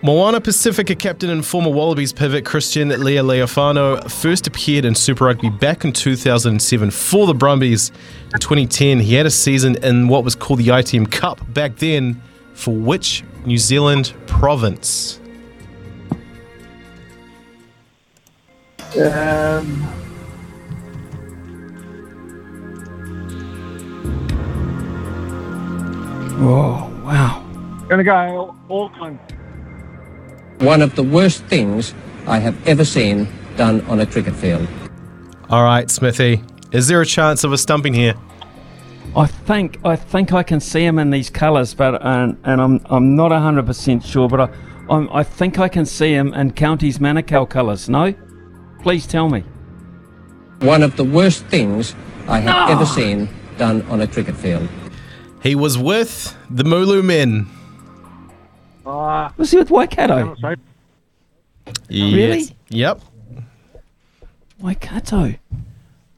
Moana Pacifica captain and former Wallabies pivot Christian Lealiifano first appeared in Super Rugby back in 2007 for the Brumbies. In 2010, he had a season in what was called the ITM Cup back then for which New Zealand province? Um Oh, wow. gonna go Auckland. One of the worst things I have ever seen done on a cricket field. All right, Smithy. Is there a chance of a stumping here? I think I think I can see him in these colours, but and, and I'm I'm not hundred percent sure, but I I'm, I think I can see him in Counties Manukau colours. No, please tell me. One of the worst things I have No! ever seen done on a cricket field. He was with the Mooloo men. Uh, Was he with Waikato? Really? Yes. Yep. Waikato.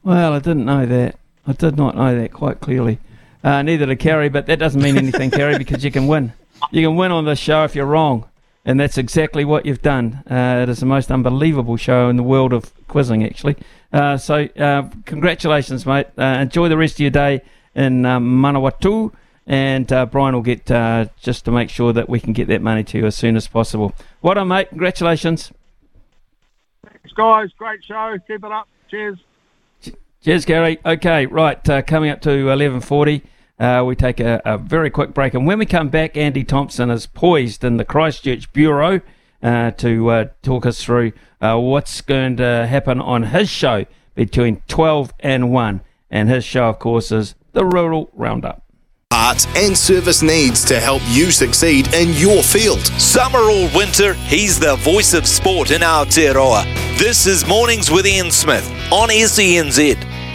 Well, I didn't know that. I did not know that quite clearly. Uh, neither did Kerry, but that doesn't mean anything, Kerry, because you can win. You can win on this show if you're wrong. And that's exactly what you've done. Uh, it is the most unbelievable show in the world of quizzing, actually. Uh, so, uh, congratulations, mate. Uh, enjoy the rest of your day in um, Manawatu. And uh, Brian will get uh, just to make sure that we can get that money to you as soon as possible. Well done, mate. Congratulations. Thanks guys, great show. Keep it up. Cheers. Cheers, Gary. Okay, right. Uh, coming up to 11:40, uh, we take a, a very quick break, and when we come back, Andy Thompson is poised in the Christchurch Bureau uh, to uh, talk us through uh, what's going to happen on his show between 12 and 1, and his show, of course, is the Rural Roundup. Parts and service needs to help you succeed in your field. Summer or winter, he's the voice of sport in Aotearoa. This is Mornings with Ian Smith on SENZ.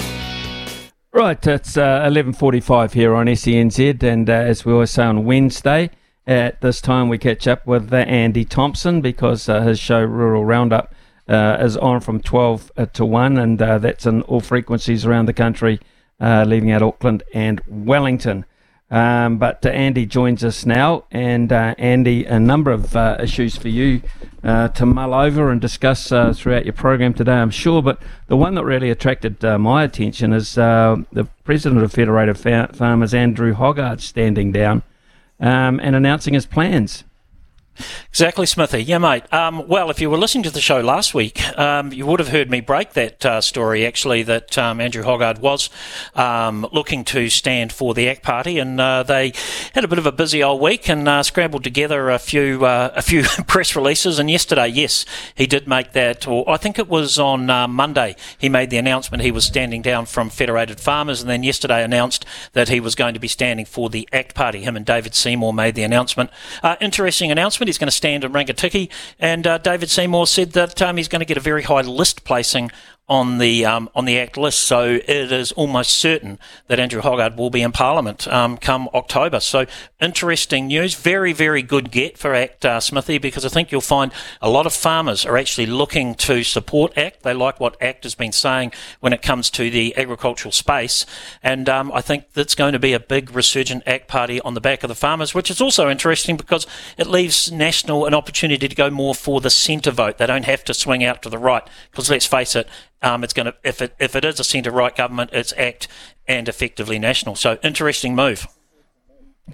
Right, it's uh, 11.45 here on SENZ, and uh, as we always say on Wednesday, At this time, we catch up with uh, Andy Thompson because uh, his show Rural Roundup uh, is on from 12 uh, to 1, and that's in all frequencies around the country, leaving out Auckland and Wellington. Um, but uh, Andy joins us now, and uh, Andy, a number of uh, issues for you uh, to mull over and discuss uh, throughout your program today, I'm sure. But the one that really attracted uh, my attention is the president of Federated Farmers, Andrew Hoggard, standing down um, and announcing his plans. Exactly, Smithy. Yeah, mate. Um, well, if you were listening to the show last week, um, you would have heard me break that uh, story, actually, that um, Andrew Hoggard was um, looking to stand for the ACT Party, and uh, they had a bit of a busy old week and uh, scrambled together a few uh, a few press releases. And yesterday, yes, he did make that, or I think it was on uh, Monday, he made the announcement he was standing down from Federated Farmers, and then yesterday announced that he was going to be standing for the ACT Party. Him and David Seymour made the announcement. Uh, interesting announcement He's going to stand in Rangitikei, and uh, David Seymour said that um, he's going to get a very high list placing on the um, on the Act list. So it is almost certain that Andrew Hoggard will be in Parliament um, come October. So interesting news. Very very good get for Act uh, Smithy because I think you'll find a lot of farmers are actually looking to support Act. They like what Act has been saying when it comes to the agricultural space, and um, I think that's going to be a big resurgent Act party on the back of the farmers, which is also interesting because it leaves National an opportunity to go more for the centre vote. They don't have to swing out to the right because let's face it um, it's going to if it if it is a centre right government, it's ACT and effectively national. So interesting move.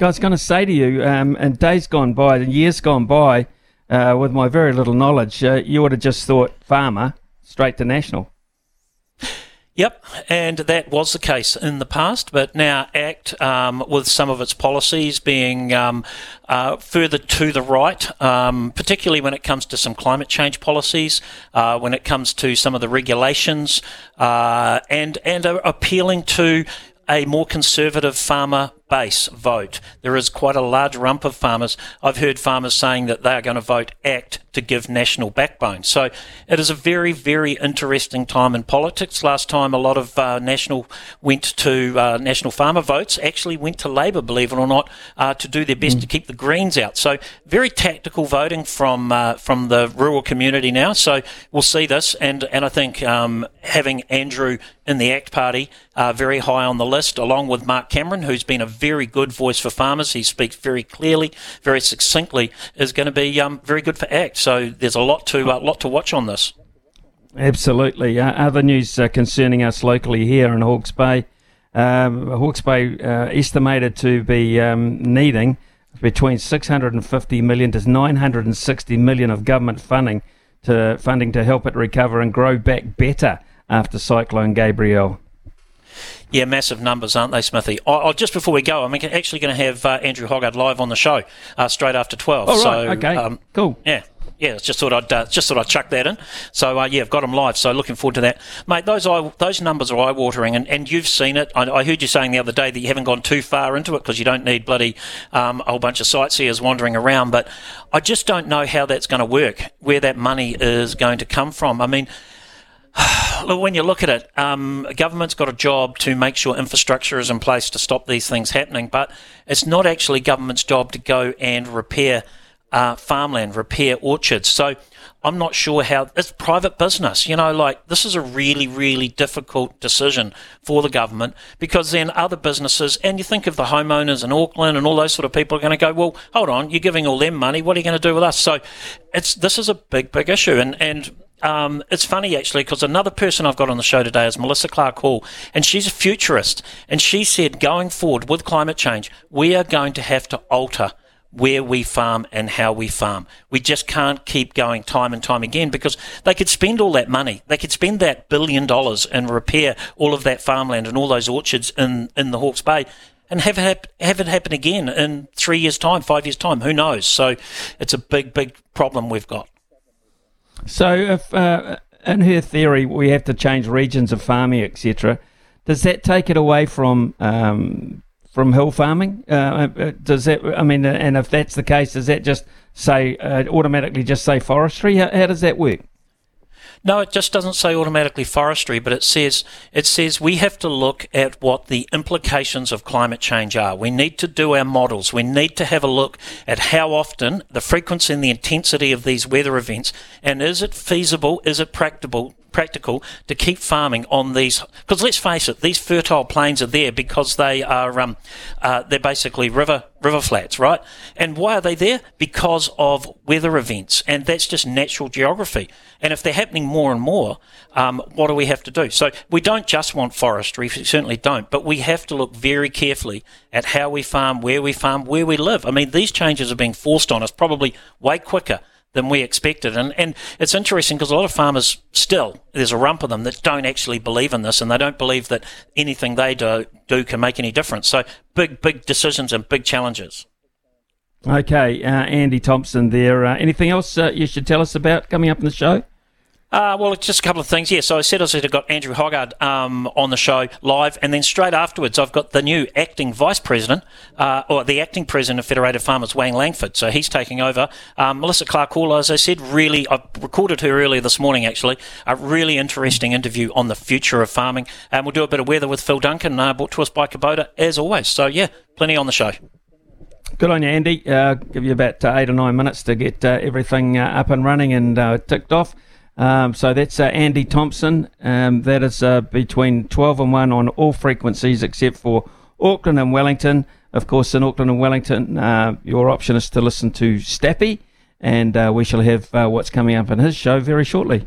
I was going to say to you, um, in days gone by, and years gone by, uh, with my very little knowledge, uh, you would have just thought farmer straight to national. Yep, and that was the case in the past, but now ACT, um, with some of its policies being um, uh, further to the right, um, particularly when it comes to some climate change policies, uh, when it comes to some of the regulations, uh, and and appealing to a more conservative farmer base vote. There is quite a large rump of farmers. I've heard farmers saying that they are going to vote ACT to give national backbone. So it is a very, very interesting time in politics. Last time, a lot of uh, national went to uh, national farmer votes, actually went to Labor, believe it or not, uh, to do their best mm. to keep the Greens out. So very tactical voting from uh, from the rural community now. So we'll see this, and and I think um, having Andrew in the ACT Party uh, very high on the list, along with Mark Cameron, who's been a very good voice for farmers. He speaks very clearly, very succinctly. Is going to be um, very good for ACT. So there's a lot to uh, lot to watch on this. Absolutely. Uh, other news uh, concerning us locally here in Hawke's Bay. Um, Hawke's Bay uh, estimated to be um, needing between 650 million to 960 million of government funding to funding to help it recover and grow back better after Cyclone Gabrielle. Yeah, massive numbers, aren't they, Smithy? Oh, oh, just before we go, I'm actually going to have uh, Andrew Hoggard live on the show uh, straight after 12. Oh, right. So, okay. Um, cool. Yeah. Yeah, just thought I'd uh, just thought I'd chuck that in. So uh, yeah, I've got him live. So looking forward to that, mate. Those eye, those numbers are eye watering, and, and you've seen it. I, I, heard you saying the other day that you haven't gone too far into it because you don't need bloody um, a whole bunch of sightseers wandering around. But I just don't know how that's going to work. Where that money is going to come from. I mean, Look, when you look at it, um, government's got a job to make sure infrastructure is in place to stop these things happening, but it's not actually government's job to go and repair uh, farmland, repair orchards. So I'm not sure how it's private business. You know, like this is a really, really difficult decision for the government because then other businesses, and you think of the homeowners in Auckland and all those sort of people are going to go, well, hold on, you're giving all them money. What are you going to do with us? So it's this is a big, big issue, and and um, it's funny actually because another person I've got on the show today is Melissa Clark Hall, and she's a futurist. And she said, going forward with climate change, we are going to have to alter where we farm and how we farm. We just can't keep going time and time again because they could spend all that money. They could spend that billion dollars and repair all of that farmland and all those orchards in, in the Hawke's Bay and have it, hap- have it happen again in three years' time, five years' time. Who knows? So it's a big, big problem we've got. So, if uh, in her theory we have to change regions of farming, etc., does that take it away from um, from hill farming? Uh, uh, does that? I mean, and if that's the case, does that just say uh, automatically just say forestry? How, how does that work? No, it just doesn't say automatically forestry, but it says it says we have to look at what the implications of climate change are. We need to do our models. We need to have a look at how often, the frequency and the intensity of these weather events, and is it feasible, is it practicable practical to keep farming on these because let's face it these fertile plains are there because they are um, uh, they're basically river river flats right? And why are they there? Because of weather events and that's just natural geography. And if they're happening more and more um, what do we have to do? So we don't just want forestry we certainly don't but we have to look very carefully at how we farm where we farm where we live. I mean these changes are being forced on us probably way quicker than we expected. And, and it's interesting because a lot of farmers still, there's a rump of them that don't actually believe in this and they don't believe that anything they do, do can make any difference. So big, big decisions and big challenges. Okay, uh, Andy Thompson there. Uh, anything else uh, you should tell us about coming up in the show? Uh, well, just a couple of things. Yeah, so I said I said I got Andrew Hoggard um, on the show live, and then straight afterwards, I've got the new acting vice president, uh, or the acting president of Federated Farmers, Wayne Langford. So he's taking over. Um, Melissa Clark Hall, as I said, really, I recorded her earlier this morning, actually. A really interesting interview on the future of farming. And we'll do a bit of weather with Phil Duncan, uh, brought to us by Kubota, as always. So, yeah, plenty on the show. Good on you, Andy. Uh, give you about uh, eight or nine minutes to get uh, everything up and running and ticked off. Um, so that's uh, Andy Thompson. Um, that is uh, between 12 and 1 on all frequencies except for Auckland and Wellington. Of course, in Auckland and Wellington, uh, your option is to listen to Stappy, and uh, we shall have uh, what's coming up in his show very shortly.